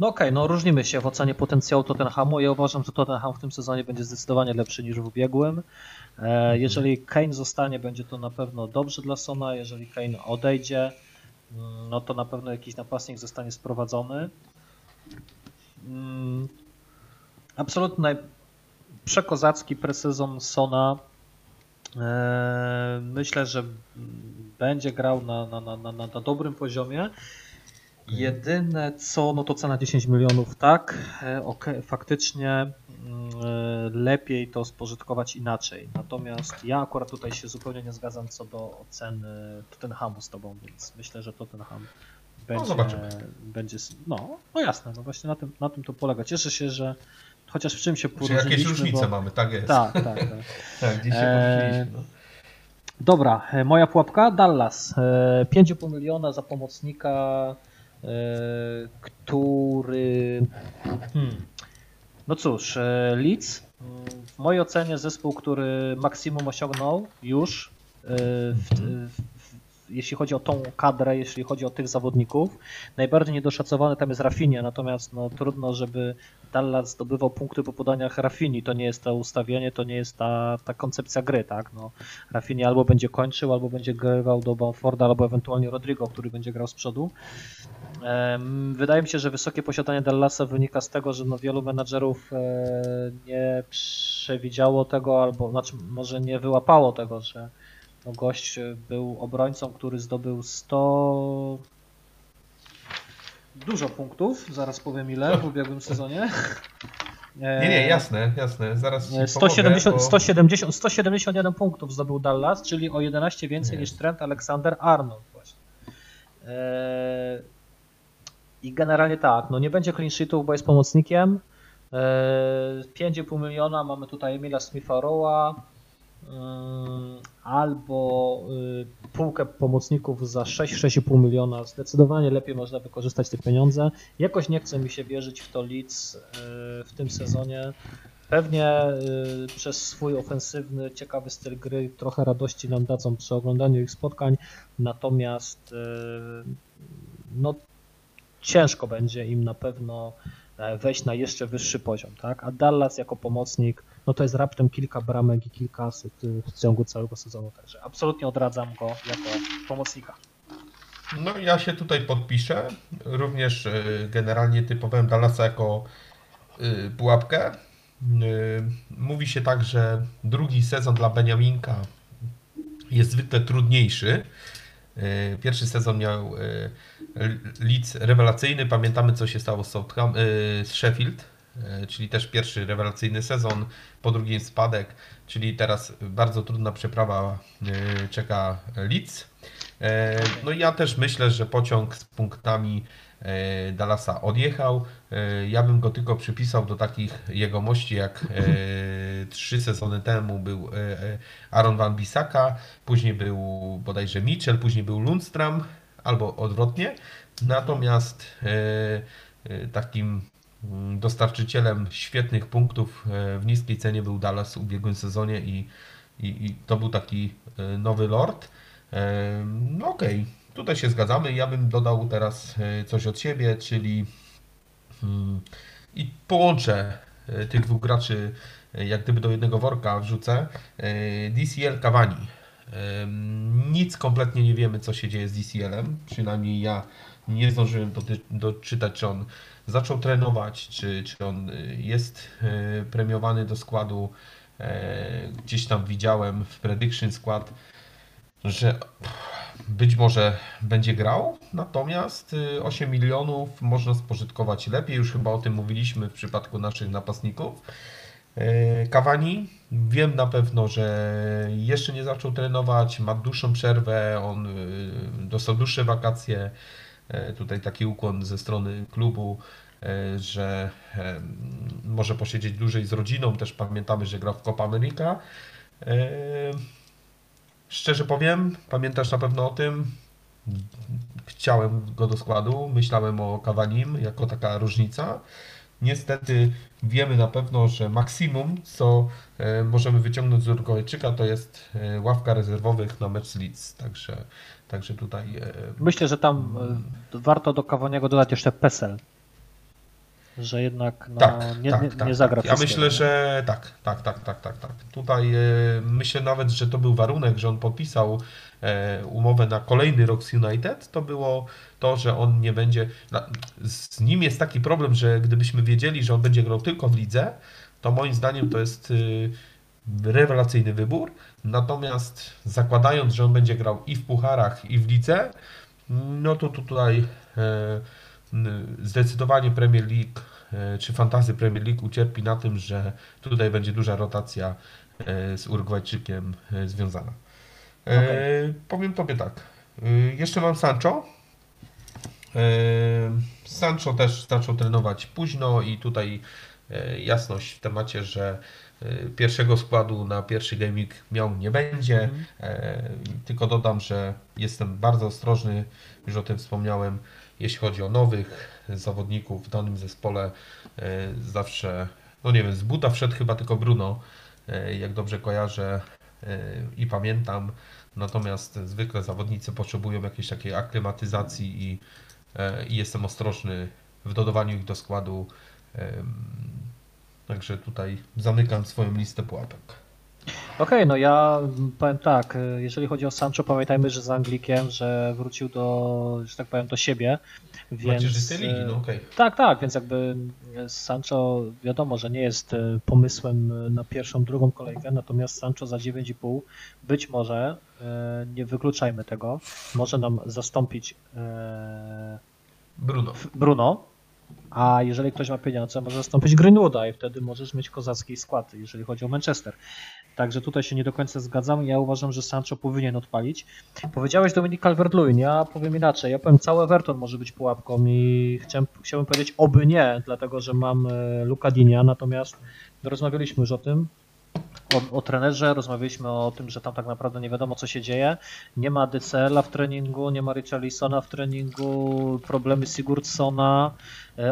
No okej, no różnimy się w ocenie potencjału Tottenhamu. Ja uważam, że Tottenham w tym sezonie będzie zdecydowanie lepszy niż w ubiegłym. E, Jeżeli Kane zostanie, będzie to na pewno dobrze dla Sona. Jeżeli Kane odejdzie, mm, no to na pewno jakiś napastnik zostanie sprowadzony. Mm, Absolutnie przekozacki presezon Sona. E, Myślę, że będzie grał na, na, na, na na dobrym poziomie. Jedyne co, no to cena 10 milionów, tak, e, okej, faktycznie mm, e, lepiej to spożytkować inaczej. Natomiast ja akurat tutaj się zupełnie nie zgadzam co do oceny Tottenhamu z tobą, więc myślę, że Tottenham będzie, zobaczymy. będzie no, no jasne, no właśnie na tym, na tym to polega. Cieszę się, że chociaż w czym się Czy poróżniliśmy, jakieś różnice bo... mamy, tak jest. Tak, tak, tak. tak gdzieś się poruszyliśmy. No. Dobra, e, moja pułapka Dallas. E, 5,5 miliona za pomocnika, e, który. Hmm. No cóż, e, Leeds. W mojej ocenie zespół, który maksimum osiągnął już, e, w, w, jeśli chodzi o tą kadrę, jeśli chodzi o tych zawodników. Najbardziej niedoszacowany tam jest Rafinha, natomiast no, trudno, żeby Dallas zdobywał punkty po podaniach Rafini. To nie jest to ustawienie, to nie jest ta, ta koncepcja gry, tak? No, Rafinha albo będzie kończył, albo będzie grywał do Bamforda, albo ewentualnie Rodrigo, który będzie grał z przodu. Wydaje mi się, że wysokie posiadanie Dallasa wynika z tego, że no wielu menadżerów e, nie przewidziało tego, albo znaczy może nie wyłapało tego, że no gość e, był obrońcą, który zdobył 100 dużo punktów, zaraz powiem ile w ubiegłym sezonie. E, Nie, nie, jasne, jasne. Zaraz ci E, pomogę, 170, bo... 170, 171 punktów zdobył Dallas, czyli o 11 więcej Nie. niż Trent Alexander Arnold właśnie. E, I generalnie tak, no nie będzie clean sheetów, bo jest pomocnikiem. E, 5,5 miliona mamy tutaj Emila Smitha-Rowa mm, albo y, półkę pomocników za 6-6,5 miliona. Zdecydowanie lepiej można wykorzystać te pieniądze. Jakoś nie chce mi się wierzyć w to Leeds w tym sezonie. Pewnie przez swój ofensywny, ciekawy styl gry trochę radości nam dadzą przy oglądaniu ich spotkań, natomiast no, ciężko będzie im na pewno e, wejść na jeszcze wyższy poziom, tak? A Dallas jako pomocnik, no to jest raptem kilka bramek i kilka asyst y, w ciągu całego sezonu, także absolutnie odradzam go jako pomocnika. No ja się tutaj podpiszę. Również y, generalnie typowałem Dallasa jako y, pułapkę. Mówi się tak, że drugi sezon dla Beniaminka jest zwykle trudniejszy. Y, Pierwszy sezon miał y, Leeds rewelacyjny. Pamiętamy, co się stało z, Southam, y, z Sheffield, czyli też pierwszy rewelacyjny sezon, po drugim spadek, czyli teraz bardzo trudna przeprawa czeka Leeds. No i ja też myślę, że pociąg z punktami Dallasa odjechał. E, Ja bym go tylko przypisał do takich jegomości jak e, trzy sezony temu był e, e, Aaron Van Bissaka, później był bodajże Mitchell, później był Lundstram albo odwrotnie. Natomiast e, e, takim mm, dostarczycielem świetnych punktów e, w niskiej cenie był Dallas w ubiegłym sezonie i, i, i to był taki e, nowy lord. E, No okej, tutaj się zgadzamy. Ja bym dodał teraz e, coś od siebie, czyli mm, i połączę e, tych dwóch graczy e, jak gdyby do jednego worka wrzucę. DCL Cavani. Nic kompletnie nie wiemy, co się dzieje z DCL-em. Przynajmniej ja nie zdążyłem doczytać, czy on zaczął trenować, czy, czy on jest premiowany do składu. Gdzieś tam widziałem w prediction skład, że być może będzie grał, natomiast y, 8 milionów można spożytkować lepiej. Już chyba o tym mówiliśmy w przypadku naszych napastników. Y, Cavani, wiem na pewno, że jeszcze nie zaczął trenować, ma dłuższą przerwę, on y, dostał dłuższe wakacje. Y, Tutaj taki ukłon ze strony klubu, y, że może posiedzieć dłużej z rodziną. Też pamiętamy, że grał w Copa America. Szczerze powiem, pamiętasz na pewno o tym. Chciałem go do składu, myślałem o Kawanim jako taka różnica. Niestety wiemy na pewno, że maksimum, co e, możemy wyciągnąć z Urugwajczyka, to jest e, ławka rezerwowych na mecz Leeds. Także, także tutaj e, Myślę, że tam warto do Kawaniego dodać jeszcze PESEL, że jednak no, tak, nie, tak, nie, tak, nie zagra tak. Ja myślę, że tak, tak, tak, tak, tak, tak. Tutaj e, myślę nawet, że to był warunek, że on podpisał e, umowę na kolejny rok z United. To było to, że on nie będzie. Z nim jest taki problem, że gdybyśmy wiedzieli, że on będzie grał tylko w lidze, to moim zdaniem to jest e, rewelacyjny wybór. Natomiast zakładając, że on będzie grał i w pucharach, i w lidze, no to tutaj zdecydowanie Premier League e, czy Fantasy Premier League ucierpi na tym, że tutaj będzie duża rotacja e, z Urugwajczykiem związana. Okej. Powiem Tobie tak. Jeszcze mam Sancho. Sancho też zaczął trenować późno i tutaj jasność w temacie, że pierwszego składu na pierwszy gaming miał nie będzie. Mhm. E, Tylko dodam, że jestem bardzo ostrożny, już o tym wspomniałem, jeśli chodzi o nowych zawodników w danym zespole. e, Zawsze, no nie wiem, z buta wszedł chyba tylko Bruno, e, jak dobrze kojarzę e, i pamiętam. Natomiast zwykle zawodnicy potrzebują jakiejś takiej aklimatyzacji i, i jestem ostrożny w dodawaniu ich do składu. Także tutaj zamykam swoją listę pułapek. Okej, no ja powiem tak, jeżeli chodzi o Sancho, pamiętajmy, że z Anglikiem, że wrócił do, że tak powiem, do siebie, więc... Macierzystej ligi, y, no okej. Tak, tak, więc jakby Sancho wiadomo, że nie jest y, pomysłem na pierwszą, drugą kolejkę, natomiast Sancho za 9,5 być może, y, nie wykluczajmy tego, może nam zastąpić y, Bruno. Bruno, a jeżeli ktoś ma pieniądze, może zastąpić Greenwooda i wtedy możesz mieć kozacki skład, jeżeli chodzi o Manchester. Także tutaj się nie do końca zgadzam. Ja uważam, że Sancho powinien odpalić. Powiedziałeś Dominik Calvert-Lewin, ja powiem inaczej. Ja powiem cały Everton może być pułapką i chciałem, chciałbym powiedzieć oby nie, dlatego że mam e, Luka Dinia, natomiast rozmawialiśmy już o tym, o, o trenerze, rozmawialiśmy o tym, że tam tak naprawdę nie wiadomo co się dzieje. Nie ma DCL-a w treningu, nie ma Richarlisona w treningu, problemy Sigurdssona, e,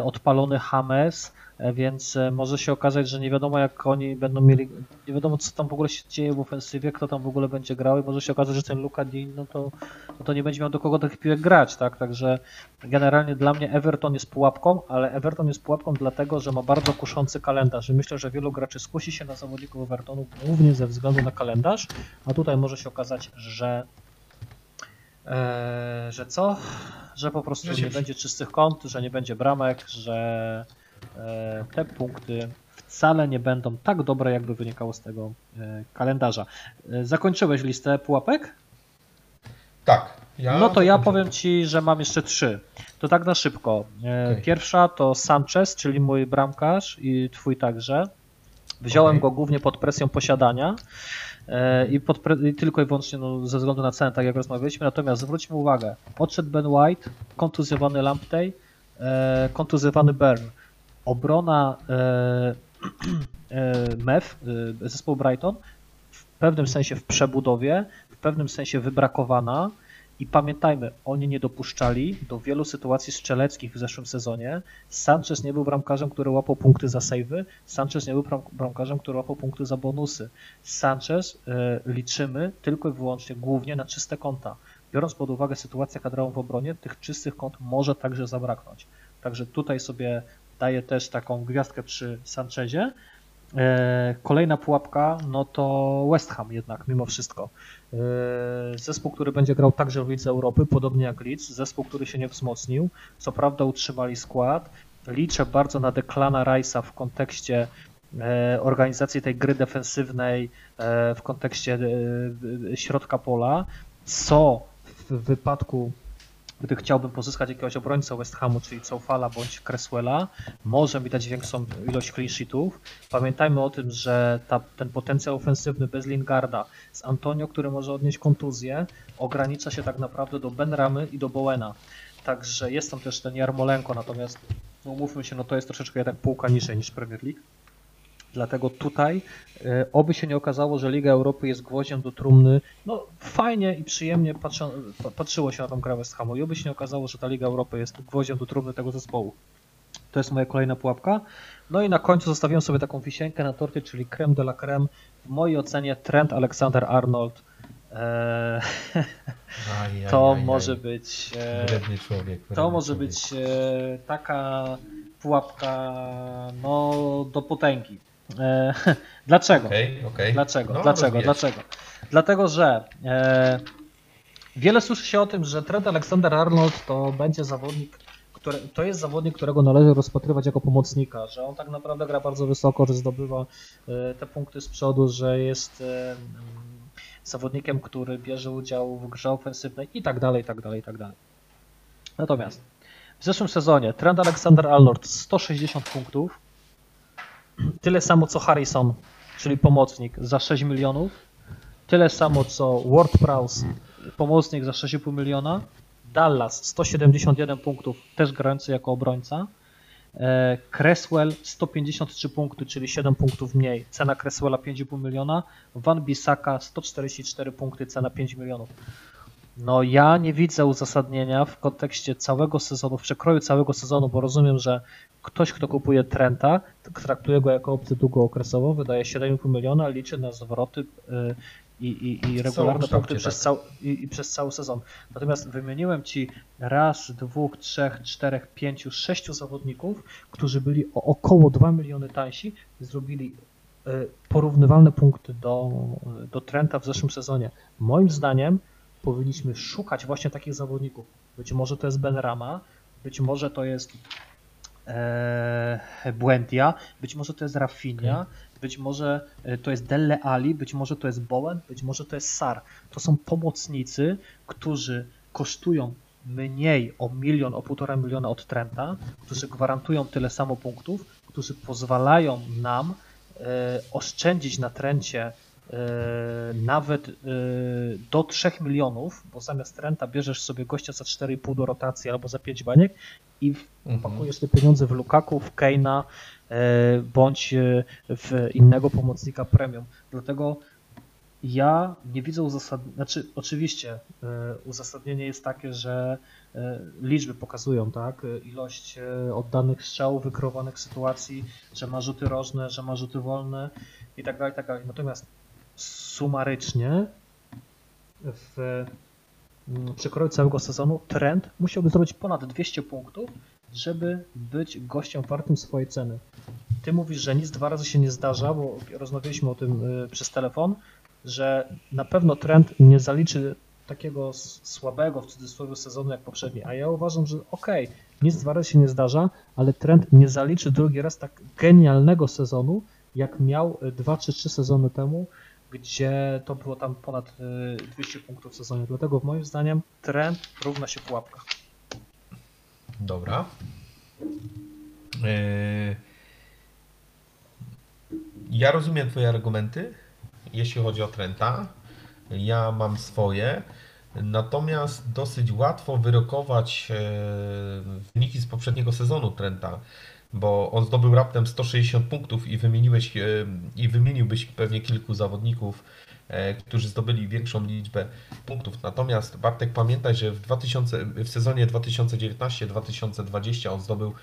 odpalony James, e, więc e, może się okazać, że nie wiadomo jak oni będą mieli, nie wiadomo co tam w ogóle się dzieje w ofensywie, kto tam w ogóle będzie grał i może się okazać, że ten Luka Dean, no to, no to nie będzie miał do kogo tych piłek grać, tak? Także generalnie dla mnie Everton jest pułapką, ale Everton jest pułapką dlatego, że ma bardzo kuszący kalendarz i myślę, że wielu graczy skusi się na zawodników Evertonu głównie ze względu na kalendarz, a tutaj może się okazać, że e, że co? Że po prostu nie będzie czystych kąt, że nie będzie bramek, że e, te punkty wcale nie będą tak dobre, jakby wynikało z tego e, kalendarza. E, Zakończyłeś listę pułapek? Tak. Ja No to ja powiem Ci, że mam jeszcze trzy. To tak na szybko. E, Okej. Pierwsza to Sanchez, czyli mój bramkarz i Twój także. Wziąłem Okej. go głównie pod presją posiadania e, i, pod i tylko i wyłącznie no, ze względu na cenę, tak jak rozmawialiśmy. Natomiast zwróćmy uwagę, odszedł Ben White, kontuzjowany Lamptey, e, kontuzjowany Byrne. Obrona e, e, MEF, e, zespołu Brighton, w pewnym sensie w przebudowie, w pewnym sensie wybrakowana. I pamiętajmy, oni nie dopuszczali do wielu sytuacji strzeleckich w zeszłym sezonie. Sanchez nie był bramkarzem, który łapał punkty za sejwy. Sanchez nie był bram- bramkarzem, który łapał punkty za bonusy. Sanchez e, liczymy tylko i wyłącznie głównie na czyste konta. Biorąc pod uwagę sytuację kadrową w obronie, tych czystych kont może także zabraknąć. Także tutaj sobie daję też taką gwiazdkę przy Sanchezie. E, Kolejna pułapka, no to West Ham jednak, mimo wszystko. E, Zespół, który będzie grał także w Lidze Europy, podobnie jak Leeds, zespół, który się nie wzmocnił. Co prawda utrzymali skład. Liczę bardzo na Declana Rice'a w kontekście e, organizacji tej gry defensywnej, w kontekście środka pola, co w wypadku gdy chciałbym pozyskać jakiegoś obrońcę West Hamu, czyli Coufala bądź Cresswella, może mi dać większą ilość clean sheetów. Pamiętajmy o tym, że ta, ten potencjał ofensywny bez Lingarda z Antonio, który może odnieść kontuzję, ogranicza się tak naprawdę do Benramy i do Bowena. Także jest tam też ten Jarmolenko, natomiast no umówmy się, no to jest troszeczkę jednak półka niżej niż Premier League. Dlatego tutaj, e, oby się nie okazało, że Liga Europy jest gwoździem do trumny. No fajnie i przyjemnie patrzą, pa- patrzyło się na tą grę West Hamu i oby się nie okazało, że ta Liga Europy jest gwoździem do trumny tego zespołu. To jest moja kolejna pułapka. No i na końcu zostawiłem sobie taką wisienkę na torcie, czyli creme de la creme. W mojej ocenie Trent Alexander-Arnold e, Aj, aj, to aj, może być e, człowiek. to może człowiek. być e, taka pułapka no, do potęgi. E, dlaczego? Okej, okej. Dlaczego? No, Dlaczego? Dlaczego? Dlatego, że e, wiele słyszy się o tym, że Trent Alexander-Arnold to będzie zawodnik, który, to jest zawodnik, którego należy rozpatrywać jako pomocnika, że on tak naprawdę gra bardzo wysoko, że zdobywa e, te punkty z przodu, że jest e, mm, zawodnikiem, który bierze udział w grze ofensywnej i tak dalej, i tak dalej, i tak dalej. Natomiast w zeszłym sezonie Trent Alexander-Arnold 160 punktów, tyle samo co Harrison, czyli pomocnik za 6 milionów, tyle samo co Ward Prowse, pomocnik za 6,5 miliona, Dallas 171 punktów, też grający jako obrońca, e, Cresswell 153 punkty, czyli 7 punktów mniej, cena Cresswella 5,5 miliona, Van Bissaka 144 punkty, cena 5 milionów. No ja nie widzę uzasadnienia w kontekście całego sezonu, w przekroju całego sezonu, bo rozumiem, że ktoś, kto kupuje Trenta, traktuje go jako opcję długookresową, wydaje 7,5 miliona, liczy na zwroty y, i, i, i regularne punkty tak. przez, cał, i, i przez cały sezon. Natomiast wymieniłem Ci raz, dwóch, trzech, czterech, pięciu, sześciu zawodników, którzy byli o około 2 miliony tańsi, zrobili y, porównywalne punkty do, do Trenta w zeszłym sezonie. Moim zdaniem powinniśmy szukać właśnie takich zawodników. Być może to jest Ben Rama, być może to jest e, Buendia, być może to jest Rafinha, być może e, to jest Delle Ali, być może to jest Bowen, być może to jest Sar. To są pomocnicy, którzy kosztują mniej o milion, o półtora miliona od Trenta, którzy gwarantują tyle samo punktów, którzy pozwalają nam e, oszczędzić na Trencie nawet do 3 milionów, bo zamiast Trenta bierzesz sobie gościa za 4,5 do rotacji albo za 5 baniek i pakujesz te pieniądze w Lukaku, w Keina bądź w innego pomocnika premium. Dlatego ja nie widzę uzasadnienia, znaczy oczywiście uzasadnienie jest takie, że liczby pokazują, tak, ilość oddanych strzałów, wykreowanych sytuacji, że ma rzuty rożne, że ma rzuty wolne i tak dalej, tak dalej. Natomiast sumarycznie w przekroju całego sezonu trend musiałby zrobić ponad 200 punktów, żeby być gościem wartym swojej ceny. Ty mówisz, że nic dwa razy się nie zdarza, bo rozmawialiśmy o tym przez telefon, że na pewno trend nie zaliczy takiego słabego w cudzysłowie sezonu jak poprzedni, a ja uważam, że okej, okay, nic dwa razy się nie zdarza, ale trend nie zaliczy drugi raz tak genialnego sezonu, jak miał 2 czy 3 sezony temu, gdzie to było tam ponad 200 punktów w sezonie. Dlatego moim zdaniem trend równa się pułapka. Dobra. Ja rozumiem Twoje argumenty, jeśli chodzi o Trenta. Ja mam swoje. Natomiast dosyć łatwo wyrokować wyniki z poprzedniego sezonu Trenta, bo on zdobył raptem 160 punktów i wymieniłeś i wymieniłbyś pewnie kilku zawodników, którzy zdobyli większą liczbę punktów. Natomiast Bartek pamiętaj, że w, 2000, w sezonie 2019-2020 on zdobył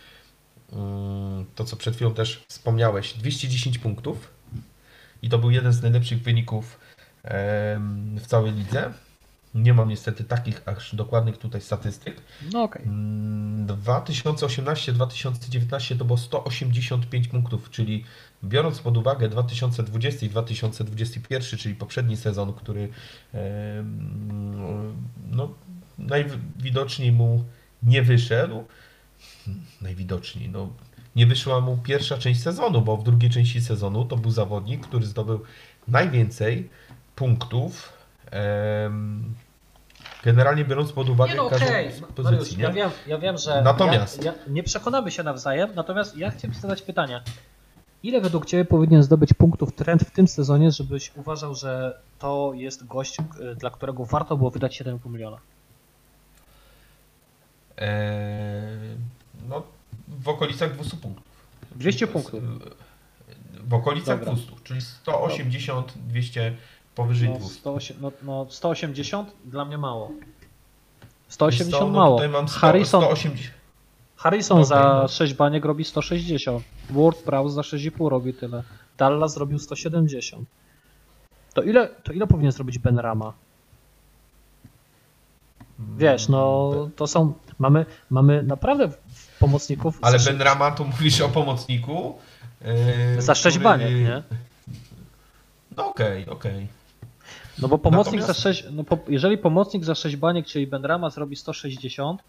to, co przed chwilą też wspomniałeś, 210 punktów i to był jeden z najlepszych wyników w całej lidze. Nie mam niestety takich aż dokładnych tutaj statystyk. No okej. Okay. 2018-2019 to było 185 punktów, czyli biorąc pod uwagę 2020 i 2021, czyli poprzedni sezon, który no, najwidoczniej mu nie wyszedł. Najwidoczniej, no nie wyszła mu pierwsza część sezonu, bo w drugiej części sezonu to był zawodnik, który zdobył najwięcej punktów. Generalnie biorąc pod uwagę nie no, każdą okay. pozycji. Mariusz, ja, wiem, ja wiem, że natomiast... Ja, ja nie przekonamy się nawzajem, natomiast ja chciałem zadać pytanie. Ile według Ciebie powinien zdobyć punktów trend w tym sezonie, żebyś uważał, że to jest gość, dla którego warto było wydać 7,5 miliona? Eee, no, w okolicach 200 punktów. 200 punktów. W okolicach Dobra. 200, czyli 180, 200 powyżej no, 200. 108, no, no 180 dla mnie mało. 180 100, no mało. Tutaj mam 100, Harrison, 180. Harrison Okay, za no. 6 baniek robi 160. Ward Prowse za 6,5 robi tyle. Dallas zrobił 170. To ile, to ile powinien zrobić Ben Rama? Wiesz, no to są. Mamy, mamy naprawdę pomocników. Ale za, Ben Rama to mówisz o pomocniku. Yy, za 6 który- baniek, nie? No okej, okej. No bo pomocnik Natomiast- za 6. No po, jeżeli pomocnik za 6 baniek, czyli Ben Rama zrobi 160,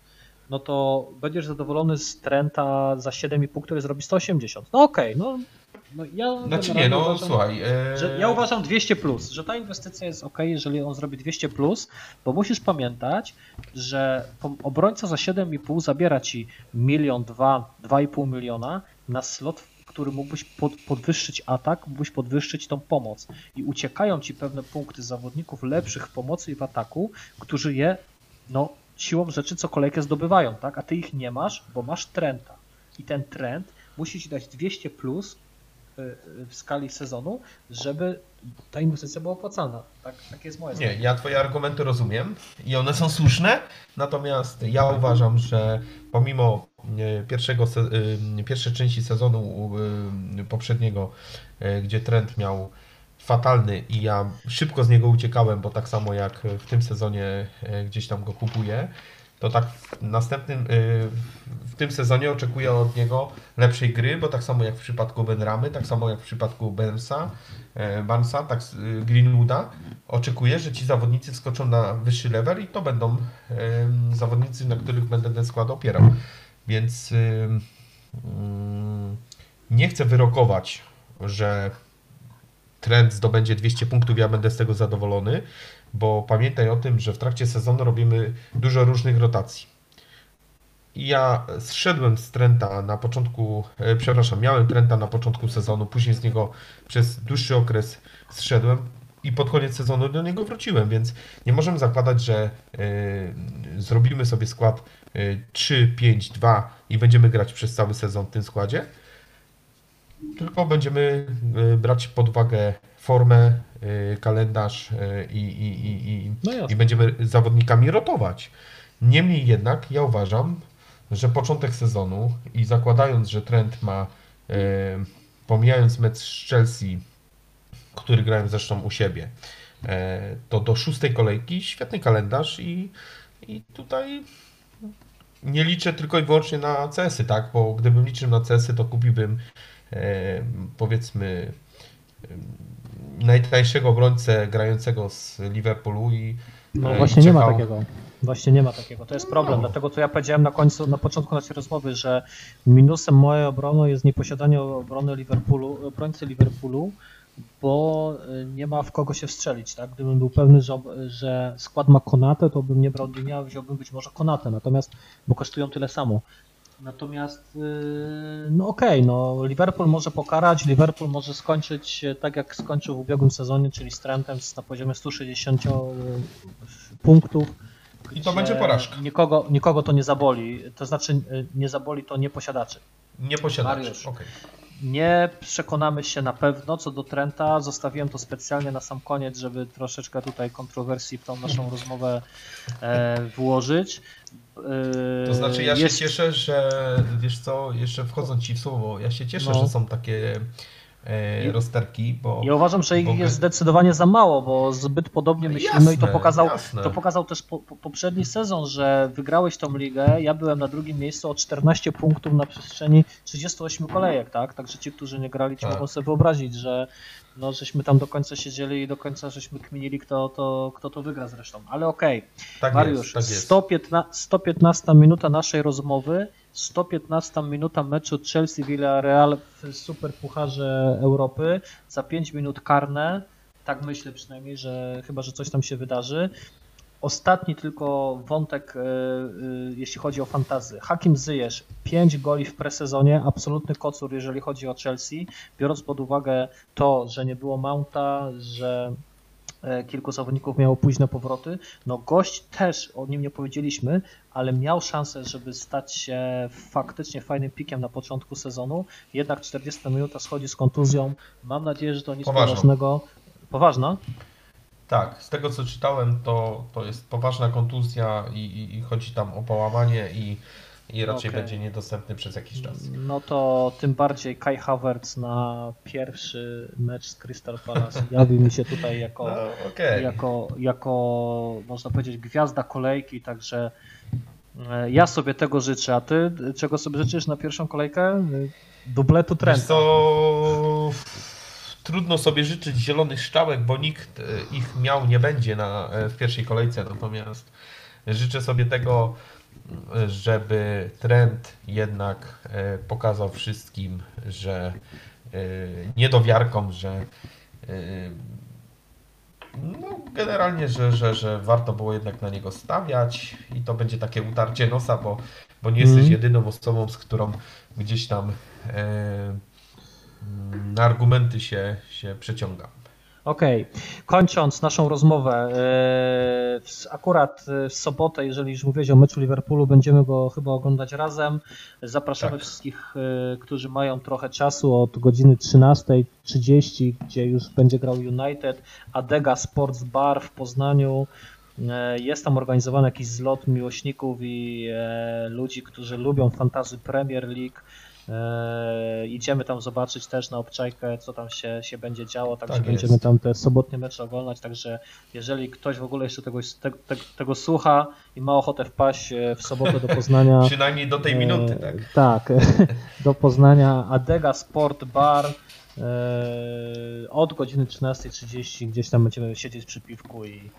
no to będziesz zadowolony z Trenta za 7,5, który zrobi 180. No okej, no, no ja. Znaczy nie, no uważam, słuchaj. e, Że ja uważam 200, plus, że ta inwestycja jest ok, jeżeli on zrobi 200, plus, bo musisz pamiętać, że obrońca za 7,5 zabiera ci milion, dwa, 2,5 miliona na slot, który mógłbyś pod, podwyższyć atak, mógłbyś podwyższyć tą pomoc. I uciekają ci pewne punkty zawodników lepszych w pomocy i w ataku, którzy je no, siłą rzeczy co kolejkę zdobywają, tak? A ty ich nie masz, bo masz trenda. I ten trend musi ci dać 200 plus y, y, w skali sezonu, żeby ta inwestycja była opłacalna. Tak, takie jest moje Nie, ja Twoje argumenty rozumiem i one są słuszne, natomiast ja uważam, że pomimo e, pierwszego, e, pierwszej części sezonu e, poprzedniego, gdzie trend miał fatalny i ja szybko z niego uciekałem, bo tak samo jak w tym sezonie gdzieś tam go kupuję, to tak w następnym, e, w tym sezonie oczekuję od niego lepszej gry, bo tak samo jak w przypadku Benramy, tak samo jak w przypadku Bensa, e, Bansa, tak e, Greenwooda, oczekuję, że ci zawodnicy wskoczą na wyższy level i to będą zawodnicy, na których będę ten skład opierał. Więc ym, ym, nie chcę wyrokować, że trend zdobędzie 200 punktów, ja będę z tego zadowolony, bo pamiętaj o tym, że w trakcie sezonu robimy dużo różnych rotacji. Ja zszedłem z Trenta na początku, e, przepraszam, miałem Trenta na początku sezonu, później z niego przez dłuższy okres zszedłem. i pod koniec sezonu do niego wróciłem, więc nie możemy zakładać, że y, zrobimy sobie skład y, 3-5-2 i będziemy grać przez cały sezon w tym składzie. Tylko będziemy y, brać pod uwagę formę, kalendarz y, i, i, i, i, No i będziemy zawodnikami rotować. Niemniej jednak ja uważam, że początek sezonu i zakładając, że trend ma, y, pomijając mecz z Chelsea, który grałem zresztą u siebie, to do szóstej kolejki świetny kalendarz i, i tutaj nie liczę tylko i wyłącznie na CS-y, tak? Bo gdybym liczył na CS-y, to kupiłbym powiedzmy najtańszego obrońcę grającego z Liverpoolu i No e, właśnie i nie ma czekał- takiego. Właśnie nie ma takiego. To jest problem. Dlatego to ja powiedziałem na końcu, na początku naszej rozmowy, że minusem mojej obrony jest nieposiadanie obrony Liverpoolu, obrońcy Liverpoolu, bo y, nie ma w kogo się wstrzelić, tak? Gdybym był pewny, że, ob- że skład ma Konatę, to bym nie brał Dinia, wziąłbym być może Konatę, natomiast, bo kosztują tyle samo. Natomiast, yy, no okej, no Liverpool może pokarać, Liverpool może skończyć e, tak jak skończył w ubiegłym sezonie, czyli z trendem z- na poziomie 160 punktów. I to będzie porażka. Nikogo, nikogo to nie zaboli, to znaczy y, nie zaboli to nie posiadaczy. nie posiadać. Mariusz. Okej. Nie przekonamy się na pewno co do Trenta. Zostawiłem to specjalnie na sam koniec, żeby troszeczkę tutaj kontrowersji w tą naszą rozmowę e, włożyć. E, To znaczy ja jest- się cieszę, że wiesz co, jeszcze wchodząc ci w słowo, ja się cieszę, No. że są takie I- rozterki, bo Ja uważam, że ich Bo- jest zdecydowanie za mało, bo zbyt podobnie myślimy i to Jasne, pokazał, jasne. to pokazał też po, po, poprzedni sezon, że wygrałeś tą ligę. Ja byłem na drugim miejscu o 14 punktów na przestrzeni 38 kolejek, tak? Także ci, którzy nie grali, ci Tak. mogą sobie wyobrazić, że no, żeśmy tam do końca siedzieli i do końca żeśmy kminili, kto to, kto to wygra zresztą. Ale okej, tak Mariusz, jest, tak jest. 115, 115 minuta naszej rozmowy, 115 minuta meczu Chelsea-Villarreal w Superpucharze Europy, za 5 minut karne, tak myślę przynajmniej, że chyba, że coś tam się wydarzy. Ostatni tylko wątek, e, e, jeśli chodzi o fantazy. Hakim Zyjesz, 5 goli w presezonie, absolutny kocur, jeżeli chodzi o Chelsea, biorąc pod uwagę to, że nie było Mounta, że kilku zawodników miało późne powroty. No gość też, o nim nie powiedzieliśmy, ale miał szansę, żeby stać się faktycznie fajnym pikiem na początku sezonu. Jednak 40 minuta schodzi z kontuzją. Mam nadzieję, że to nic Poważną. poważnego. Poważna? Tak, z tego co czytałem, to, to jest poważna kontuzja i, i, i chodzi tam o połamanie i, i raczej Okej. będzie niedostępny przez jakiś czas. No to tym bardziej Kai Havertz na pierwszy mecz z Crystal Palace jawi mi się tutaj jako, No, okej. jako, jako można powiedzieć gwiazda kolejki, także e, ja sobie tego życzę, a ty czego sobie życzysz na pierwszą kolejkę? Dubletu Trenta. co, trudno sobie życzyć zielonych szczałek, bo nikt e, ich miał nie będzie na, e, w pierwszej kolejce, natomiast życzę sobie tego, żeby trend jednak e, pokazał wszystkim, że e, niedowiarkom, że e, no, generalnie, że, że, że warto było jednak na niego stawiać i to będzie takie utarcie nosa, bo, bo nie jesteś Mhm. jedyną osobą, z którą gdzieś tam e, mm, na argumenty się, się przeciągam. Okej, kończąc naszą rozmowę, e, akurat e, w sobotę, jeżeli już mówiłeś o meczu Liverpoolu, będziemy go chyba oglądać razem. Zapraszamy Tak. wszystkich, e, którzy mają trochę czasu od godziny 13.30, gdzie już będzie grał United, Adega Sports Bar w Poznaniu. Jest tam organizowany jakiś zlot miłośników i ludzi, którzy lubią fantazy Premier League. E, idziemy tam zobaczyć też na obczajkę, co tam się, się będzie działo, także Tak będziemy tam te sobotnie mecze oglądać, także jeżeli ktoś w ogóle jeszcze tego, te, te, tego słucha i ma ochotę wpaść e, w sobotę do Poznania. Przynajmniej do tej minuty, tak? E, Tak, do Poznania Adega Sport Bar e, od godziny 13.30 gdzieś tam będziemy siedzieć przy piwku i,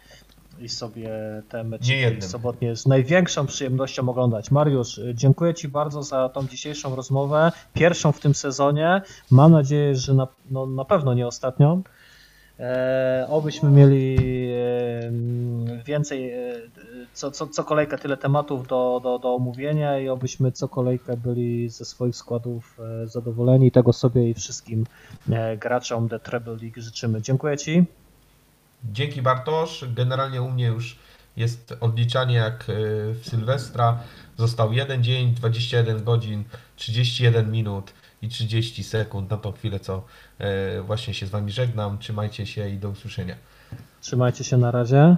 i sobie te mecze sobotnie z największą przyjemnością oglądać. Mariusz, e, dziękuję Ci bardzo za tą dzisiejszą rozmowę, pierwszą w tym sezonie. Mam nadzieję, że na, no, na pewno nie ostatnią. E, obyśmy mieli m, więcej, e, co, co, co kolejkę tyle tematów do, do, do omówienia i obyśmy co kolejkę byli ze swoich składów e, zadowoleni. Tego sobie i wszystkim e, graczom The Treble League życzymy. Dziękuję Ci. Dzięki Bartosz. Generalnie u mnie już jest odliczanie jak e, w Sylwestra. Został jeden dzień, 21 godzin, 31 minut i 30 sekund na tą chwilę, co e, właśnie się z Wami żegnam. Trzymajcie się i do usłyszenia. Trzymajcie się na razie.